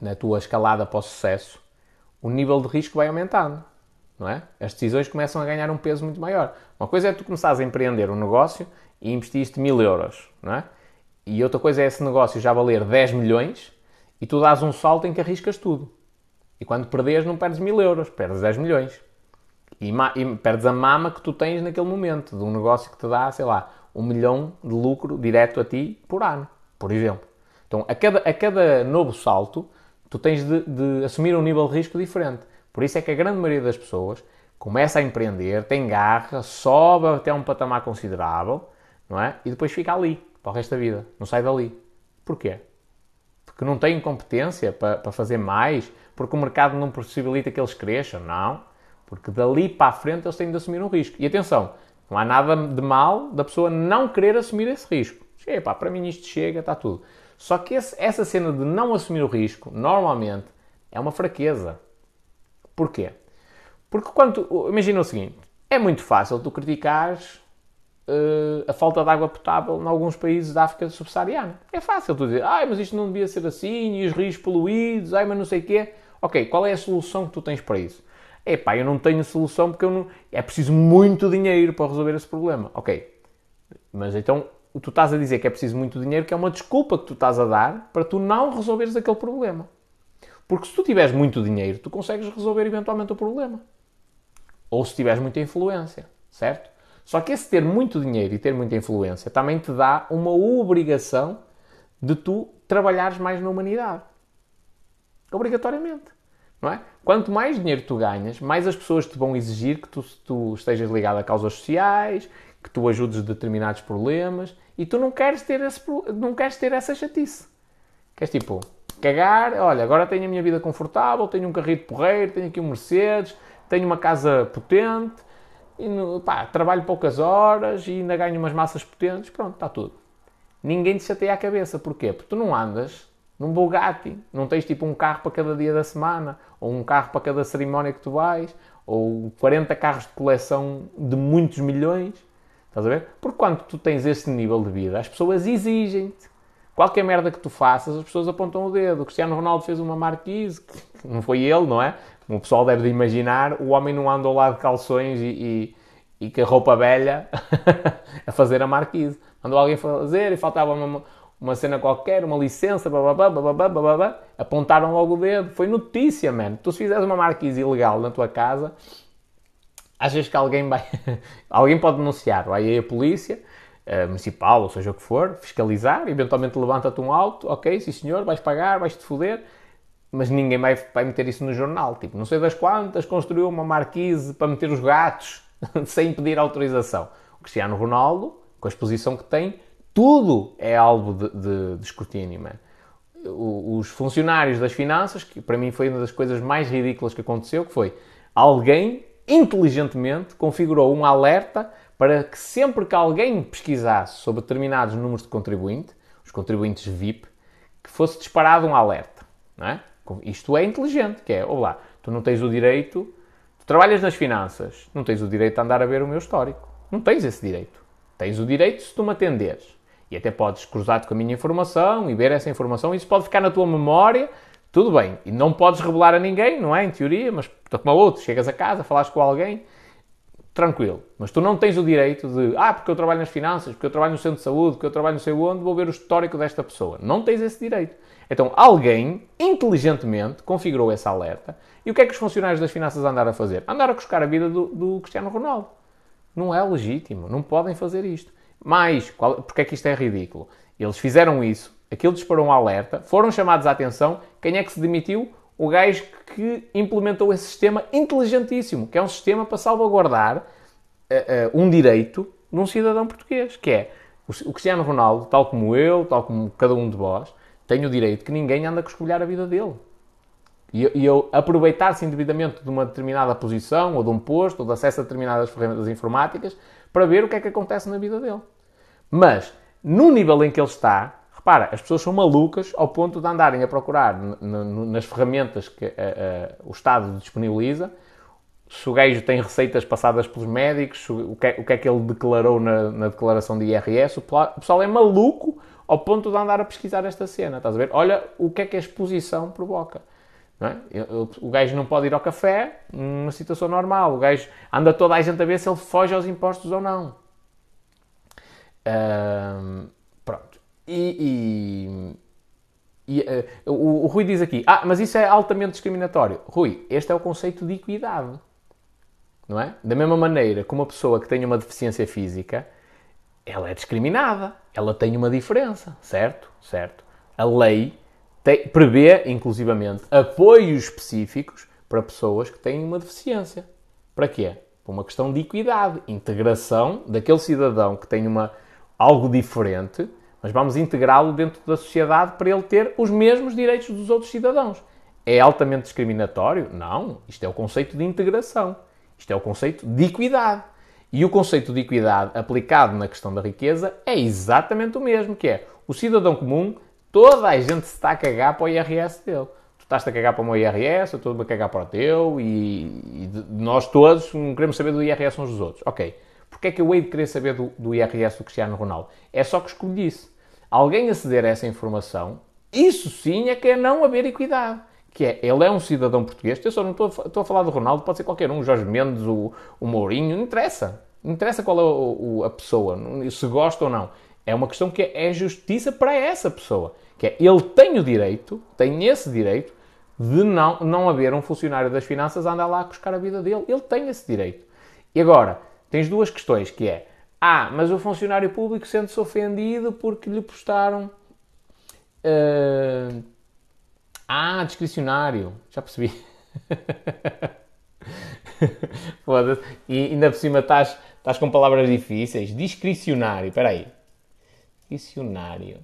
na tua escalada para o sucesso, o nível de risco vai aumentando. Não é? As decisões começam a ganhar um peso muito maior. Uma coisa é tu começares a empreender um negócio e investiste mil euros, não é? E outra coisa é esse negócio já valer 10 milhões e tu dás um salto em que arriscas tudo. E quando perdes, não perdes mil euros, perdes 10 milhões. E, e, perdes a mama que tu tens naquele momento, de um negócio que te dá, sei lá, um milhão de lucro direto a ti por ano, por exemplo. Então, a cada, a cada novo salto, tu tens de, de assumir um nível de risco diferente. Por isso é que a grande maioria das pessoas começa a empreender, tem garra, sobe até um patamar considerável, não é? E depois fica ali para o resto da vida. Não sai dali. Porquê? Porque não têm competência para, para fazer mais? Porque o mercado não possibilita que eles cresçam? Não. Porque dali para a frente eles têm de assumir um risco. E atenção, não há nada de mal da pessoa não querer assumir esse risco. Chega, para mim isto chega, está tudo. Só que esse, essa cena de não assumir o risco, normalmente, é uma fraqueza. Porquê? Porque quando. Imagina o seguinte: é muito fácil tu criticares uh, a falta de água potável em alguns países da África subsaariana. É fácil tu dizer, ai, mas isto não devia ser assim, e os rios poluídos, ai, mas não sei o quê. Ok, qual é a solução que tu tens para isso? É pá, eu não tenho solução porque eu não... é preciso muito dinheiro para resolver esse problema. Ok, mas então tu estás a dizer que é preciso muito dinheiro, que é uma desculpa que tu estás a dar para tu não resolveres aquele problema. Porque se tu tiveres muito dinheiro, tu consegues resolver eventualmente o problema. Ou se tiveres muita influência, certo? Só que esse ter muito dinheiro e ter muita influência também te dá uma obrigação de tu trabalhares mais na humanidade. Obrigatoriamente. Não é? Quanto mais dinheiro tu ganhas, mais as pessoas te vão exigir que tu, tu estejas ligado a causas sociais, que tu ajudes determinados problemas e tu não queres ter, esse, não queres ter essa chatice. Queres tipo, cagar, olha, agora tenho a minha vida confortável, tenho um carrito porreiro, tenho aqui um Mercedes, tenho uma casa potente, e pá, trabalho poucas horas e ainda ganho umas massas potentes, pronto, está tudo. Ninguém te chateia a cabeça, porquê? Porque tu não andas num Bugatti, não tens tipo um carro para cada dia da semana, ou um carro para cada cerimónia que tu vais, ou 40 carros de coleção de muitos milhões, estás a ver? Porque quando tu tens esse nível de vida, as pessoas exigem-te. Qualquer merda que tu faças, as pessoas apontam o dedo. O Cristiano Ronaldo fez uma marquise, que não foi ele, não é? Como o pessoal deve de imaginar, o homem não ao lado de calções e, e, e com a roupa velha a fazer a marquise. Mandou alguém fazer e faltava uma, uma cena qualquer, uma licença, bababá, bababá, bababá, apontaram logo o dedo. Foi notícia, mano. Tu se fizeres uma marquise ilegal na tua casa, achas que alguém vai... alguém pode denunciar. Vai aí a polícia uh, municipal, ou seja o que for, fiscalizar, eventualmente levanta-te um alto, ok, sim senhor, vais pagar, vais-te foder mas ninguém vai, vai meter isso no jornal. Tipo, não sei das quantas, construiu uma marquise para meter os gatos sem pedir autorização. O Cristiano Ronaldo, com a exposição que tem, tudo é alvo de, de, de escrutínio, man. Os funcionários das finanças, que para mim foi uma das coisas mais ridículas que aconteceu, que foi alguém inteligentemente configurou um alerta para que sempre que alguém pesquisasse sobre determinados números de contribuinte, os contribuintes VIP, que fosse disparado um alerta. É? Isto é inteligente, que é, olá, tu não tens o direito, tu trabalhas nas finanças, não tens o direito de andar a ver o meu histórico. Não tens esse direito. Tens o direito se tu me atenderes. E até podes cruzar-te com a minha informação e ver essa informação, isso pode ficar na tua memória, tudo bem. E não podes revelar a ninguém, não é? Em teoria, mas como outro, chegas a casa, falas com alguém, tranquilo. Mas tu não tens o direito de, ah, porque eu trabalho nas finanças, porque eu trabalho no centro de saúde, porque eu trabalho não sei onde, vou ver o histórico desta pessoa. Não tens esse direito. Então, alguém, inteligentemente, configurou esse alerta. E o que é que os funcionários das finanças andaram a fazer? Andaram a cuscar a vida do, do Cristiano Ronaldo. Não é legítimo. Não podem fazer isto. Mas, qual, porque é que isto é ridículo? Eles fizeram isso, aquilo disparou um alerta, foram chamados à atenção. Quem é que se demitiu? O gajo que implementou esse sistema inteligentíssimo, que é um sistema para salvaguardar uh, uh, um direito de um cidadão português, que é o Cristiano Ronaldo, tal como eu, tal como cada um de vós, tem o direito que ninguém anda a escolher a vida dele. E eu aproveitar-se indevidamente de uma determinada posição, ou de um posto, ou de acesso a determinadas ferramentas informáticas, para ver o que é que acontece na vida dele. Mas, no nível em que ele está, repara, as pessoas são malucas ao ponto de andarem a procurar nas ferramentas que uh, uh, o Estado disponibiliza se o gajo tem receitas passadas pelos médicos, o que, é, o que é que ele declarou na, na, declaração de IRS. O pessoal é maluco ao ponto de andar a pesquisar esta cena. Estás a ver? Olha o que é que a exposição provoca. É? O gajo não pode ir ao café numa situação normal. O gajo anda toda a gente a ver se ele foge aos impostos ou não. pronto. E, e, e uh, o, o, Rui diz aqui: Ah, mas isso é altamente discriminatório. Rui, este é o conceito de equidade. Não é? Da mesma maneira que uma pessoa que tem uma deficiência física, ela é discriminada. Ela tem uma diferença, certo? Certo. A lei tem, prevê, inclusivamente, apoios específicos para pessoas que têm uma deficiência. Para quê? Para uma questão de equidade, integração daquele cidadão que tem uma, algo diferente, mas vamos integrá-lo dentro da sociedade para ele ter os mesmos direitos dos outros cidadãos. É altamente discriminatório? Não. Isto é o conceito de integração. Isto é o conceito de equidade. E o conceito de equidade aplicado na questão da riqueza é exatamente o mesmo, que é o cidadão comum Toda a gente se está a cagar para o IRS dele. Tu estás a cagar para o meu IRS, eu estou a cagar para o teu e, e nós todos não queremos saber do IRS uns dos outros. Ok. Porquê é que eu hei de querer saber do, do IRS do Cristiano Ronaldo? É só que escolhi isso. Alguém aceder a essa informação, isso sim é que é não haver equidade que é, ele é um cidadão português, eu só não estou a, estou a falar do Ronaldo, pode ser qualquer um, o Jorge Mendes, o, o Mourinho, não interessa. Não interessa qual é o, o, a pessoa, se gosta ou não. É uma questão que é justiça para essa pessoa. Que é, ele tem o direito, tem esse direito, de não, não haver um funcionário das finanças a andar lá a buscar a vida dele. Ele tem esse direito. E agora, tens duas questões, que é, ah, mas o funcionário público sente-se ofendido porque lhe postaram... Uh, ah, discricionário. Já percebi. Foda-se. E ainda por cima estás, estás com palavras difíceis. Discricionário. Espera aí dicionário.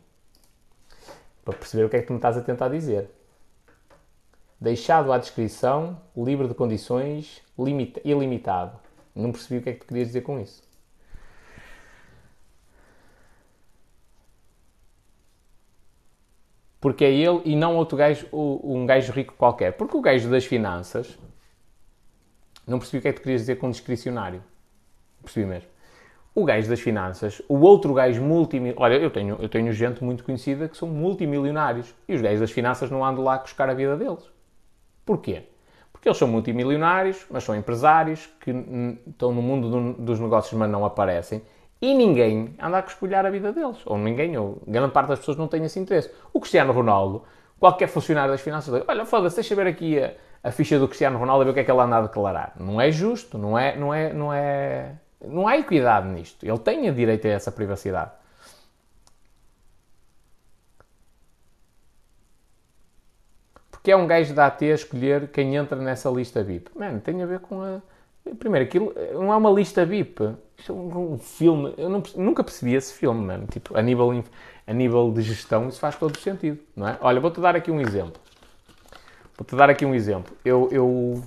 Para perceber o que é que tu me estás a tentar dizer. Deixado à descrição, livre de condições, limita, ilimitado. Não percebi o que é que tu querias dizer com isso. Porque é ele e não outro gajo, um gajo rico qualquer. Porque o gajo das finanças. Não percebi o que é que tu querias dizer com discricionário. Percebi mesmo o gajo das finanças, o outro gajo multimilionário. Olha, eu tenho, eu tenho gente muito conhecida que são multimilionários e os gajos das finanças não andam lá a buscar a vida deles. Porquê? Porque eles são multimilionários, mas são empresários que estão no mundo dos negócios, mas não aparecem e ninguém anda a escolher a vida deles. Ou ninguém, ou grande parte das pessoas não tem esse interesse. O Cristiano Ronaldo, qualquer funcionário das finanças, olha, foda-se, deixa ver aqui a, a ficha do Cristiano Ronaldo e ver o que é que ele anda a declarar. Não é justo, não é, não é, não é não há equidade nisto. Ele tem a direito a essa privacidade. Porque é um gajo da AT escolher quem entra nessa lista VIP? Mano, tem a ver com a. Primeiro, aquilo não é uma lista VIP. Isto é um, filme. Eu não, nunca percebi esse filme, mano. Tipo, a nível, a nível de gestão, isso faz todo o sentido, não é? Olha, vou-te dar aqui um exemplo. Vou-te dar aqui um exemplo. Eu. eu...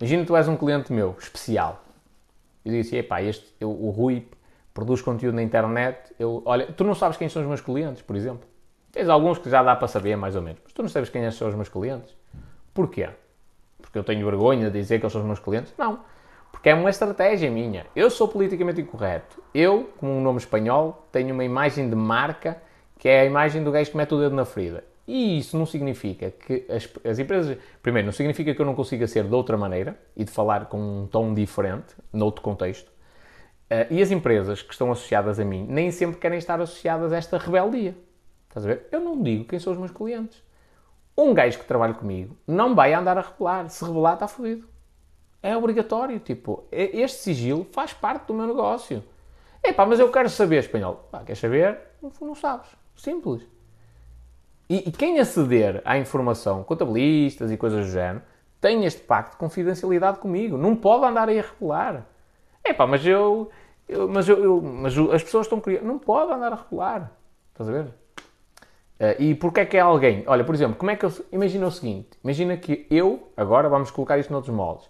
Imagina que tu és um cliente meu, especial. Eu disse, epá, este, eu, o Rui produz conteúdo na internet. Eu, olha, tu não sabes quem são os meus clientes, por exemplo. Tens alguns que já dá para saber, mais ou menos. Mas tu não sabes quem é são os meus clientes. Porquê? Porque eu tenho vergonha de dizer que eles são os meus clientes? Não. Porque é uma estratégia minha. Eu sou politicamente incorreto. Eu, como um nome espanhol, tenho uma imagem de marca que é a imagem do gajo que mete o dedo na ferida. E isso não significa que as, as, empresas. Primeiro, não significa que eu não consiga ser de outra maneira e de falar com um tom diferente, noutro contexto. Uh, e as empresas que estão associadas a mim nem sempre querem estar associadas a esta rebeldia. Estás a ver? Eu não digo quem são os meus clientes. Um gajo que trabalha comigo não vai andar a revelar. Se revelar, está fodido. É obrigatório. Tipo, este sigilo faz parte do meu negócio. Epá, mas eu quero saber espanhol. Pá, queres saber? Não, não sabes. Simples. E, e, quem aceder à informação, contabilistas e coisas do género, tem este pacto de confidencialidade comigo. Não pode andar aí a revelar. É pá, mas eu, eu, mas, eu, eu, mas as pessoas estão. Não pode andar a revelar. Estás a ver? Uh, e porquê é que é alguém? Olha, por exemplo, como é que eu. Imagina o seguinte: imagina que eu, agora vamos colocar isto noutros moldes.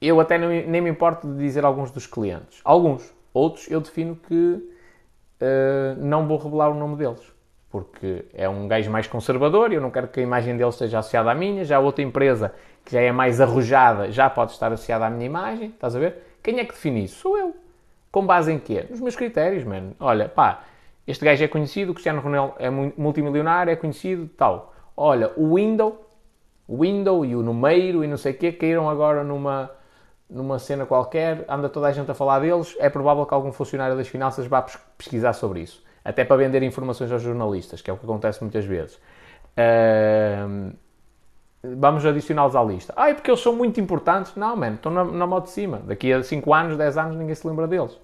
Eu até não, nem me importo de dizer alguns dos clientes. Alguns. Outros eu defino que uh, não vou revelar o nome deles porque é um gajo mais conservador e eu não quero que a imagem dele esteja associada à minha. Já outra empresa que já é mais arrojada já pode estar associada à minha imagem, estás a ver? Quem é que define isso? Sou eu. Com base em quê? Nos meus critérios, mano. Olha, pá, este gajo é conhecido, Cristiano Ronaldo é multimilionário, é conhecido, tal. Olha, o Window, o Window e o Numeiro e não sei o quê caíram agora numa, numa cena qualquer, anda toda a gente a falar deles, é provável que algum funcionário das finanças vá pesquisar sobre isso até para vender informações aos jornalistas, que é o que acontece muitas vezes. Uh, vamos adicioná-los à lista. Ah, é porque eles são muito importantes. Não, mano, estão na, na de cima. Daqui a 5 anos, 10 anos, ninguém se lembra deles.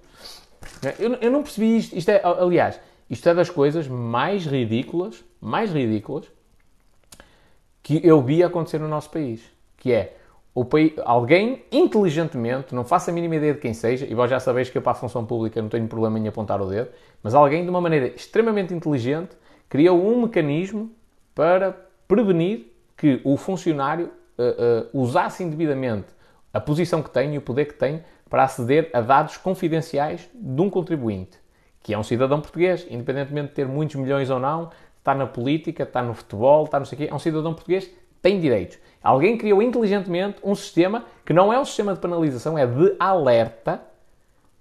Eu, eu não percebi isto. isto é, aliás, isto é das coisas mais ridículas, mais ridículas, que eu vi acontecer no nosso país. Que é, o país, alguém inteligentemente, não faça a mínima ideia de quem seja, e vós já sabeis que eu para a função pública não tenho problema em apontar o dedo, mas alguém de uma maneira extremamente inteligente criou um mecanismo para prevenir que o funcionário uh, uh, usasse indevidamente a posição que tem e o poder que tem para aceder a dados confidenciais de um contribuinte, que é um cidadão português, independentemente de ter muitos milhões ou não, está na política, está no futebol, está não sei o quê, é um cidadão português, tem direitos. Alguém criou inteligentemente um sistema que não é um sistema de penalização, é de alerta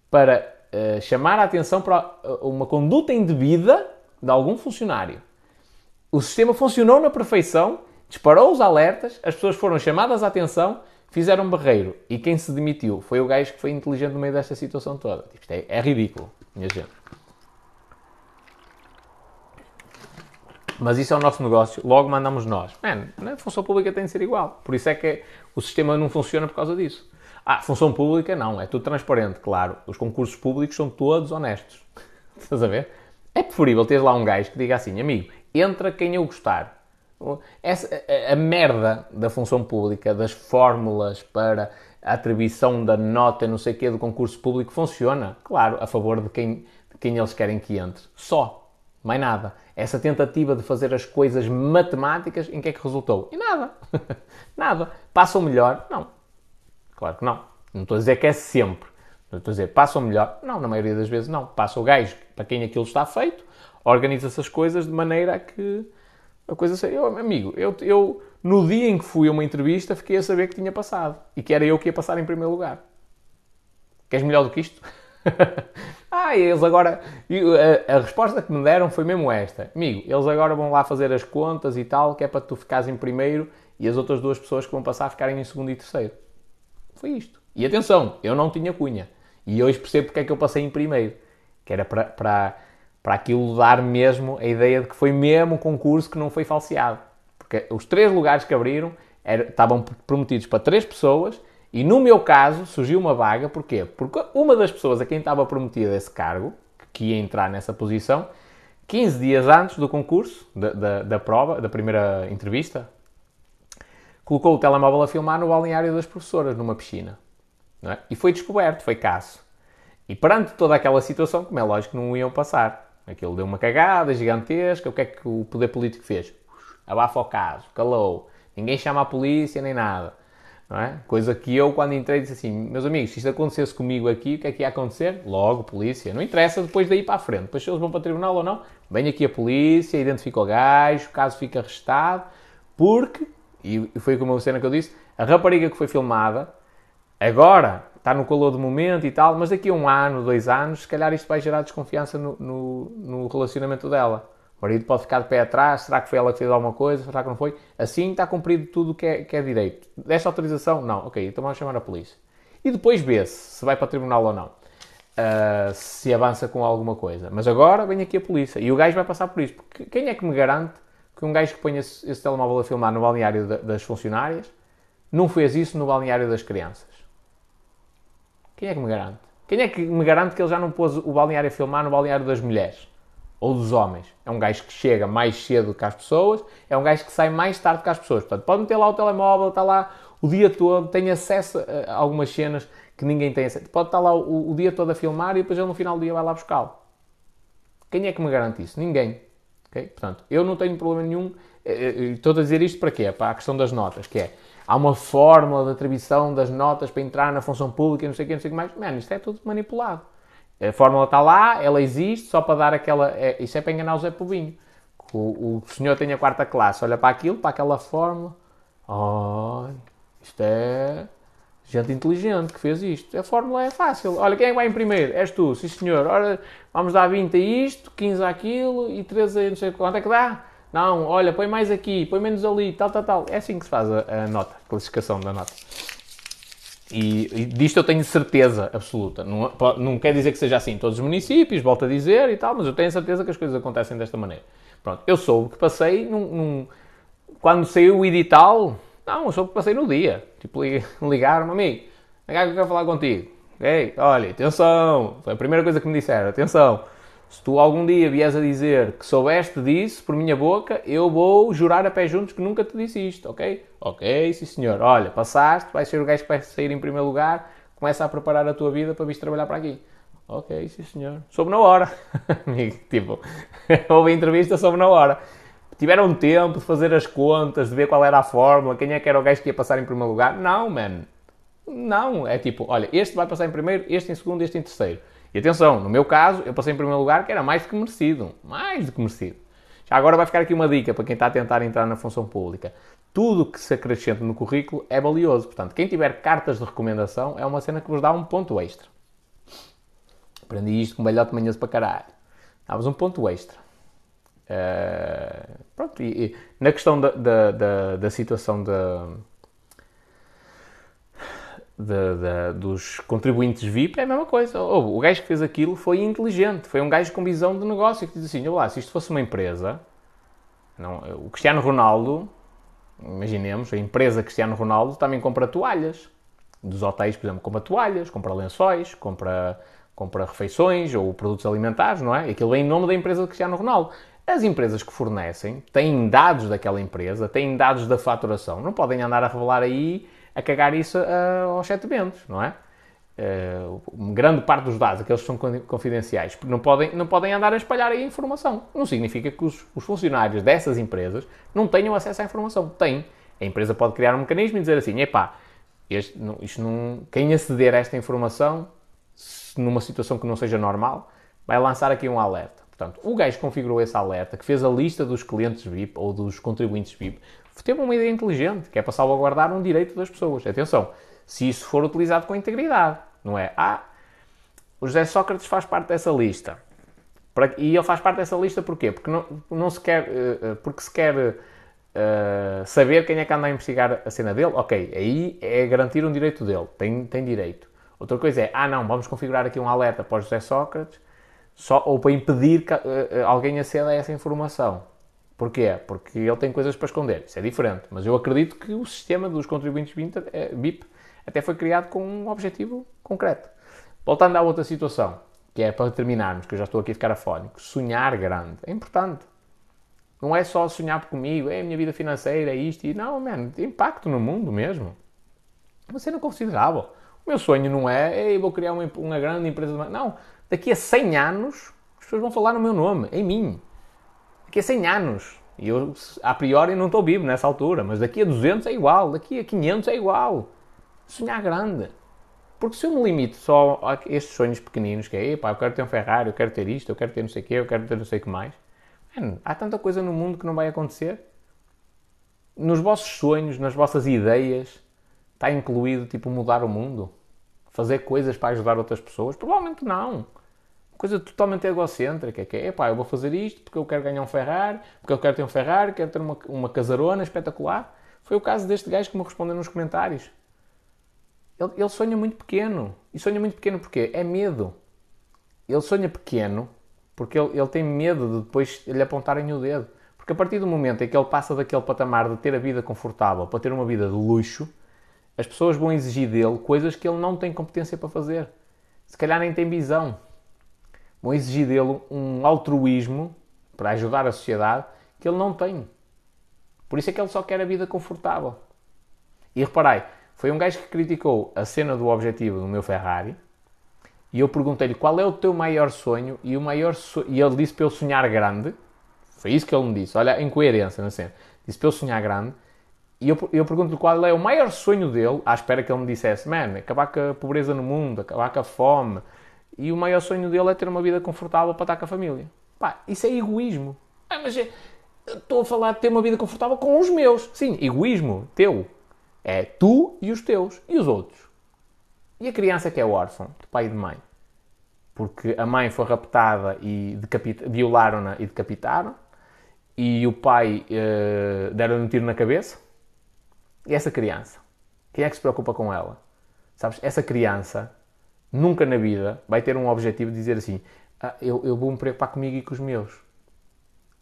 para uh, chamar a atenção para uma conduta indevida de algum funcionário. O sistema funcionou na perfeição, disparou os alertas, as pessoas foram chamadas à atenção, fizeram barreiro e quem se demitiu foi o gajo que foi inteligente no meio desta situação toda. Isto é, é ridículo, minha gente. Mas isso é o nosso negócio, logo mandamos nós. Man, a função pública tem de ser igual. Por isso é que o sistema não funciona por causa disso. Ah, função pública não, é tudo transparente, claro. Os concursos públicos são todos honestos. Estás a ver? É preferível ter lá um gajo que diga assim, amigo, entra quem eu gostar. Essa, a, a merda da função pública, das fórmulas para a atribuição da nota, não sei o quê, do concurso público, funciona, claro, a favor de quem, de quem eles querem que entre. Só. Mais nada. Essa tentativa de fazer as coisas matemáticas, em que é que resultou? Em nada. nada. Passam melhor? Não. Claro que não. Não estou a dizer que é sempre. Não estou a dizer, passam melhor? Não, na maioria das vezes não. Passa o gajo para quem aquilo está feito, organiza-se as coisas de maneira a que a coisa seja. Eu, amigo, eu, eu no dia em que fui a uma entrevista fiquei a saber que tinha passado e que era eu que ia passar em primeiro lugar. Queres melhor do que isto? ah, eles agora. A, a, resposta que me deram foi mesmo esta: Amigo, eles agora vão lá fazer as contas e tal, que é para tu ficares em primeiro e as outras duas pessoas que vão passar ficarem em segundo e terceiro. Foi isto. E atenção, eu não tinha cunha. E hoje percebo porque é que eu passei em primeiro. Que era para, para, para aquilo dar mesmo a ideia de que foi mesmo um concurso que não foi falseado. Porque os três lugares que abriram era, estavam prometidos para três pessoas e no meu caso surgiu uma vaga, porquê? Porque uma das pessoas a quem estava prometida esse cargo, que ia entrar nessa posição, 15 dias antes do concurso, da, da, da prova, da primeira entrevista, colocou o telemóvel a filmar no balneário das professoras, numa piscina. É? E foi descoberto, foi caso. E perante toda aquela situação, como é lógico, não iam passar. Aquilo deu uma cagada gigantesca. O que é que o poder político fez? Abafa o caso, calou. Ninguém chama a polícia nem nada. É? Coisa que eu, quando entrei, disse assim: meus amigos, se isto acontecesse comigo aqui, o que é que ia acontecer? Logo, polícia. Não interessa depois daí para a frente. Depois se eles vão para o tribunal ou não, vem aqui a polícia, identifica o gajo, o caso fica arrestado, porque, e foi como a cena que eu disse, a rapariga que foi filmada, agora está no calor do momento e tal, mas daqui a um ano, dois anos, se calhar isto vai gerar desconfiança no, no, no relacionamento dela. O marido pode ficar de pé atrás, será que foi ela que fez alguma coisa, será que não foi? Assim está cumprido tudo o que é, que é direito. Desta autorização? Não. Ok, então vamos chamar a polícia. E depois vê-se se vai para o tribunal ou não. Uh, se avança com alguma coisa. Mas agora vem aqui a polícia e o gajo vai passar por isso. Porque quem é que me garante que um gajo que põe esse, esse telemóvel a filmar no balneário das funcionárias não fez isso no balneário das crianças? Quem é que me garante? Quem é que me garante que ele já não pôs o balneário a filmar no balneário das mulheres? Ou dos homens? É um gajo que chega mais cedo que as pessoas, é um gajo que sai mais tarde que as pessoas. Portanto, pode meter lá o telemóvel, está lá o dia todo, tem acesso a algumas cenas que ninguém tem acesso. Pode estar lá o, o dia todo a filmar e depois ele no final do dia vai lá buscá-lo. Quem é que me garante isso? Ninguém. Okay? Portanto, eu não tenho problema nenhum. Eh, eh, estou a dizer isto para quê? Para a questão das notas, que é há uma fórmula de atribuição das notas para entrar na função pública não sei o que, não sei o que mais. Mano, isto é tudo manipulado. A fórmula está lá, ela existe, só para dar aquela. É, isso é para enganar o Zé Povinho. O, o senhor tem a quarta classe, olha para aquilo, para aquela fórmula. Oh, isto é gente inteligente que fez isto. A fórmula é fácil. Olha, quem é vai em primeiro? És tu, sim senhor. Ora, vamos dar 20 a isto, 15 àquilo e 13 a não sei quanto é que dá. Não, olha, põe mais aqui, põe menos ali, tal, tal, tal. É assim que se faz a, a nota, a classificação da nota. E, e, disto eu tenho certeza absoluta. Não, não quer dizer que seja assim em todos os municípios, volto a dizer e tal, mas eu tenho certeza que as coisas acontecem desta maneira. Pronto, eu soube que passei num, num, quando saiu o edital, não, eu soube que passei no dia. Tipo, ligaram-me, amigo, que eu quero falar contigo. Ok, olha, atenção, foi a primeira coisa que me disseram, atenção se tu algum dia vies a dizer que soubeste disso por minha boca, eu vou jurar a pé juntos que nunca te disse isto, ok? Ok, sim senhor. Olha, passaste, vais ser o gajo que vai sair em primeiro lugar, começa a preparar a tua vida para vir trabalhar para aqui. Ok, sim senhor. Soube na hora. tipo, houve entrevista, soube na hora. Tiveram tempo de fazer as contas, de ver qual era a fórmula, quem é que era o gajo que ia passar em primeiro lugar. Não, man. Não, é tipo, olha, este vai passar em primeiro, este em segundo, este em terceiro. E atenção, no meu caso, eu passei em primeiro lugar, que era mais do que merecido. Mais do que merecido. Já agora vai ficar aqui uma dica para quem está a tentar entrar na função pública. Tudo que se acrescenta no currículo é valioso. Portanto, quem tiver cartas de recomendação é uma cena que vos dá um ponto extra. Aprendi isto com belhote de manhãs para caralho. Dá-vos um ponto extra. Uh, pronto, e, e, na questão da, da, da, da situação da de, de, dos contribuintes VIP é a mesma coisa. Oh, o gajo que fez aquilo foi inteligente, foi um gajo com visão de negócio que diz assim: lá, se isto fosse uma empresa, não, o Cristiano Ronaldo, imaginemos, a empresa Cristiano Ronaldo também compra toalhas. Dos hotéis, por exemplo, compra toalhas, compra lençóis, compra, compra refeições ou produtos alimentares, não é? Aquilo vem em nome da empresa Cristiano Ronaldo. As empresas que fornecem têm dados daquela empresa, têm dados da faturação, não podem andar a revelar aí a cagar isso uh, aos sete ventos, não é? Uh, grande parte dos dados, aqueles que são confidenciais, não podem, não podem andar a espalhar aí a informação. Não significa que os, os, funcionários dessas empresas não tenham acesso à informação. Têm. A empresa pode criar um mecanismo e dizer assim: epá, este, não, isto não, quem aceder a esta informação, numa situação que não seja normal, vai lançar aqui um alerta. Portanto, o gajo configurou esse alerta, que fez a lista dos clientes VIP ou dos contribuintes VIP, teve uma ideia inteligente, que é para salvaguardar um direito das pessoas. Atenção, se isso for utilizado com integridade, não é? Ah, o José Sócrates faz parte dessa lista. E ele faz parte dessa lista porquê? Porque não, não se quer, eh, eh, porque se quer uh, saber quem é que anda a investigar a cena dele. Ok, aí é garantir um direito dele, tem, tem direito. Outra coisa é, ah não, vamos configurar aqui um alerta para o José Sócrates, só, ou para impedir que uh, alguém aceda a essa informação. Porquê? Porque ele tem coisas para esconder. Isso é diferente. Mas eu acredito que o sistema dos contribuintes BIP até foi criado com um objetivo concreto. Voltando à outra situação. que é para terminarmos, que eu já estou aqui a ficar afónico, sonhar grande. É importante. Não é só sonhar comigo, é a minha vida financeira, é isto e não, mano, impacto no mundo mesmo. Uma cena considerável. O meu sonho não é, Ei, vou criar uma, uma grande empresa. Não, daqui a 100 anos as pessoas vão falar no meu nome, em mim. Daqui a 100 anos. E eu, a priori, não estou vivo nessa altura, mas daqui a 200 é igual, daqui a 500 é igual. Sonhar grande. Porque se eu me limito só a estes sonhos pequeninos, que é, eu quero ter um Ferrari, eu quero ter isto, eu quero ter não sei o quê, eu quero ter não sei o que mais, man, há tanta coisa no mundo que não vai acontecer. Nos vossos sonhos, nas vossas ideias, está incluído, tipo, mudar o mundo? Fazer coisas para ajudar outras pessoas? Provavelmente não. Coisa totalmente egocêntrica, que é, epá, eu vou fazer isto porque eu quero ganhar um Ferrari, porque eu quero ter um Ferrari, quero ter uma, uma casarona espetacular. Foi o caso deste gajo que me respondeu nos comentários. Ele, ele sonha muito pequeno. E sonha muito pequeno porque é medo. Ele sonha pequeno porque ele, ele tem medo de depois lhe apontarem o dedo. Porque a partir do momento em que ele passa daquele patamar de ter a vida confortável para ter uma vida de luxo, as pessoas vão exigir dele coisas que ele não tem competência para fazer. Se calhar nem tem visão. Vão exigir dele um altruísmo para ajudar a sociedade que ele não tem. Por isso é que ele só quer a vida confortável. E reparai, foi um gajo que criticou a cena do objetivo do meu Ferrari e eu perguntei-lhe qual é o teu maior sonho e o maior so... e ele disse para eu sonhar grande. Foi isso que ele me disse. Olha, incoerência na cena. Disse para eu sonhar grande. E eu, eu pergunto-lhe qual é o maior sonho dele, à espera que ele me dissesse, man, acabar com a pobreza no mundo, acabar com a fome. E o maior sonho dele é ter uma vida confortável para estar com a família. Pá, isso é egoísmo. Ah, mas é, estou a falar de ter uma vida confortável com os meus. Sim, egoísmo, teu. É tu e os teus. E os outros? E a criança que é órfã, de pai e de mãe? Porque a mãe foi raptada e violaram-na e decapitaram. E o pai uh, deram-lhe um tiro na cabeça. E essa criança? Quem é que se preocupa com ela? Sabes, essa criança nunca na vida vai ter um objetivo de dizer assim: ah, eu, eu vou me preocupar comigo e com os meus.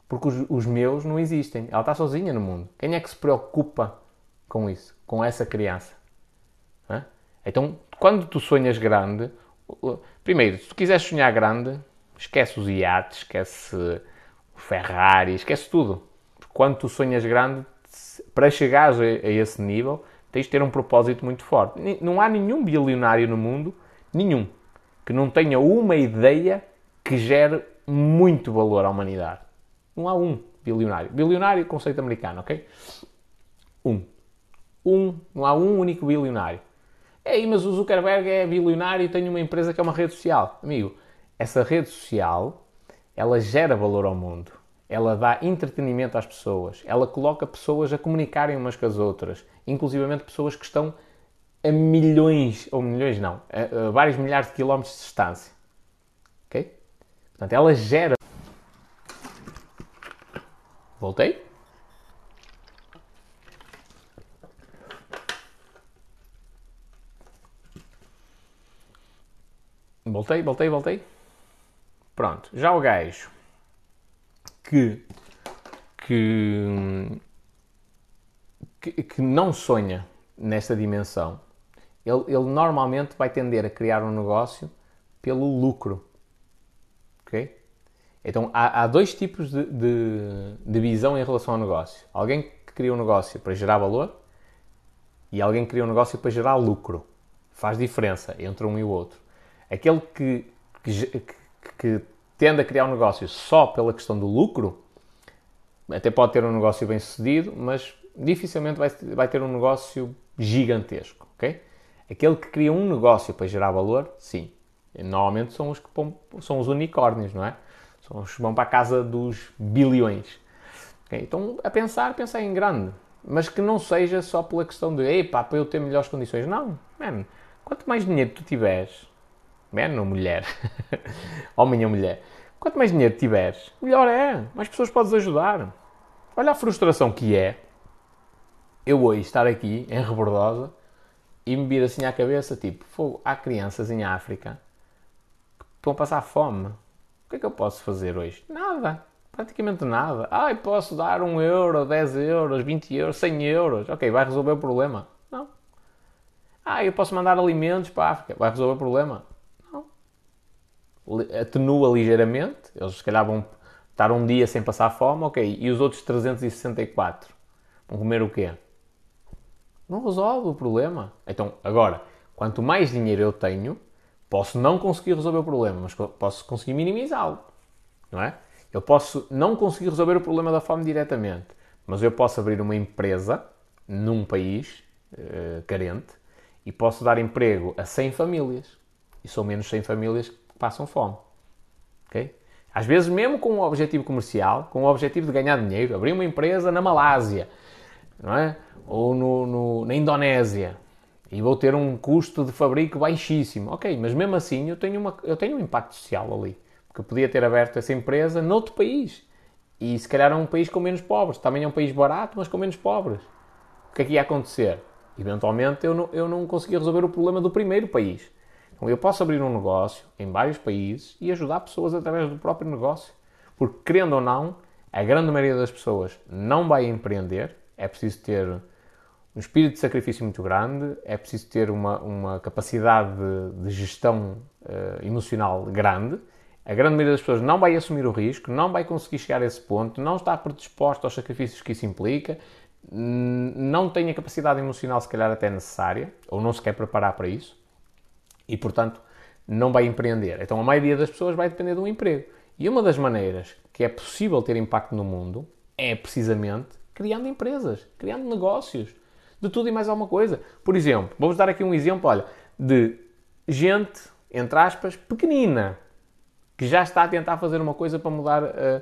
Porque os, os meus não existem. Ela está sozinha no mundo. Quem é que se preocupa com isso, com essa criança. Então, quando tu sonhas grande, primeiro, se tu quiseres sonhar grande, esquece os iates, esquece o Ferrari, esquece tudo. Quando tu sonhas grande, para chegares a, esse nível, tens de ter um propósito muito forte. Não há nenhum bilionário no mundo, nenhum, que não tenha uma ideia que gere muito valor à humanidade. Não há um bilionário. Bilionário, conceito americano, ok? Um. Um, não há um único bilionário. Aí, mas o Zuckerberg é bilionário e tem uma empresa que é uma rede social. Amigo, essa rede social, ela gera valor ao mundo. Ela dá entretenimento às pessoas. Ela coloca pessoas a comunicarem umas com as outras. Inclusivamente pessoas que estão a milhões, ou milhões não, a, a vários milhares de quilómetros de distância. Ok? Portanto, ela gera. Voltei? Voltei, voltei, voltei. Pronto. Já o gajo que, que, que, que não sonha nesta dimensão, ele, ele, normalmente vai tender a criar um negócio pelo lucro. Ok? Então há, há dois tipos de, de, de, visão em relação ao negócio. Alguém que cria um negócio para gerar valor e alguém que cria um negócio para gerar lucro. Faz diferença entre um e o outro. Aquele que, que, que tende a criar um negócio só pela questão do lucro, até pode ter um negócio bem sucedido, mas dificilmente vai, vai ter um negócio gigantesco, ok? Aquele que cria um negócio para gerar valor, sim. Normalmente são os que são os unicórnios, não é? São os que vão para a casa dos bilhões. Okay? Então, a pensar, pensar em grande. Mas que não seja só pela questão de, epá, para eu ter melhores condições. Não, man, quanto mais dinheiro tu tiveres, Man ou mulher? Homem ou mulher? Quanto mais dinheiro tiveres, melhor é. Mais pessoas podes ajudar. Olha a frustração que é eu hoje estar aqui em Rebordosa e me vir assim à cabeça, tipo, fogo, há crianças em África que estão a passar fome. O que é que eu posso fazer hoje? Nada. Praticamente nada. Ai, posso dar 1 euro, 10 euros, 20 euros, 100 euros. Ok, vai resolver o problema? Não. Ah, eu posso mandar alimentos para a África. Vai resolver o problema? atenua ligeiramente, eles se calhar vão estar um dia sem passar fome, ok, e os outros 364 vão comer o quê? Não resolve o problema. Então, agora, quanto mais dinheiro eu tenho, posso não conseguir resolver o problema, mas posso conseguir minimizá-lo, não é? Eu posso não conseguir resolver o problema da fome diretamente, mas eu posso abrir uma empresa num país uh, carente e posso dar emprego a 100 famílias. E são menos 100 famílias que passam fome. Okay? Às vezes, mesmo com um objetivo comercial, com o objetivo de ganhar dinheiro, abrir uma empresa na Malásia, não é? ou no, no, na Indonésia, e vou ter um custo de fabrico baixíssimo. Ok, mas mesmo assim eu tenho, uma, eu tenho um impacto social ali. Porque eu podia ter aberto essa empresa noutro país. E se calhar é um país com menos pobres. Também é um país barato, mas com menos pobres. O que é que ia acontecer? Eventualmente eu não, eu não conseguia resolver o problema do primeiro país. Então eu posso abrir um negócio em vários países e ajudar pessoas através do próprio negócio. Porque, querendo ou não, a grande maioria das pessoas não vai empreender. É preciso ter um espírito de sacrifício muito grande, é preciso ter uma, uma capacidade de, de gestão uh, emocional grande. A grande maioria das pessoas não vai assumir o risco, não vai conseguir chegar a esse ponto, não está predisposto aos sacrifícios que isso implica, não tem a capacidade emocional, se calhar, até necessária, ou não se quer preparar para isso, e, portanto, não vai empreender. Então, a maioria das pessoas vai depender de um emprego. E uma das maneiras que é possível ter impacto no mundo é precisamente criando empresas, criando negócios de tudo e mais alguma coisa. Por exemplo, vou-vos dar aqui um exemplo, olha, de gente, entre aspas, pequenina, que já está a tentar fazer uma coisa para mudar uh,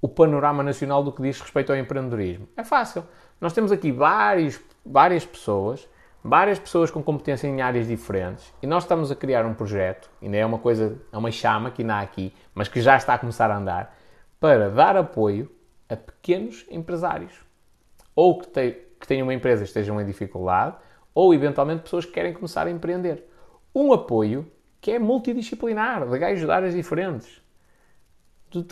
o panorama nacional do que diz respeito ao empreendedorismo. É fácil. Nós temos aqui vários, várias pessoas, várias pessoas com competência em áreas diferentes, e nós estamos a criar um projeto, ainda é uma coisa, é uma chama que ainda há aqui, mas que já está a começar a andar, para dar apoio a pequenos empresários. Ou que têm que tenham uma empresa e estejam em dificuldade, ou eventualmente pessoas que querem começar a empreender. Um apoio que é multidisciplinar, de gajos de áreas diferentes.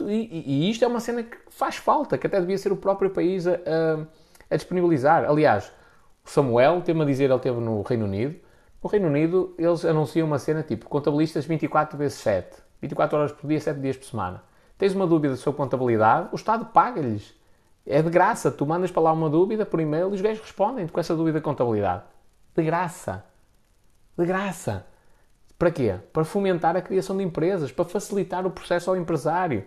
E, isto é uma cena que faz falta, que até devia ser o próprio país a, a, a disponibilizar. Aliás, o Samuel tem-me a dizer, ele esteve no Reino Unido. No Reino Unido, eles anunciam uma cena tipo contabilistas 24 vezes 7, 24 horas por dia, 7 dias por semana. Tens uma dúvida sobre contabilidade, o Estado paga-lhes é de graça. Tu mandas para lá uma dúvida por e-mail e os gajos respondem com essa dúvida de contabilidade. De graça. De graça. Para quê? Para fomentar a criação de empresas, para facilitar o processo ao empresário.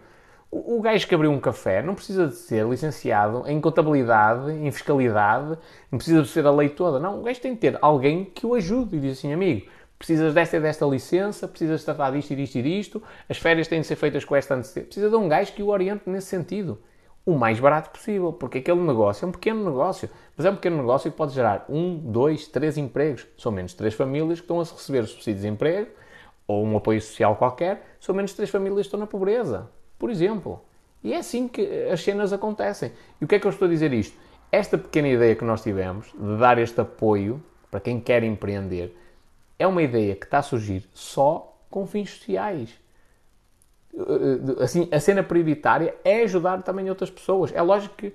O, o gajo que abriu um café não precisa de ser licenciado em contabilidade, em fiscalidade, não precisa de ser a lei toda. Não, o gajo tem de ter alguém que o ajude e diz assim, amigo, precisas desta e desta licença, precisas tratar disto e disto e disto, as férias têm de ser feitas com esta antecedência. Precisa de um gajo que o oriente nesse sentido o mais barato possível, porque aquele negócio é um pequeno negócio, mas é um pequeno negócio que pode gerar um, dois, três empregos. São menos três famílias que estão a receber subsídio de desemprego ou um apoio social qualquer, são menos três famílias que estão na pobreza, por exemplo. E é assim que as cenas acontecem. E o que é que eu estou a dizer isto? Esta pequena ideia que nós tivemos de dar este apoio para quem quer empreender é uma ideia que está a surgir só com fins sociais. Eh, assim, a cena prioritária é ajudar também outras pessoas. É lógico que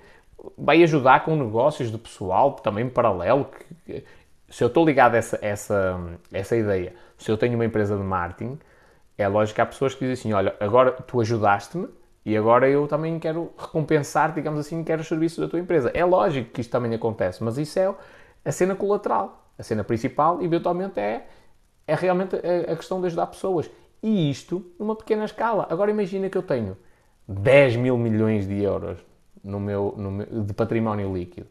vai ajudar com negócios de pessoal também paralelo. Que, se eu estou ligado a essa, essa, essa ideia, se eu tenho uma empresa de marketing, é lógico que há pessoas que dizem assim: olha, agora tu ajudaste-me e agora eu também quero recompensar, digamos assim, quero os serviços da tua empresa. É lógico que isto também acontece, mas isso é a cena colateral. A cena principal, eventualmente, é, é realmente a, a questão de ajudar pessoas. E isto numa pequena escala. Agora imagina que eu tenho 10 mil milhões de euros no meu, no meu de património líquido.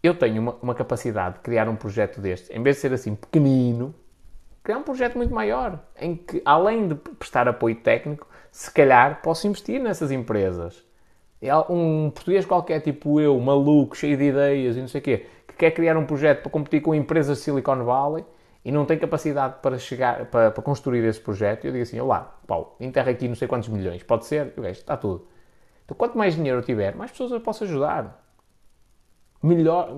Eu tenho uma, uma, capacidade de criar um projeto deste, em vez de ser assim pequenino, criar um projeto muito maior, em que além de prestar apoio técnico, se calhar posso investir nessas empresas. Um português qualquer, tipo eu, maluco, cheio de ideias e não sei o quê, que quer criar um projeto para competir com empresas de Silicon Valley, e não tem capacidade para chegar, para, para construir esse projeto, eu digo assim, olá, Paulo, enterra aqui não sei quantos milhões, pode ser? Eu gajo, está tudo. Então, quanto mais dinheiro eu tiver, mais pessoas eu posso ajudar. Melhor,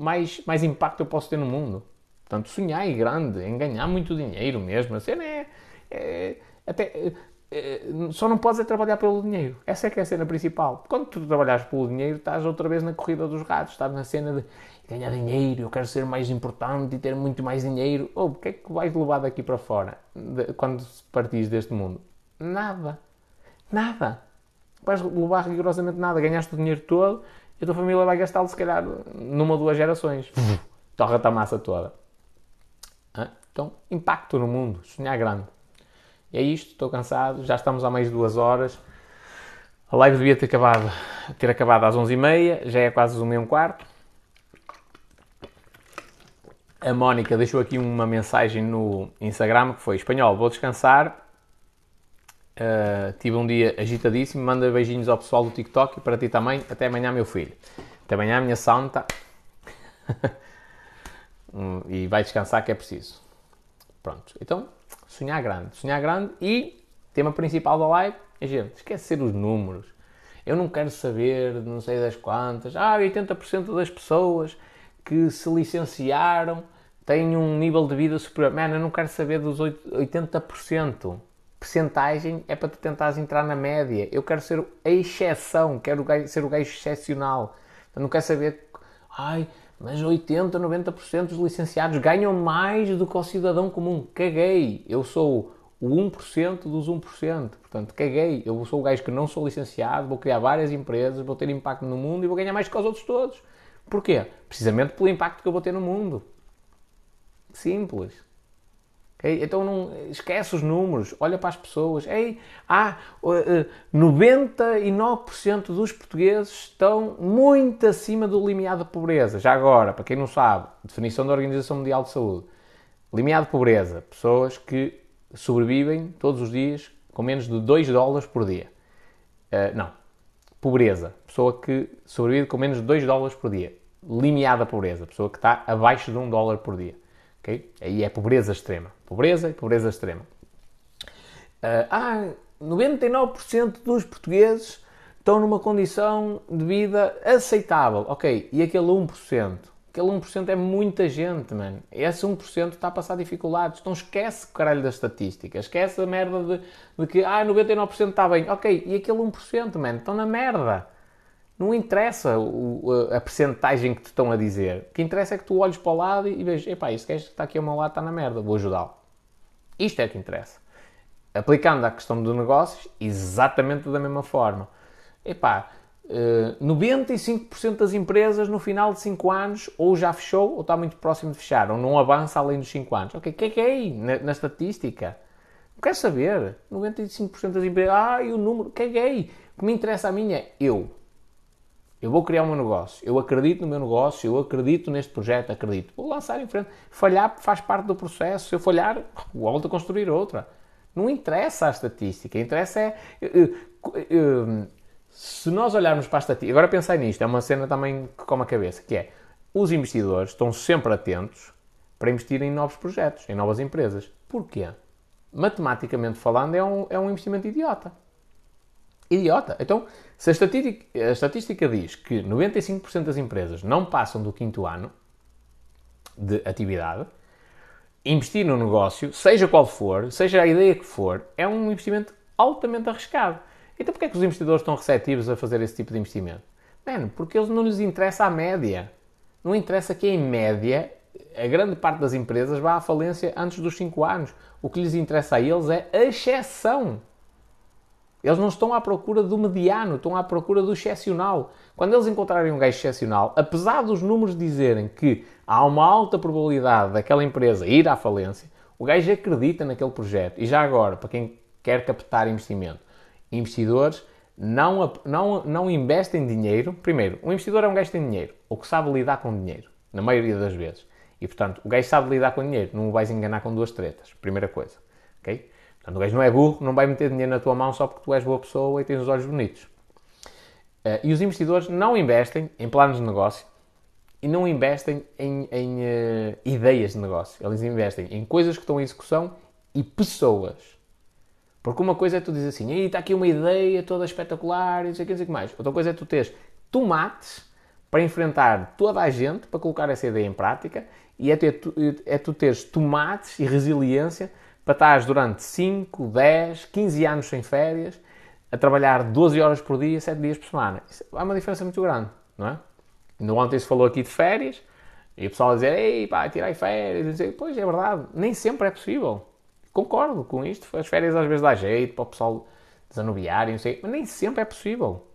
mais, mais impacto eu posso ter no mundo. Portanto, sonhar em grande, em ganhar muito dinheiro mesmo. A cena é, é até, é, só não podes é trabalhar pelo dinheiro. Essa é que é a cena principal. Quando tu trabalhas pelo dinheiro, estás outra vez na corrida dos ratos. Estás na cena de ganhar dinheiro, eu quero ser mais importante e ter muito mais dinheiro. Ou oh, o que é que vais levar daqui para fora de, quando partires deste mundo? Nada. Nada. Vais levar rigorosamente nada. Ganhaste o dinheiro todo e a tua família vai gastá-lo, se calhar, numa ou duas gerações. Torra-te a massa toda. Então, impacto no mundo. Sonhar grande. E é isto. Estou cansado. Já estamos há mais de duas horas. A live devia ter acabado, ter acabado às 11h30. Já é quase o meio um quarto. A Mónica deixou aqui uma mensagem no Instagram que foi espanhol, vou descansar. Uh, tive um dia agitadíssimo. Manda beijinhos ao pessoal do TikTok e para ti também. Até amanhã, meu filho. Até amanhã, minha santa. e vai descansar que é preciso. Pronto. Então, sonhar grande. Sonhar grande e tema principal da live é, gente, esquecer os números. Eu não quero saber, não sei das quantas. Ah, 80% das pessoas que se licenciaram têm um nível de vida superior. Mano, eu não quero saber dos 80%. Percentagem é para tu tentares entrar na média. Eu quero ser a exceção, quero ser o gajo excepcional. Eu não quero saber, ai, mas 80, 90% dos licenciados ganham mais do que o cidadão comum. Caguei. Eu sou o 1% dos 1%. Portanto, caguei. Eu sou o gajo que não sou licenciado, vou criar várias empresas, vou ter impacto no mundo e vou ganhar mais que os outros todos. Porquê? Precisamente pelo impacto que eu vou ter no mundo. Simples. Okay? Então não esquece os números, olha para as pessoas. Ei, ah, 99% dos portugueses estão muito acima do limiar de pobreza. Já agora, para quem não sabe, definição da Organização Mundial de Saúde. Limiar de pobreza, pessoas que sobrevivem todos os dias com menos de 2 dólares por dia. Uh, não, pobreza, pessoa que sobrevive com menos de 2 dólares por dia limiada pobreza, pessoa que está abaixo de um dólar por dia. Okay? Aí é pobreza extrema. Pobreza e pobreza extrema. Uh, ah, 99% dos portugueses estão numa condição de vida aceitável. Ok, e aquele 1%? Aquele 1% é muita gente, mano. Esse 1% está a passar dificuldades. Então esquece o caralho da estatística. Esquece a merda de, de que, ah, 99% está bem. Ok, e aquele 1%, mano? Estão na merda. Não interessa o, a percentagem que te estão a dizer. O que interessa é que tu olhes para o lado e, vejas, epá, este gajo que está aqui ao meu lado está na merda, vou ajudá-lo. Isto é que interessa. Aplicando a questão dos negócios, exatamente da mesma forma. Epá, 95% eh, das empresas no final de 5 anos ou já fechou ou está muito próximo de fechar, ou não avança além dos 5 anos. Ok, o que é que é aí na, na estatística? Não quero saber. 95% das empresas, ah, e o número, o que é que é aí? O que me interessa a mim é eu. Eu vou criar meu negócio, eu acredito no meu negócio, eu acredito neste projeto, acredito. Vou lançar em frente. Falhar faz parte do processo. Se eu falhar, volto a construir outra. Não interessa a estatística, interessa é. Eh, eh, eh, se nós olharmos para a estatística. Agora pensei nisto, é uma cena também que come a cabeça, que é os investidores estão sempre atentos para investir em novos projetos, em novas empresas. Porquê? Matematicamente falando, é um, é um investimento idiota. Idiota. Então, se a estatística, a estatística diz que 95% das empresas não passam do quinto ano de atividade, investir no negócio, seja qual for, seja a ideia que for, é um investimento altamente arriscado. Então porquê é que os investidores estão receptivos a fazer esse tipo de investimento? Mano, porque eles não lhes interessa a média. Não interessa que, em média, a grande parte das empresas vá à falência antes dos 5 anos. O que lhes interessa a eles é a exceção. Eles não estão à procura do mediano, estão à procura do excepcional. Quando eles encontrarem um gajo excepcional, apesar dos números dizerem que há uma alta probabilidade daquela empresa ir à falência, o gajo acredita naquele projeto. E já agora, para quem quer captar investimento, investidores não, não, não investem dinheiro. Primeiro, um investidor é um gajo que tem dinheiro, ou que sabe lidar com dinheiro, na maioria das vezes. E portanto, o gajo sabe lidar com dinheiro, não o vais enganar com duas tretas. Primeira coisa. ok? Portanto, o gajo não é burro, não vai meter dinheiro na tua mão só porque tu és boa pessoa e tens os olhos bonitos. Uh, e os investidores não investem em planos de negócio e não investem em, em uh, ideias de negócio. Eles investem em coisas que estão em execução e pessoas. Porque uma coisa é tu dizer assim, está aqui uma ideia toda espetacular e não sei que, não sei o que mais. Outra coisa é tu teres tomates para enfrentar toda a gente para colocar essa ideia em prática e é, ter, é tu teres tomates e resiliência para estar durante 5, 10, 15 anos sem férias, a trabalhar 12 horas por dia, 7 dias por semana. Isso é uma diferença muito grande, não é? Ainda ontem se falou aqui de férias, E o pessoal a dizer, ei pá, tirei férias, e dizer, pois é verdade, nem sempre é possível. Concordo com isto, as férias às vezes dá jeito para o pessoal desanuviar e não sei, mas nem sempre é possível.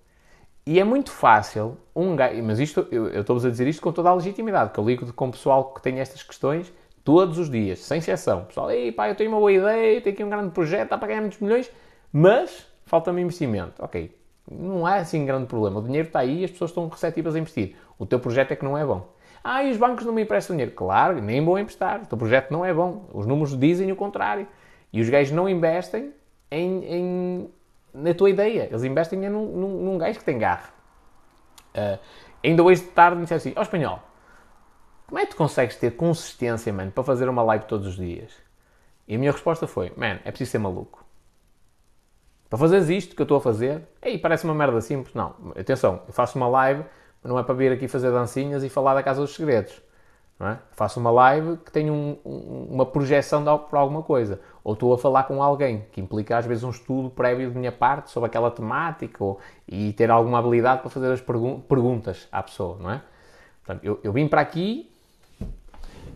E é muito fácil um gajo, mas isto, eu, eu estou-vos a dizer isto com toda a legitimidade, que eu ligo com o pessoal que tem estas questões todos os dias, sem exceção. pessoal, ei pá, eu tenho uma boa ideia, tenho aqui um grande projeto, dá para ganhar muitos milhões, mas falta-me investimento. Ok, não há assim grande problema. O dinheiro está aí e as pessoas estão receptivas a investir. O teu projeto é que não é bom. Ah, e os bancos não me emprestam dinheiro. Claro, nem vão emprestar. O teu projeto não é bom. Os números dizem o contrário. E os gajos não investem em, em na tua ideia. Eles investem num, num, num gajo que tem garra. Uh, ainda hoje de tarde me disseram assim, ó oh, espanhol, como é que tu consegues ter consistência, mano, para fazer uma live todos os dias? E a minha resposta foi, man, é preciso ser maluco. Para fazeres isto que eu estou a fazer, ei, parece uma merda simples. Não, atenção, eu faço uma live, não é para vir aqui fazer dancinhas e falar da Casa dos Segredos. É? Faço uma live que tem um, um, uma projeção para alguma coisa. Ou estou a falar com alguém, que implica às vezes um estudo prévio de minha parte sobre aquela temática ou, e ter alguma habilidade para fazer as pergun perguntas à pessoa, não é? Portanto, eu, eu vim para aqui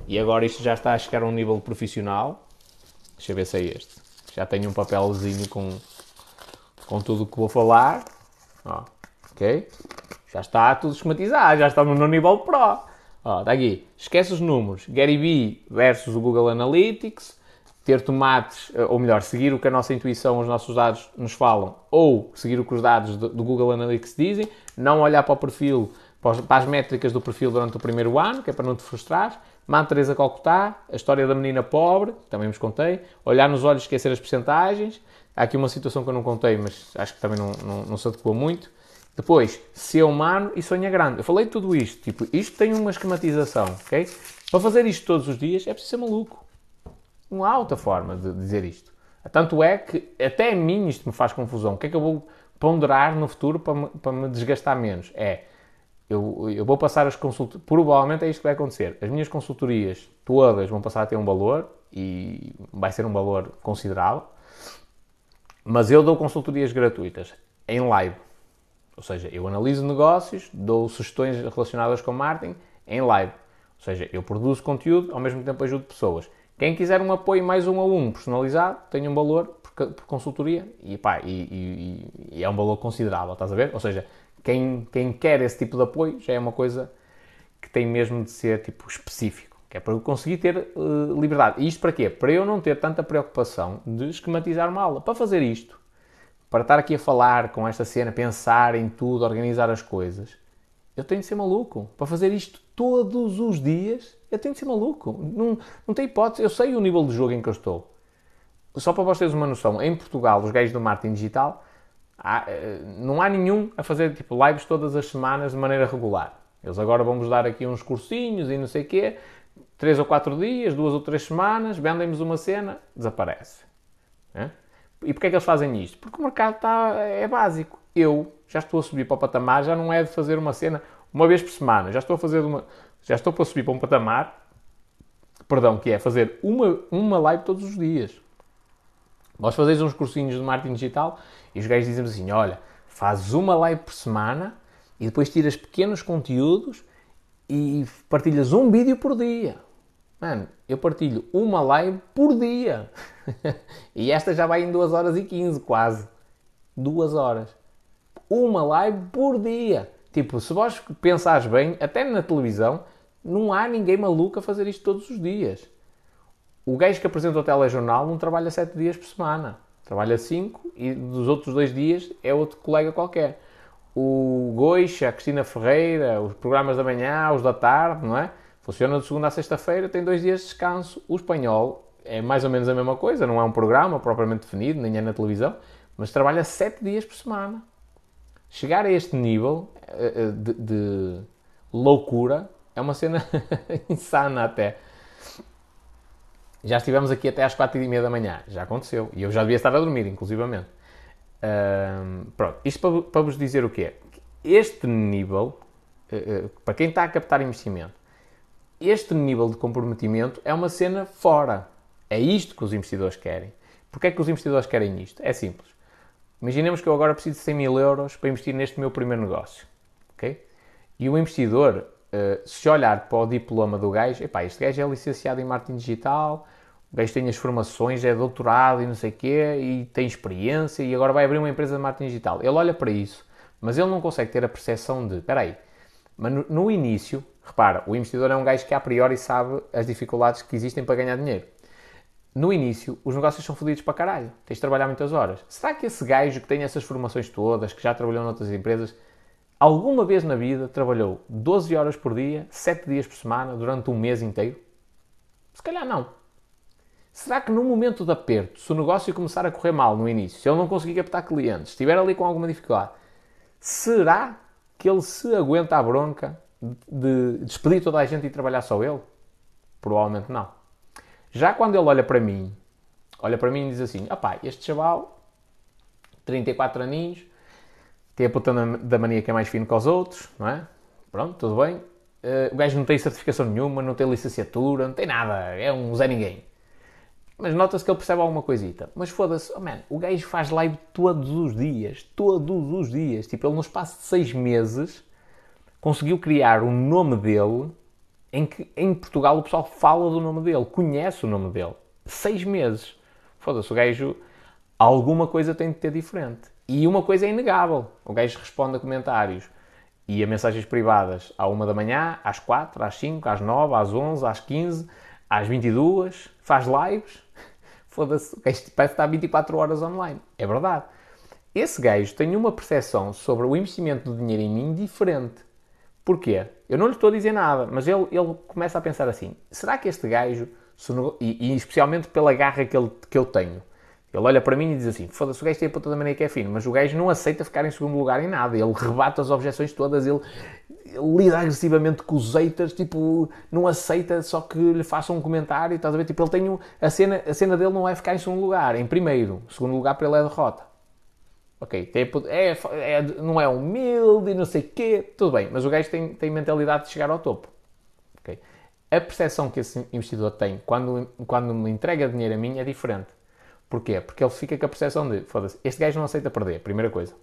e agora isto já está a chegar a um nível profissional. Deixa eu ver se é este. Já tenho um papelzinho com com tudo o que vou falar. Ó, ok? Já está tudo esquematizado, já estamos no nível Pro. Ó, está aqui. Esquece os números. Gary Vee versus o Google Analytics. Ter tomates, eh, ou melhor, seguir o que a nossa intuição, os nossos dados nos falam, ou seguir o que os dados do, do Google Analytics dizem. Não olhar para o perfil, para as métricas do perfil durante o primeiro ano, que é para não te frustrar. Mãe Teresa Calcutá, a história da menina pobre, também vos contei. Olhar nos olhos, esquecer as percentagens. Há aqui uma situação que eu não contei, mas acho que também não, não, não se adequa muito. Depois, ser humano e sonha grande. Eu falei tudo isto. Tipo, isto tem uma esquematização, ok? Para fazer isto todos os dias é preciso ser maluco. Há outra forma de dizer isto. Tanto é que até a mim isto me faz confusão. O que é que eu vou ponderar no futuro para me, para me desgastar menos? É, eu, eu vou passar as consultorias, provavelmente é isto que vai acontecer. As minhas consultorias todas vão passar a ter um valor e vai ser um valor considerável. Mas eu dou consultorias gratuitas em live. Ou seja, eu analiso negócios, dou sugestões relacionadas com marketing em live. Ou seja, eu produzo conteúdo, ao mesmo tempo ajudo pessoas. Quem quiser um apoio mais um a um personalizado, tem um valor por, consultoria e, pá, e, e, e, é um valor considerável, estás a ver? Ou seja, quem, quem quer esse tipo de apoio já é uma coisa que tem mesmo de ser tipo específico. Que é para eu conseguir ter uh, liberdade. E isto para quê? Para eu não ter tanta preocupação de esquematizar uma aula. Para fazer isto, para estar aqui a falar com esta cena, pensar em tudo, organizar as coisas, eu tenho de ser maluco. Para fazer isto todos os dias, eu tenho de ser maluco. Não, não tem hipótese. Eu sei o nível de jogo em que eu estou. Só para vocês uma noção, em Portugal, os gays do marketing digital, há, eh, não há nenhum a fazer tipo lives todas as semanas de maneira regular. Eles agora vão-vos dar aqui uns cursinhos e não sei o quê, três ou quatro dias, duas ou três semanas, vendem-nos uma cena, desaparece. É? E porquê é que eles fazem isto? Porque o mercado está, é básico. Eu já estou a subir para o patamar, já não é de fazer uma cena uma vez por semana, já estou a fazer uma, já estou para subir para um patamar, perdão, que é fazer uma, uma live todos os dias. Nós fazemos uns cursinhos de marketing digital e os gajos dizem assim, olha, fazes uma live por semana e depois tiras pequenos conteúdos e partilhas um vídeo por dia. Mano, eu partilho uma live por dia. e esta já vai em 2 horas e 15, quase. 2 horas. Uma live por dia. Tipo, se vós pensares bem, até na televisão, não há ninguém maluco a fazer isto todos os dias. O gajo que apresenta o telejornal não trabalha 7 dias por semana. Trabalha 5 e dos outros dois dias é outro colega qualquer o Goixa, a Cristina Ferreira, os programas da manhã, os da tarde, não é? Funciona de segunda a sexta-feira, tem dois dias de descanso. O espanhol é mais ou menos a mesma coisa, não é um programa propriamente definido, nem é na televisão, mas trabalha sete dias por semana. Chegar a este nível eh, eh, de, de loucura é uma cena insana até. Já estivemos aqui até às quatro e meia da manhã, já aconteceu. E eu já devia estar a dormir, inclusivamente pronto, isto para, para, vos dizer o que é. Este nível, uh, uh, para quem está a captar investimento, este nível de comprometimento é uma cena fora. É isto que os investidores querem. Porquê é que os investidores querem isto? É simples. Imaginemos que eu agora preciso de 100 mil euros para investir neste meu primeiro negócio. ok? E o investidor, uh, se olhar para o diploma do gajo, epá, este gajo é licenciado em marketing digital, o gajo tem as formações, é doutorado e não sei o quê, e tem experiência, e agora vai abrir uma empresa de marketing digital. Ele olha para isso, mas ele não consegue ter a percepção de, espera aí, mas no, no início, repara, o investidor é um gajo que a priori sabe as dificuldades que existem para ganhar dinheiro. No início, os negócios são fodidos para caralho. Tens de trabalhar muitas horas. Será que esse gajo que tem essas formações todas, que já trabalhou noutras empresas, alguma vez na vida trabalhou 12 horas por dia, 7 dias por semana, durante um mês inteiro? Se calhar não. Será que no momento de aperto, se o negócio começar a correr mal no início, se ele não conseguir captar clientes, estiver ali com alguma dificuldade, será que ele se aguenta a bronca de despedir toda a gente e trabalhar só ele? Provavelmente não. Já quando ele olha para mim, olha para mim e diz assim: opá, este chaval, 34 aninhos, tem a puta da mania que é mais fino que os outros, não é? Pronto, tudo bem. Uh, o gajo não tem certificação nenhuma, não tem licenciatura, não tem nada, é um Zé Ninguém. Mas nota-se que ele percebe alguma coisita. Mas foda-se, oh man, o gajo faz live todos os dias, todos os dias. Tipo, ele no espaço de seis meses conseguiu criar o nome dele em que em Portugal o pessoal fala do nome dele, conhece o nome dele. Seis meses. Foda-se, o gajo alguma coisa tem de ter diferente. E uma coisa é inegável. O gajo responde a comentários e a mensagens privadas à uma da manhã, às quatro, às cinco, às nove, às onze, às quinze, às vinte e duas, faz lives. Foda-se, o gajo parece estar 24 horas online. É verdade. Esse gajo tem uma percepção sobre o investimento do dinheiro em mim diferente. Porquê? Eu não lhe estou a dizer nada, mas ele, ele começa a pensar assim: será que este gajo, e, e especialmente pela garra que, ele, que eu tenho, ele olha para mim e diz assim: foda-se, o gajo tem a puta da maneira que é fino, mas o gajo não aceita ficar em segundo lugar em nada. Ele rebate as objeções todas, ele, lida agressivamente com os haters, tipo, não aceita só que lhe façam um comentário, estás a ver? Tipo, ele tem a cena, a cena dele não é ficar em segundo lugar, em primeiro. Segundo lugar para ele é derrota. Ok, é, é, não é humilde não sei o quê, tudo bem, mas o gajo tem, tem mentalidade de chegar ao topo. Okay? A percepção que esse investidor tem quando, quando me entrega dinheiro a mim é diferente. Porquê? Porque ele fica com a percepção de, foda-se, este gajo não aceita perder, primeira coisa.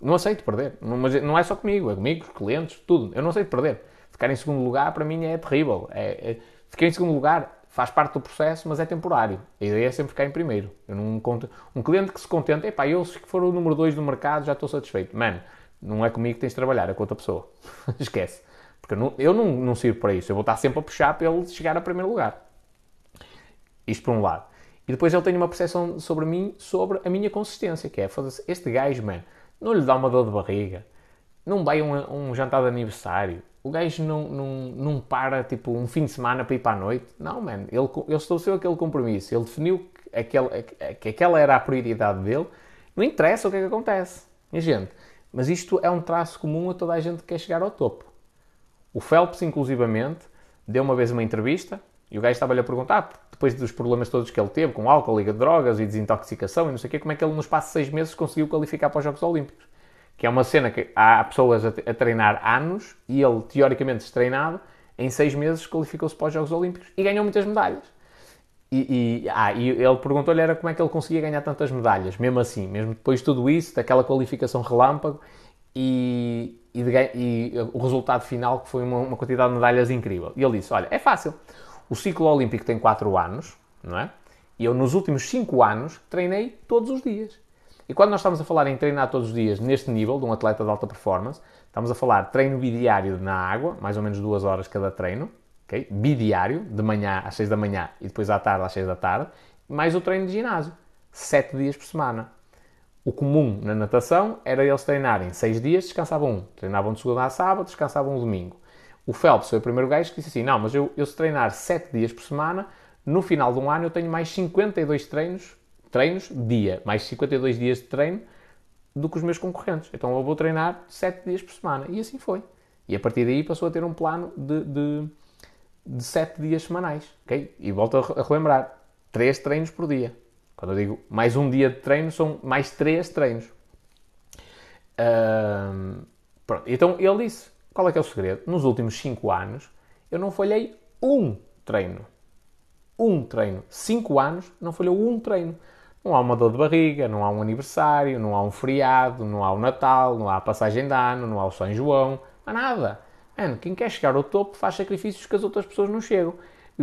Não aceito perder. Não, mas não é só comigo, é comigo, clientes, tudo. Eu não aceito perder. Ficar em segundo lugar, para mim, é terrível. É, é, ficar em segundo lugar faz parte do processo, mas é temporário. A ideia é sempre ficar em primeiro. Eu não conto, um cliente que se contenta, epá, eu se for o número 2 do mercado já estou satisfeito. Mano, não é comigo que tens de trabalhar, é com outra pessoa. Esquece. Porque eu, não, eu não, não sirvo para isso. Eu vou estar sempre a puxar para ele chegar a primeiro lugar. Isto por um lado. E depois ele tem uma percepção sobre mim, sobre a minha consistência, que é, foda-se, este gajo, man, não lhe dá uma dor de barriga, não vai um, um, jantar de aniversário, o gajo não, não, não para, tipo, um fim de semana para ir para a noite. Não, man, ele, ele estabeleceu aquele compromisso, ele definiu que, aquele, que aquela era a prioridade dele, não interessa o que é que acontece, minha gente. Mas isto é um traço comum a toda a gente que quer chegar ao topo. O Phelps, inclusivamente, deu uma vez uma entrevista e o gajo estava-lhe a perguntar, depois dos problemas todos que ele teve com álcool e drogas e desintoxicação e não sei o quê, como é que ele no espaço de seis meses conseguiu qualificar para os Jogos Olímpicos. Que é uma cena que há pessoas a, treinar anos e ele, teoricamente destreinado, em seis meses qualificou-se para os Jogos Olímpicos e ganhou muitas medalhas. E, e, ah, e ele perguntou-lhe era como é que ele conseguia ganhar tantas medalhas, mesmo assim, mesmo depois de tudo isso, daquela qualificação relâmpago e, e, de, e o resultado final que foi uma, uma quantidade de medalhas incrível. E ele disse, olha, é fácil, o ciclo olímpico tem 4 anos, não é? E eu, nos últimos 5 anos, treinei todos os dias. E quando nós estamos a falar em treinar todos os dias neste nível, de um atleta de alta performance, estamos a falar treino bidiário na água, mais ou menos 2 horas cada treino, okay? bidiário, de manhã às 6 da manhã e depois à tarde às 6 da tarde, mais o treino de ginásio, 7 dias por semana. O comum na natação era eles treinarem 6 dias, descansavam um. Treinavam de segunda a sábado, descansavam um domingo. O Phelps foi o primeiro gajo que disse assim: Não, mas eu, eu se treinar 7 dias por semana, no final de um ano eu tenho mais 52 treinos, treinos dia, mais 52 dias de treino do que os meus concorrentes. Então eu vou treinar 7 dias por semana. E assim foi. E a partir daí passou a ter um plano de, de, de 7 dias semanais. Okay? E volto a relembrar: 3 treinos por dia. Quando eu digo mais um dia de treino, são mais 3 treinos. pronto. Então ele disse: qual é que é o segredo? Nos últimos 5 anos, eu não falhei um treino. Um treino. 5 anos, não falhou um treino. Não há uma dor de barriga, não há um aniversário, não há um feriado, não há o Natal, não há a passagem de ano, não há o São João, não há nada. Mano, quem quer chegar ao topo faz sacrifícios que as outras pessoas não chegam,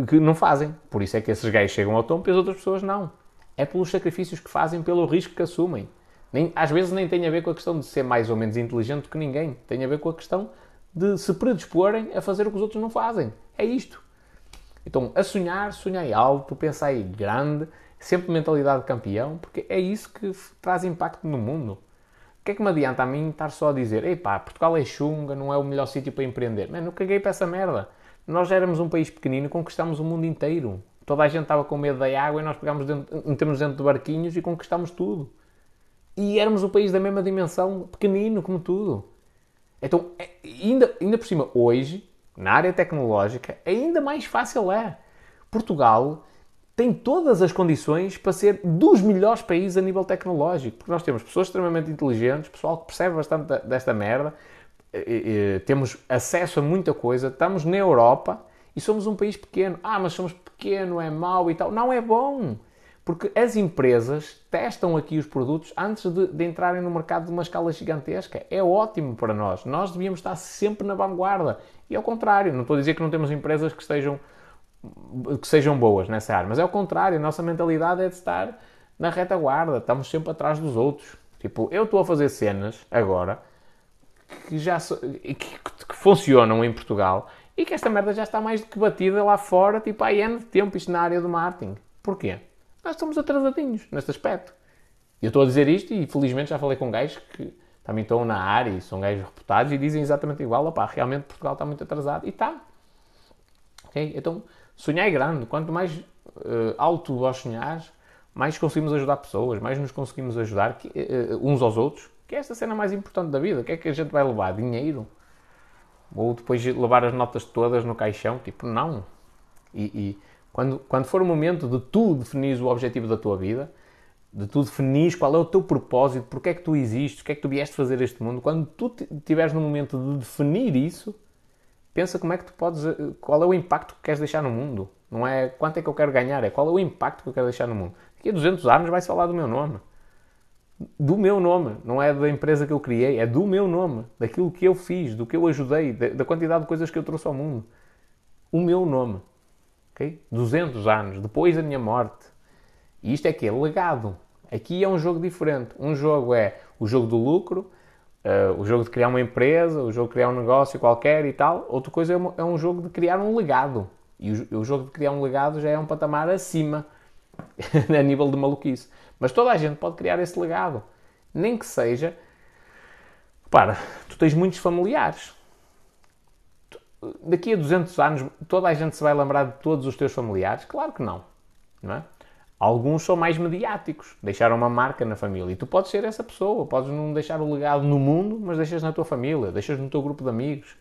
que não fazem. Por isso é que esses gajos chegam ao topo e as outras pessoas não. É pelos sacrifícios que fazem, pelo risco que assumem. Nem, às vezes nem tem a ver com a questão de ser mais ou menos inteligente que ninguém. Tem a ver com a questão de se predisporem a fazer o que os outros não fazem. É isto. Então, a sonhar, sonhai alto, pensai grande, sempre mentalidade de campeão, porque é isso que traz impacto no mundo. O que é que me adianta a mim estar só a dizer ei pá, Portugal é chunga, não é o melhor sítio para empreender? Mano, eu caguei para essa merda. Nós éramos um país pequenino conquistámos o mundo inteiro. Toda a gente estava com medo da água e nós pegámos dentro, metemos dentro de barquinhos e conquistámos tudo. E éramos um país da mesma dimensão, pequenino como tudo. Então, é, ainda, ainda por cima, hoje, na área tecnológica, ainda mais fácil é. Portugal tem todas as condições para ser dos melhores países a nível tecnológico, porque nós temos pessoas extremamente inteligentes, pessoal que percebe bastante desta merda, temos acesso a muita coisa, estamos na Europa e somos um país pequeno. Ah, mas somos pequeno, é mau e tal. Não é bom. Porque as empresas testam aqui os produtos antes de, de, entrarem no mercado de uma escala gigantesca. É ótimo para nós. Nós devíamos estar sempre na vanguarda. E ao contrário, não estou a dizer que não temos empresas que estejam que sejam boas nessa área, mas é o contrário. A nossa mentalidade é de estar na retaguarda. Estamos sempre atrás dos outros. Tipo, eu estou a fazer cenas agora que já que, que funcionam em Portugal e que esta merda já está mais do que batida lá fora, tipo, há anos de tempo isto na área do marketing. Porquê? Nós estamos atrasadinhos neste aspecto. E eu estou a dizer isto e felizmente já falei com gajos que também estão na área e são gajos reputados e dizem exatamente igual, opá, realmente Portugal está muito atrasado. E está. Ok? Então, sonhar é grande. Quanto mais uh, alto vós sonhares, mais conseguimos ajudar pessoas, mais nos conseguimos ajudar que, uh, uns aos outros, que é esta cena mais importante da vida. O que é que a gente vai levar? Dinheiro? Ou depois levar as notas todas no caixão? Tipo, não. E, e quando, quando for o momento de tu definires o objetivo da tua vida, de tu definires qual é o teu propósito, porque é que tu existes, o que é que tu vieste fazer este mundo, quando tu estiveres no momento de definir isso, pensa como é que tu podes, eh, qual é o impacto que queres deixar no mundo. Não é quanto é que eu quero ganhar, é qual é o impacto que eu quero deixar no mundo. Daqui a 200 anos vai-se falar do meu nome. Do meu nome, não é da empresa que eu criei, é do meu nome, daquilo que eu fiz, do que eu ajudei, da quantidade de coisas que eu trouxe ao mundo. O meu nome. Okay? 200 anos depois da minha morte. E isto é que é legado. Aqui é um jogo diferente. Um jogo é o jogo do lucro, uh, o jogo de criar uma empresa, o jogo de criar um negócio qualquer e tal. Outra coisa é um, é um jogo de criar um legado. E o, o, jogo de criar um legado já é um patamar acima a nível de maluquice. Mas toda a gente pode criar esse legado. Nem que seja. Para, tu tens muitos familiares daqui a 200 anos toda a gente se vai lembrar de todos os teus familiares? Claro que não. não é? Alguns são mais mediáticos, deixaram uma marca na família. E tu podes ser essa pessoa, podes não deixar o legado no mundo, mas deixas na tua família, deixas no teu grupo de amigos.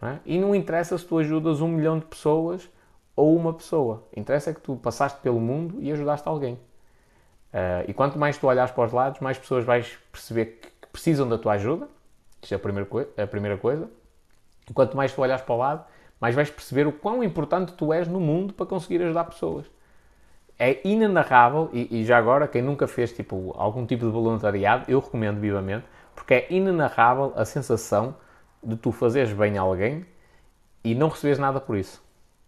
Não é? E não interessa se tu ajudas um milhão de pessoas ou uma pessoa. Interessa que tu passaste pelo mundo e ajudaste alguém. Uh, e quanto mais tu olhas para os lados, mais pessoas vais perceber que precisam da tua ajuda. Isto é a primeira, a primeira coisa. Quanto mais tu olhas para o lado, mais vais perceber o quão importante tu és no mundo para conseguir ajudar pessoas. É inenarrável, e, e já agora, quem nunca fez tipo, algum tipo de voluntariado, eu recomendo vivamente, porque é inenarrável a sensação de tu fazeres bem a alguém e não receberes nada por isso.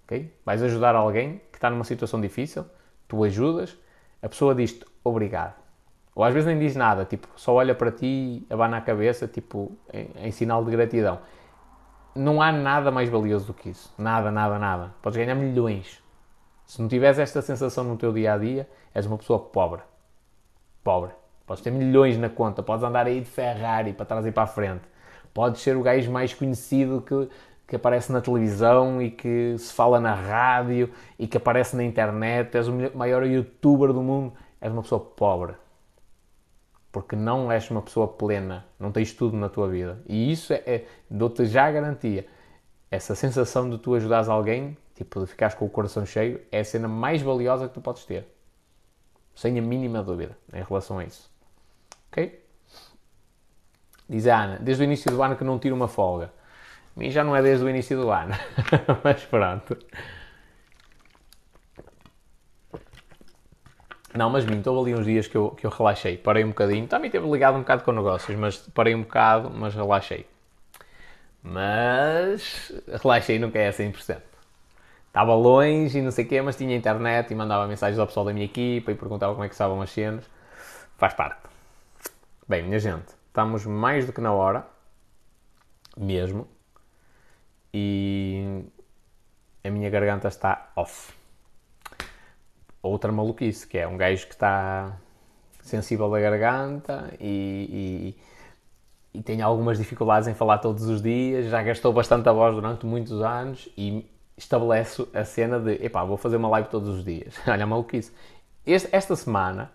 Okay? Vais ajudar alguém que está numa situação difícil, tu ajudas, a pessoa diz-te obrigado. Ou às vezes nem diz nada, tipo, só olha para ti, abana a cabeça, tipo, em, em sinal de gratidão não há nada mais valioso do que isso. Nada, nada, nada. Podes ganhar milhões. Se não tiveres esta sensação no teu dia a dia, és uma pessoa pobre. Pobre. Podes ter milhões na conta, podes andar aí de Ferrari para trás e para a frente. Podes ser o gajo mais conhecido que, que aparece na televisão e que se fala na rádio e que aparece na internet. És o maior youtuber do mundo. És uma pessoa pobre porque não és uma pessoa plena, não tens tudo na tua vida. E isso é, é dou-te já a garantia. Essa sensação de tu ajudares alguém, tipo de ficares com o coração cheio, é a cena mais valiosa que tu podes ter. Sem a mínima dúvida em relação a isso. Ok? Diz a Ana, desde o início do ano que não tiro uma folga. A mim já não é desde o início do ano, mas pronto. Não, mas minto, houve ali uns dias que eu, que eu relaxei, parei um bocadinho, também teve ligado um bocado com negócios, mas parei um bocado, mas relaxei. Mas relaxei, nunca é 100%. Estava longe e não sei o quê, mas tinha internet e mandava mensagens ao pessoal da minha equipa e perguntava como é que estavam as cenas. Faz parte. Bem, minha gente, estamos mais do que na hora. Mesmo. E a minha garganta está off. Outra maluquice, que é um gajo que está sensível da garganta e, e, e, tem algumas dificuldades em falar todos os dias, já gastou bastante a voz durante muitos anos e estabelece a cena de epá, vou fazer uma live todos os dias. Olha maluquice. Este, esta semana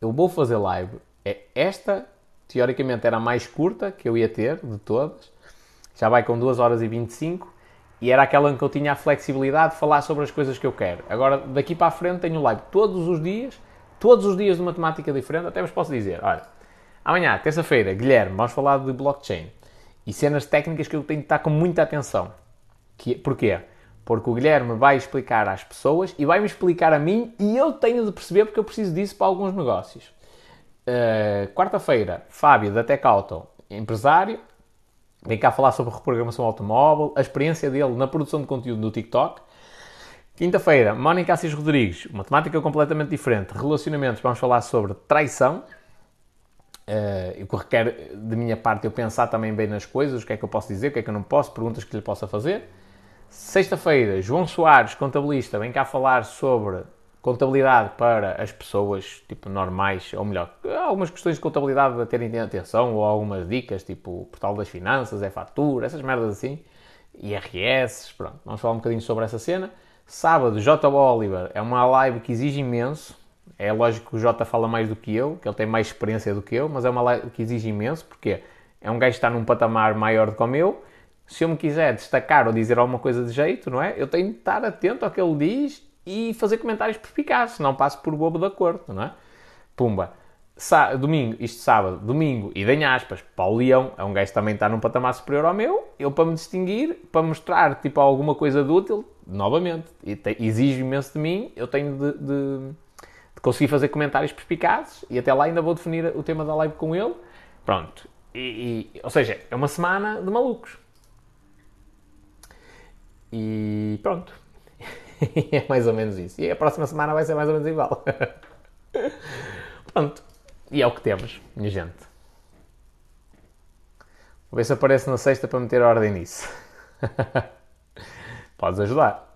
eu vou fazer live. É esta, teoricamente, era a mais curta que eu ia ter de todas. Já vai com 2 horas e 25 e era aquela em que eu tinha a flexibilidade de falar sobre as coisas que eu quero. Agora, daqui para a frente, tenho live todos os dias, todos os dias de uma temática diferente. Até vos posso dizer: olha, amanhã, terça-feira, Guilherme, vamos falar de blockchain e cenas técnicas que eu tenho de estar com muita atenção. Que, porquê? Porque o Guilherme vai explicar às pessoas e vai-me explicar a mim e eu tenho de perceber porque eu preciso disso para alguns negócios. Uh, Quarta-feira, Fábio da Tech Auto, empresário, Vem cá falar sobre reprogramação automóvel, a experiência dele na produção de conteúdo no TikTok. Quinta-feira, Mónica Assis Rodrigues, uma temática completamente diferente. Relacionamentos, vamos falar sobre traição. Uh, o que requer de minha parte eu pensar também bem nas coisas, o que é que eu posso dizer, o que é que eu não posso, perguntas que lhe possa fazer. Sexta-feira, João Soares, contabilista, vem cá falar sobre contabilidade para as pessoas tipo normais, ou melhor, algumas questões de contabilidade a terem atenção, ou algumas dicas, tipo portal das finanças, é fatura, essas merdas assim, IRS, pronto, vamos falar um bocadinho sobre essa cena. Sábado, J. Oliver, é uma live que exige imenso, é lógico que o J fala mais do que eu, que ele tem mais experiência do que eu, mas é uma live que exige imenso, porque é um gajo que está num patamar maior do que o meu, se eu me quiser destacar ou dizer alguma coisa de jeito, não é? Eu tenho de estar atento ao que ele diz e fazer comentários perspicazes, não passo por bobo da corte, não é? Pumba. Sá, domingo, isto sábado, domingo, e em aspas, Paulo Leão, é um gajo que também está num patamar superior ao meu, eu para me distinguir, para mostrar tipo alguma coisa de útil, novamente, te, exige imenso de mim, eu tenho de, de, de, conseguir fazer comentários perspicazes, e até lá ainda vou definir o tema da live com ele, pronto. E, e, ou seja, é uma semana de malucos. E pronto. é mais ou menos isso. E a próxima semana vai ser mais ou menos igual. Pronto. E é o que temos, minha gente. Vou ver se aparece na sexta para meter ordem nisso. Podes ajudar.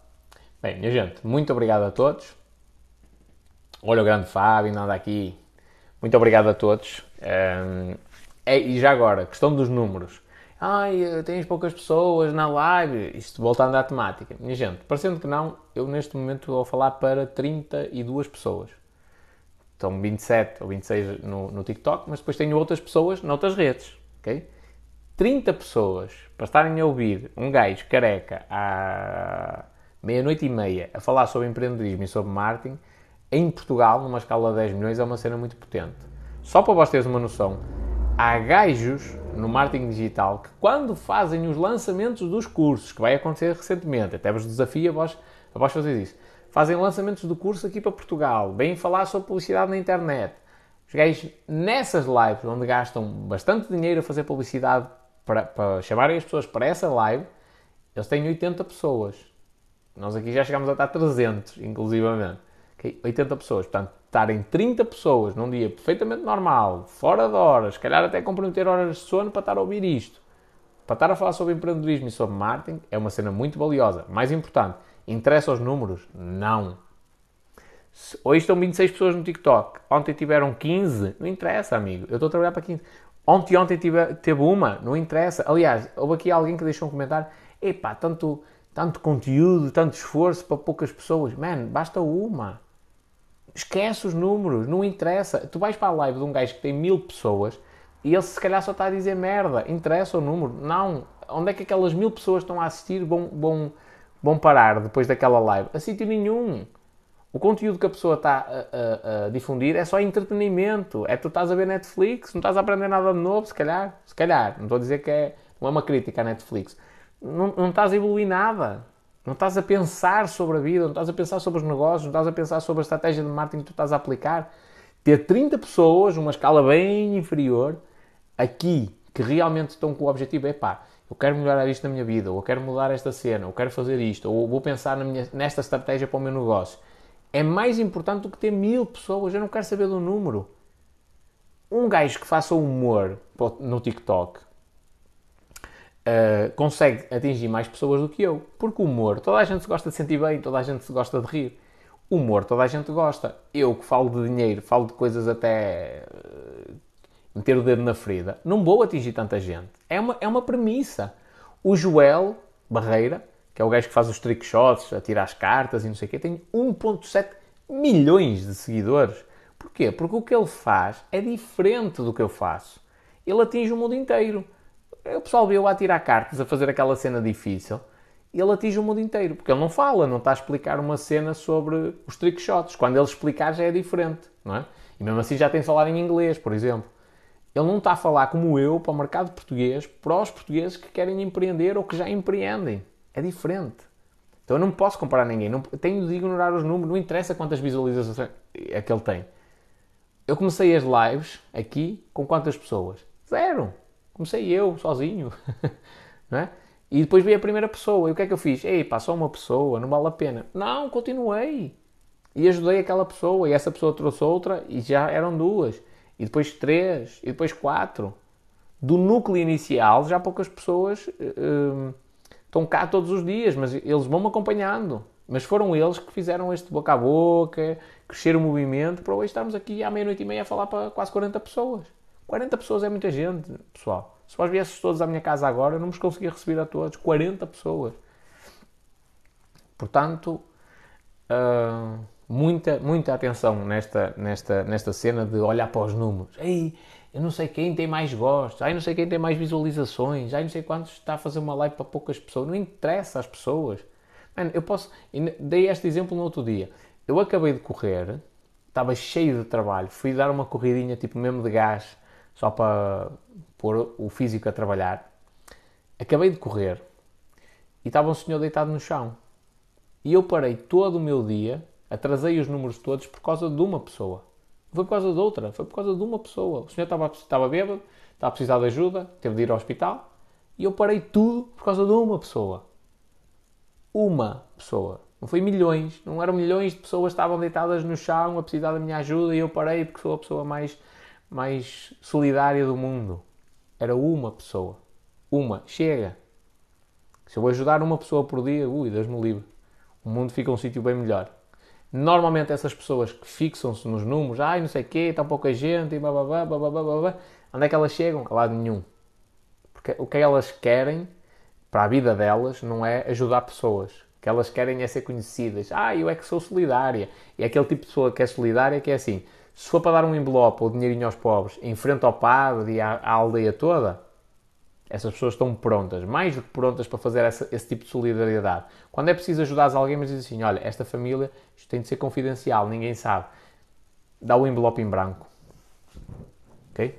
Bem, minha gente, muito obrigado a todos. Olha o grande Fábio, nada aqui. Muito obrigado a todos. Um, é, e já agora, questão dos números ai, tens poucas pessoas na live, isto voltando à temática. Minha gente, parecendo que não, eu neste momento vou falar para 32 pessoas. Estão 27 ou 26 no, no TikTok, mas depois tenho outras pessoas noutras redes, ok? 30 pessoas para estarem a ouvir um gajo careca à meia-noite e meia a falar sobre empreendedorismo e sobre marketing, em Portugal, numa escala de 10 milhões, é uma cena muito potente. Só para vocês terem uma noção, há gajos no marketing digital que quando fazem os lançamentos dos cursos, que vai acontecer recentemente, até vos desafio a vós, a vós fazer isso, fazem lançamentos do curso aqui para Portugal, vêm falar sobre publicidade na internet. Os gajos nessas lives, onde gastam bastante dinheiro a fazer publicidade para, para chamarem as pessoas para essa live, eles têm 80 pessoas. Nós aqui já chegamos a estar 300, inclusivamente. Okay? 80 pessoas. Portanto, estarem 30 pessoas num dia perfeitamente normal, fora de horas, se calhar até comprometer horas de sono para estar a ouvir isto, para estar a falar sobre empreendedorismo e sobre marketing, é uma cena muito valiosa. Mais importante, interessa os números? Não. Hoje estão 26 pessoas no TikTok, ontem tiveram 15, não interessa, amigo. Eu estou a trabalhar para 15. Ontem, ontem tive, teve uma, não interessa. Aliás, houve aqui alguém que deixou um comentário: epá, tanto, tanto conteúdo, tanto esforço para poucas pessoas. Man, basta uma. Esquece os números, não interessa. Tu vais para a live de um gajo que tem mil pessoas e ele se calhar só está a dizer merda. Interessa o número? Não. Onde é que aquelas mil pessoas estão a assistir vão, vão, vão parar depois daquela live? A sítio nenhum. O conteúdo que a pessoa está a, a, a, difundir é só entretenimento. É tu estás a ver Netflix, não estás a aprender nada de novo, se calhar. Se calhar. Não estou a dizer que é, não é uma crítica à Netflix. Não, não estás a evoluir nada. Não estás a pensar sobre a vida, não estás a pensar sobre os negócios, não estás a pensar sobre a estratégia de marketing que tu estás a aplicar. Ter 30 pessoas, uma escala bem inferior, aqui, que realmente estão com o objetivo, é pá, eu quero melhorar isto na minha vida, ou eu quero mudar esta cena, ou eu quero fazer isto, ou vou pensar minha, nesta estratégia para o meu negócio. É mais importante do que ter mil pessoas. Eu não quero saber do número. Um gajo que faça humor no TikTok uh, consegue atingir mais pessoas do que eu. Porque o humor, toda a gente se gosta de sentir bem, toda a gente se gosta de rir. Humor, toda a gente gosta. Eu que falo de dinheiro, falo de coisas até uh, meter o dedo na ferida, não vou atingir tanta gente. É uma, é uma premissa. O Joel Barreira, que é o gajo que faz os trick shots, a tirar as cartas e não sei o quê, tem 1.7 milhões de seguidores. Porquê? Porque o que ele faz é diferente do que eu faço. Ele atinge o mundo inteiro. O pessoal viu a tirar cartas, a fazer aquela cena difícil, e ele atinge o mundo inteiro. Porque ele não fala, não está a explicar uma cena sobre os trick shots. Quando ele explicar já é diferente, não é? E mesmo assim já tem de falar em inglês, por exemplo. Ele não está a falar como eu para o mercado português, para os portugueses que querem empreender ou que já empreendem. É diferente. Então eu não posso comparar ninguém. Não, tenho de ignorar os números. Não interessa quantas visualizações é que ele tem. Eu comecei as lives aqui com quantas pessoas? Zero. Comecei eu, sozinho. não é? E depois veio a primeira pessoa. E o que é que eu fiz? Ei, pá, só uma pessoa, não vale a pena. Não, continuei. E ajudei aquela pessoa. E essa pessoa trouxe outra e já eram duas e depois três, e depois quatro. Do núcleo inicial, já poucas pessoas uh, estão cá todos os dias, mas eles vão-me acompanhando. Mas foram eles que fizeram este boca a boca, crescer o movimento, para hoje estarmos aqui à meia-noite e meia a falar para quase 40 pessoas. 40 pessoas é muita gente, pessoal. Se vós viesses todos à minha casa agora, eu não vos conseguia receber a todos. 40 pessoas. Portanto, uh, muita, muita atenção nesta, nesta, nesta cena de olhar para os números. Ei, eu não sei quem tem mais gostos, ai, não sei quem tem mais visualizações, ai, não sei quantos está a fazer uma live para poucas pessoas. Não interessa às pessoas. Mano, eu posso. Dei este exemplo no outro dia. Eu acabei de correr, estava cheio de trabalho, fui dar uma corridinha tipo mesmo de gás, só para pôr o físico a trabalhar. Acabei de correr e estava um senhor deitado no chão. E eu parei todo o meu dia Atrasei os números todos por causa de uma pessoa. Não foi por causa de outra, foi por causa de uma pessoa. O senhor estava, estava bêbado, estava a precisar de ajuda, teve de ir ao hospital e eu parei tudo por causa de uma pessoa. Uma pessoa. Não foi milhões, não eram milhões de pessoas que estavam deitadas no chão a precisar da minha ajuda e eu parei porque sou a pessoa mais, mais solidária do mundo. Era uma pessoa. Uma. Chega. Se eu ajudar uma pessoa por dia, ui, Deus me livre. O mundo fica um sítio bem melhor. Normalmente essas pessoas que fixam-se nos números, ai não sei o quê, tão pouca gente, e blá blá blá blá blá blá onde é que elas chegam? A lado nenhum. Porque o que elas querem para a vida delas não é ajudar pessoas. O que elas querem é ser conhecidas. Ah, eu é que sou solidária. E é aquele tipo de pessoa que é solidária que é assim, se for para dar um envelope ou dinheirinho aos pobres, em frente ao padre e à, à aldeia toda, essas pessoas estão prontas, mais do que prontas para fazer essa, esse tipo de solidariedade. Quando é preciso ajudar alguém, mas diz assim: olha, esta família, isto tem de ser confidencial, ninguém sabe. Dá o envelope em branco. Ok?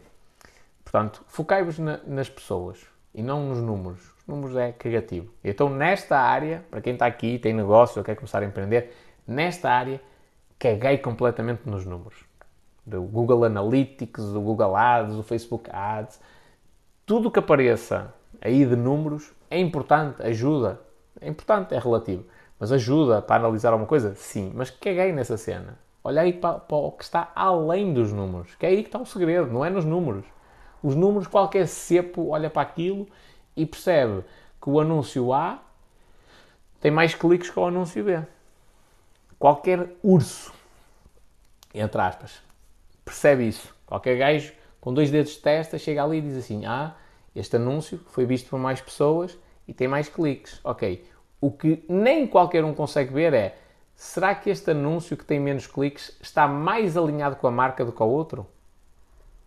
Portanto, focai-vos na, nas pessoas e não nos números. Os números é cagativo. Então, nesta área, para quem está aqui, tem negócio ou quer começar a empreender, nesta área, caguei completamente nos números. Do Google Analytics, do Google Ads, do Facebook Ads tudo que apareça aí de números é importante, ajuda. É importante, é relativo. Mas ajuda para analisar alguma coisa? Sim. Mas caguei nessa cena. Olhei para, para o que está além dos números. Que é aí que está o segredo, não é nos números. Os números, qualquer cepo olha para aquilo e percebe que o anúncio A tem mais cliques que o anúncio B. Qualquer urso, entre aspas, percebe isso. Qualquer gajo com dois dedos de testa, chega ali e diz assim: Ah, este anúncio foi visto por mais pessoas e tem mais cliques. Ok. O que nem qualquer um consegue ver é: será que este anúncio que tem menos cliques está mais alinhado com a marca do que o outro?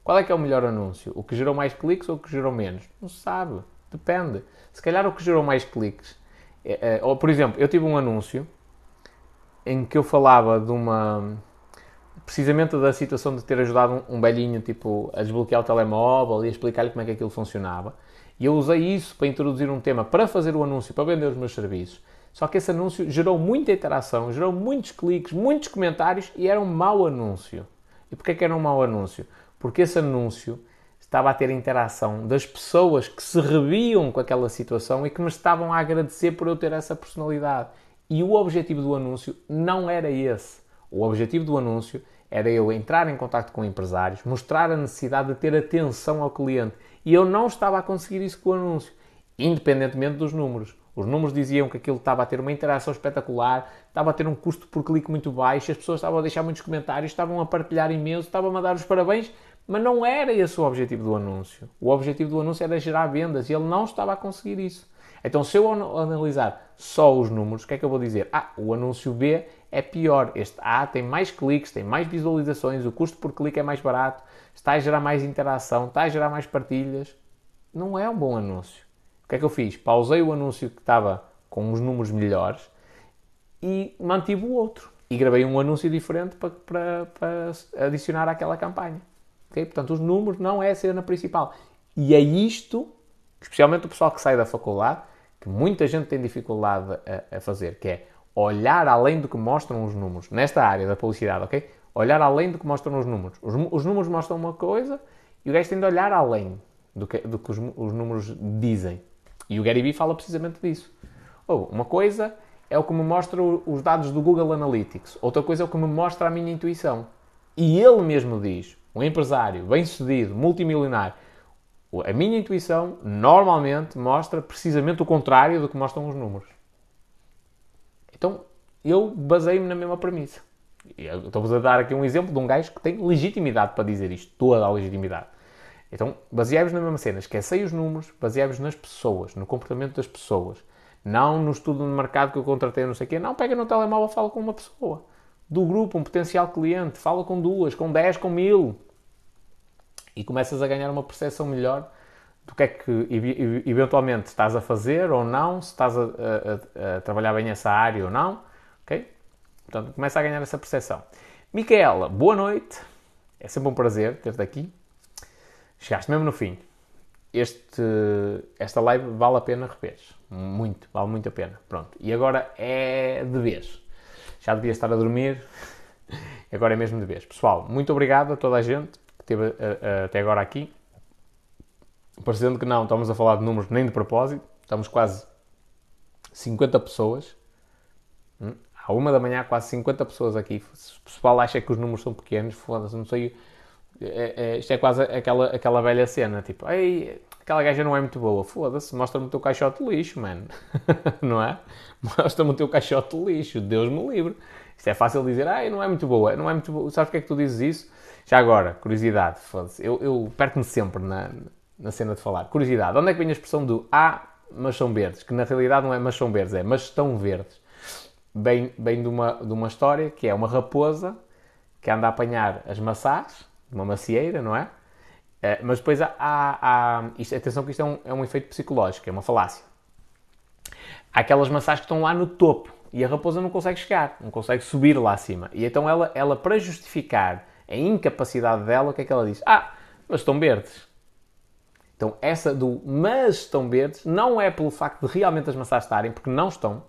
Qual é que é o melhor anúncio? O que gerou mais cliques ou o que gerou menos? Não se sabe. Depende. Se calhar o que gerou mais cliques. É, é, ou, por exemplo, eu tive um anúncio em que eu falava de uma precisamente da situação de ter ajudado um, um tipo, a desbloquear o telemóvel e a explicar-lhe como é que aquilo funcionava. E eu usei isso para introduzir um tema para fazer o anúncio, para vender os meus serviços. Só que esse anúncio gerou muita interação, gerou muitos cliques, muitos comentários e era um mau anúncio. E porquê que era um mau anúncio? Porque esse anúncio estava a ter interação das pessoas que se reviam com aquela situação e que me estavam a agradecer por eu ter essa personalidade. E o objetivo do anúncio não era esse. O objetivo do anúncio era eu entrar em contato com empresários, mostrar a necessidade de ter atenção ao cliente. E eu não estava a conseguir isso com o anúncio, independentemente dos números. Os números diziam que aquilo estava a ter uma interação espetacular, estava a ter um custo por clique muito baixo, as pessoas estavam a deixar muitos comentários, estavam a partilhar imenso, estavam a dar os parabéns, mas não era esse o objetivo do anúncio. O objetivo do anúncio era gerar vendas e ele não estava a conseguir isso. Então, se eu analisar só os números, o que é que eu vou dizer? Ah, o anúncio B é pior. Este A tem mais cliques, tem mais visualizações, o custo por clique é mais barato, está a gerar mais interação, está a gerar mais partilhas. Não é um bom anúncio. O que é que eu fiz? Pausei o anúncio que estava com os números melhores e mantive o outro. E gravei um anúncio diferente para, para, para adicionar àquela campanha. Okay? Portanto, os números não é a cena principal. E é isto, especialmente o pessoal que sai da faculdade, que muita gente tem dificuldade a, a fazer, que é olhar além do que mostram os números. Nesta área da publicidade, ok? Olhar além do que mostram os números. Os, os números mostram uma coisa e o gajo tem de olhar além do que, do que os, os números dizem. E o Gary Vee fala precisamente disso. Oh, uma coisa é o que me mostra os dados do Google Analytics, outra coisa é o que me mostra a minha intuição. E ele mesmo diz, um empresário bem-sucedido, multimilionário, a minha intuição normalmente mostra precisamente o contrário do que mostram os números. Então, eu baseio-me na mesma premissa. Estou-vos a dar aqui um exemplo de um gajo que tem legitimidade para dizer isto, toda a legitimidade. Então, baseai-vos na mesma cena. Esquecei os números, baseai-vos nas pessoas, no comportamento das pessoas. Não no estudo de mercado que eu contratei, não sei o quê. Não, pega no telemóvel, fala com uma pessoa. Do grupo, um potencial cliente. Fala com duas, com dez, com mil. E começas a ganhar uma percepção melhor do que é que eventualmente estás a fazer ou não, se estás a, a, a trabalhar bem essa área ou não. Ok? Portanto, começa a ganhar essa percepção. Micaela, boa noite. É sempre um prazer ter-te aqui. Chegaste mesmo no fim. Este, esta live vale a pena rever. Muito, vale muito a pena. Pronto. E agora é de vez. Já devia estar a dormir. Agora é mesmo de vez. Pessoal, muito obrigado a toda a gente que esteve uh, uh, até agora aqui. Parecendo que não, estamos a falar de números nem de propósito. Estamos quase 50 pessoas. Hum? À uma da manhã, quase 50 pessoas aqui. Se o pessoal acha que os números são pequenos, foda-se, não sei é, é, isto é quase aquela, aquela velha cena, tipo, ei, aquela gaja não é muito boa, foda-se, mostra-me o teu caixote de lixo, mano, não é? Mostra-me o teu caixote de lixo, Deus me livre. Isto é fácil dizer, ai, não é muito boa, não é muito boa. Sabes porque é que tu dizes isso? Já agora, curiosidade, foda-se, eu, eu perco-me sempre na, na cena de falar. Curiosidade, onde é que vem a expressão do ah, mas são verdes? Que na realidade não é mas são verdes, é mas estão verdes. Bem, bem de, uma, de uma história que é uma raposa que anda a apanhar as maçãs uma macieira, não é? Uh, mas depois há, há, há isto, atenção que isto é um, é um efeito psicológico, é uma falácia. Há aquelas maçãs que estão lá no topo e a raposa não consegue chegar, não consegue subir lá acima. E então ela, ela para justificar a incapacidade dela, o que é que ela diz? Ah, mas estão verdes. Então essa do mas estão verdes não é pelo facto de realmente as maçãs estarem, porque não estão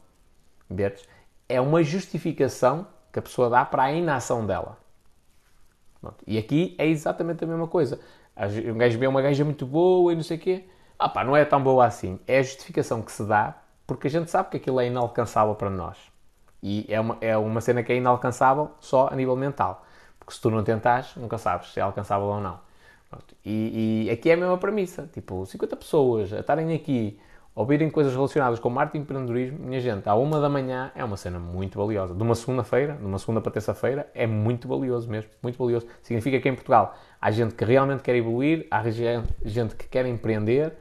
verdes, é uma justificação que a pessoa dá para a inação dela. Pronto. E aqui é exatamente a mesma coisa. Um gajo vê uma gaja muito boa e não sei o quê. Ah pá, não é tão boa assim. É a justificação que se dá porque a gente sabe que aquilo é inalcançável para nós. E é uma, é uma cena que é inalcançável só a nível mental. Porque se tu não tentares, nunca sabes se é alcançável ou não. E, e, aqui é a mesma premissa. Tipo, 50 pessoas a estarem aqui ouvirem coisas relacionadas com marketing e empreendedorismo, minha gente, à uma da manhã é uma cena muito valiosa. De uma segunda-feira, de uma segunda para terça-feira, é muito valioso mesmo, muito valioso. Significa que em Portugal há gente que realmente quer evoluir, há gente que quer empreender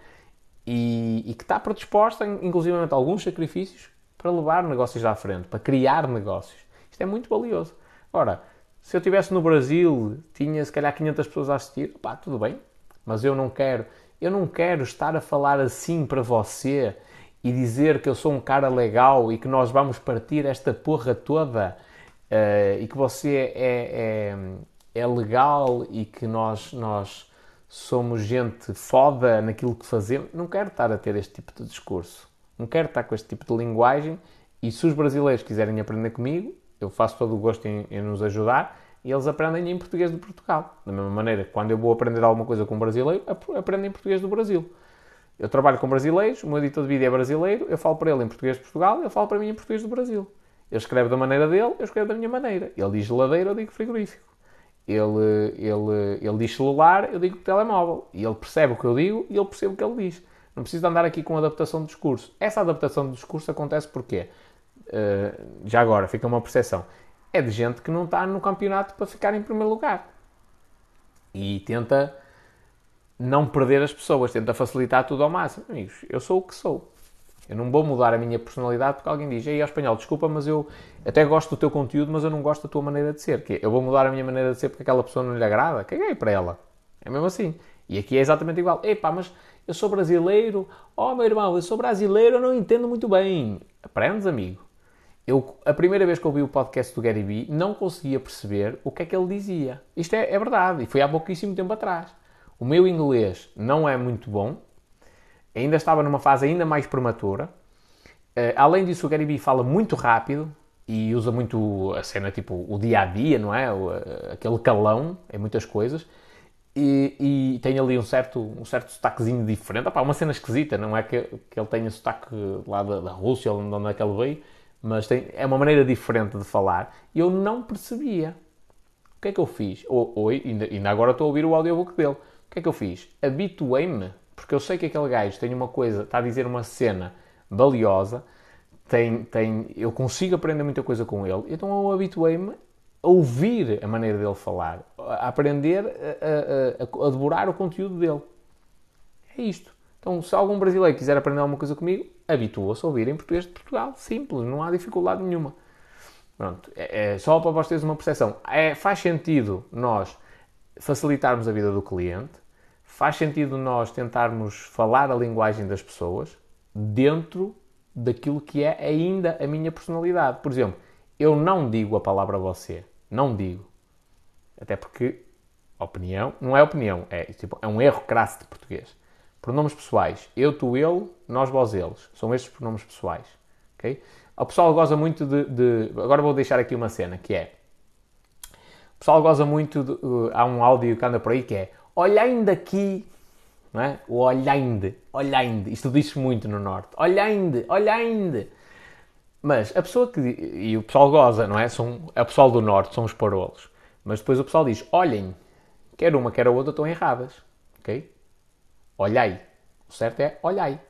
e, e que está predisposta, inclusive, a alguns sacrifícios para levar negócios à frente, para criar negócios. Isto é muito valioso. Ora, se eu estivesse no Brasil, tinha se calhar 500 pessoas a assistir, pá, tudo bem, mas eu não quero eu não quero estar a falar assim para você e dizer que eu sou um cara legal e que nós vamos partir esta porra toda uh, e que você é, é, é, legal e que nós, nós somos gente foda naquilo que fazemos. Não quero estar a ter este tipo de discurso. Não quero estar com este tipo de linguagem. E se os brasileiros quiserem aprender comigo, eu faço todo o gosto em, em nos ajudar e eles aprendem em português de Portugal. Da mesma maneira quando eu vou aprender alguma coisa com um brasileiro, aprendo em português do Brasil. Eu trabalho com brasileiros, o meu editor de vídeo é brasileiro, eu falo para ele em português de Portugal, ele fala para mim em português do Brasil. Ele escreve da maneira dele, eu escrevo da minha maneira. Ele diz geladeira, eu digo frigorífico. Ele, ele, ele diz celular, eu digo telemóvel. E ele percebe o que eu digo e ele percebe o que ele diz. Não preciso andar aqui com adaptação de discurso. Essa adaptação de discurso acontece porque, uh, já agora, fica uma percepção, é de gente que não está no campeonato para ficar em primeiro lugar. E tenta não perder as pessoas, tenta facilitar tudo ao máximo. Amigos, eu sou o que sou. Eu não vou mudar a minha personalidade porque alguém diz, ei, ao espanhol, desculpa, mas eu até gosto do teu conteúdo, mas eu não gosto da tua maneira de ser. Que é, eu vou mudar a minha maneira de ser porque aquela pessoa não lhe agrada? Caguei para ela. É mesmo assim. E aqui é exatamente igual. Epá, mas eu sou brasileiro. Oh, meu irmão, eu sou brasileiro, eu não entendo muito bem. Aprendes, amigo. Eu, a primeira vez que ouvi o podcast do Gary Vee, não conseguia perceber o que é que ele dizia. Isto é, é verdade, e foi há pouquíssimo tempo atrás. O meu inglês não é muito bom, ainda estava numa fase ainda mais prematura. Uh, além disso, o Gary Vee fala muito rápido e usa muito a cena tipo o dia a dia, não é? Uh, aquele calão em muitas coisas. E, e, tem ali um certo, um certo sotaquezinho diferente. Opa, uma cena esquisita, não é que, que ele tenha sotaque lá da, da Rússia, onde é que ele veio, mas tem, é uma maneira diferente de falar. E eu não percebia. O que é que eu fiz? Ou, ou ainda, ainda agora estou a ouvir o audiobook dele. O que é que eu fiz? Habituei-me porque eu sei que aquele gajo tem uma coisa, está a dizer uma cena valiosa, tem, tem, eu consigo aprender muita coisa com ele, então eu habituei-me a ouvir a maneira dele falar, a aprender a, a, a, a devorar o conteúdo dele. É isto. Então, se algum brasileiro quiser aprender alguma coisa comigo, habitua-se a ouvir em português de Portugal. Simples, não há dificuldade nenhuma. Pronto, é, é só para vocês uma percepção. É, faz sentido nós facilitarmos a vida do cliente, faz sentido nós tentarmos falar a linguagem das pessoas dentro daquilo que é ainda a minha personalidade. Por exemplo, eu não digo a palavra você. Não digo. Até porque opinião não é opinião, é, tipo, é um erro crasso de português. Pronomes pessoais. Eu, tu, ele, nós, vós, eles. São estes pronomes pessoais. Okay? O pessoal goza muito de, de, Agora vou deixar aqui uma cena que é. O pessoal goza muito. De, uh, há um áudio que anda por aí que é olhando aqui, não é? O olhando, olhando, isto diz muito no Norte, olhando, olhando. Mas a pessoa que, e o pessoal goza, não é? São, é o pessoal do Norte, são os parolos. Mas depois o pessoal diz, olhem, quer uma, quer a outra estão erradas, ok? Olhai. O certo é olhai.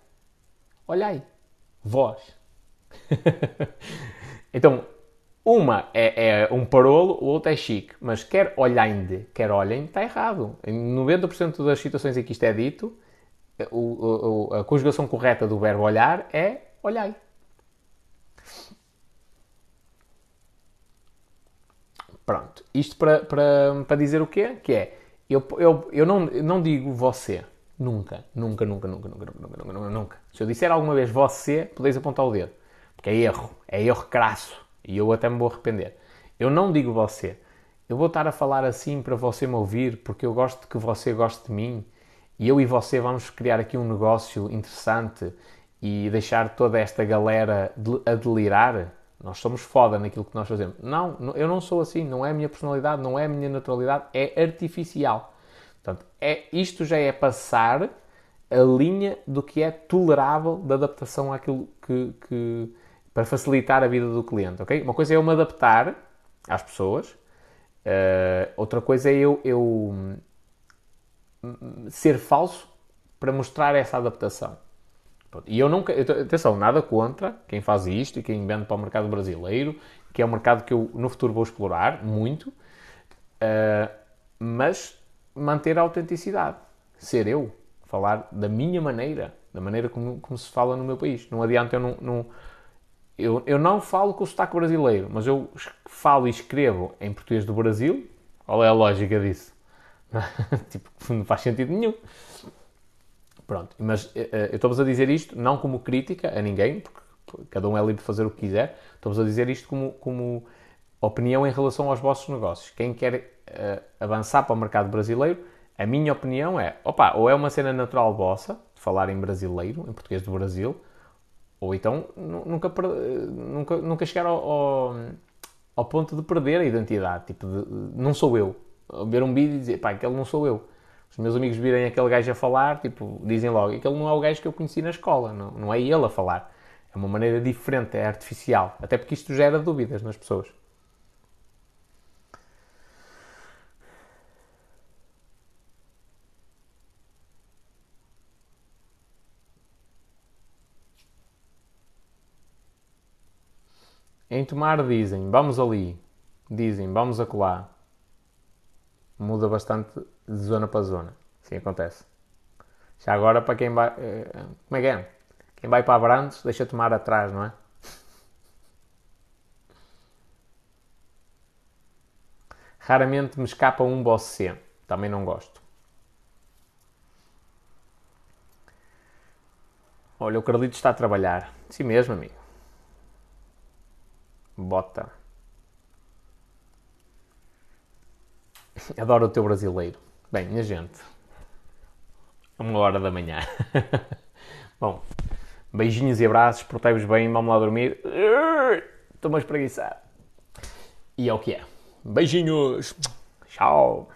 Olhai. Vós. então, uma é, é, um parolo, o outro é chique. Mas quer olhem, quer olhem, está errado. Em 90% das situações em que isto é dito, o, o, a conjugação correta do verbo olhar é olhai. Pronto. Isto para, para, para dizer o quê? Que é, eu, eu, eu não, não digo você. Nunca, nunca, nunca, nunca, nunca, nunca, nunca, nunca, nunca. Se eu disser alguma vez você, podeis apontar o dedo. Porque é erro. É erro crasso. E eu até me vou arrepender. Eu não digo você. Eu vou estar a falar assim para você me ouvir, porque eu gosto que você goste de mim. E eu e você vamos criar aqui um negócio interessante e deixar toda esta galera a delirar. Nós somos foda naquilo que nós fazemos. Não, eu não sou assim. Não é a minha personalidade, não é a minha naturalidade. É artificial. Portanto, é, isto já é passar a linha do que é tolerável de adaptação àquilo que, que para facilitar a vida do cliente, ok? Uma coisa é eu me adaptar às pessoas, uh, outra coisa é eu, eu hum, ser falso para mostrar essa adaptação. E eu nunca, atenção, nada contra quem faz isto e quem vende para o mercado brasileiro, que é um mercado que eu no futuro vou explorar muito, uh, mas manter a autenticidade, ser eu, falar da minha maneira, da maneira como, como se fala no meu país. Não adianta eu não, não eu, eu não falo com o sotaque brasileiro, mas eu falo e escrevo em português do Brasil. Qual é a lógica disso? tipo, não faz sentido nenhum. Pronto, mas uh, eu estou-vos a dizer isto não como crítica a ninguém, porque cada um é livre de fazer o que quiser. Estou-vos a dizer isto como, como opinião em relação aos vossos negócios. Quem quer uh, avançar para o mercado brasileiro, a minha opinião é, opa, ou é uma cena natural vossa, de falar em brasileiro, em português do Brasil, ou então nunca, nunca, nunca chegar ao, ao, ao ponto de perder a identidade. Tipo, de, não sou eu. Ver um vídeo e dizer, pá, aquele não sou eu. Os meus amigos virem aquele gajo a falar, tipo, dizem logo, aquele não é o gajo que eu conheci na escola, não, não é ele a falar. É uma maneira diferente, é artificial. Até porque isto gera dúvidas nas pessoas. Em tomar dizem, vamos ali. Dizem, vamos acolá. Muda bastante de zona para zona. Sim, acontece. Já agora, para quem vai... Eh, como é que é? Quem vai para Abrantes, deixa tomar atrás, não é? Raramente me escapa um boss C. Também não gosto. Olha, o Carlito está a trabalhar. Sim mesmo, amigo. Bota. Adoro o teu brasileiro. Bem, minha gente. Uma hora da manhã. Bom, beijinhos e abraços, portai-vos bem, vamos lá dormir. Estou-me a espreguiçar. E é o que é. Beijinhos. Tchau.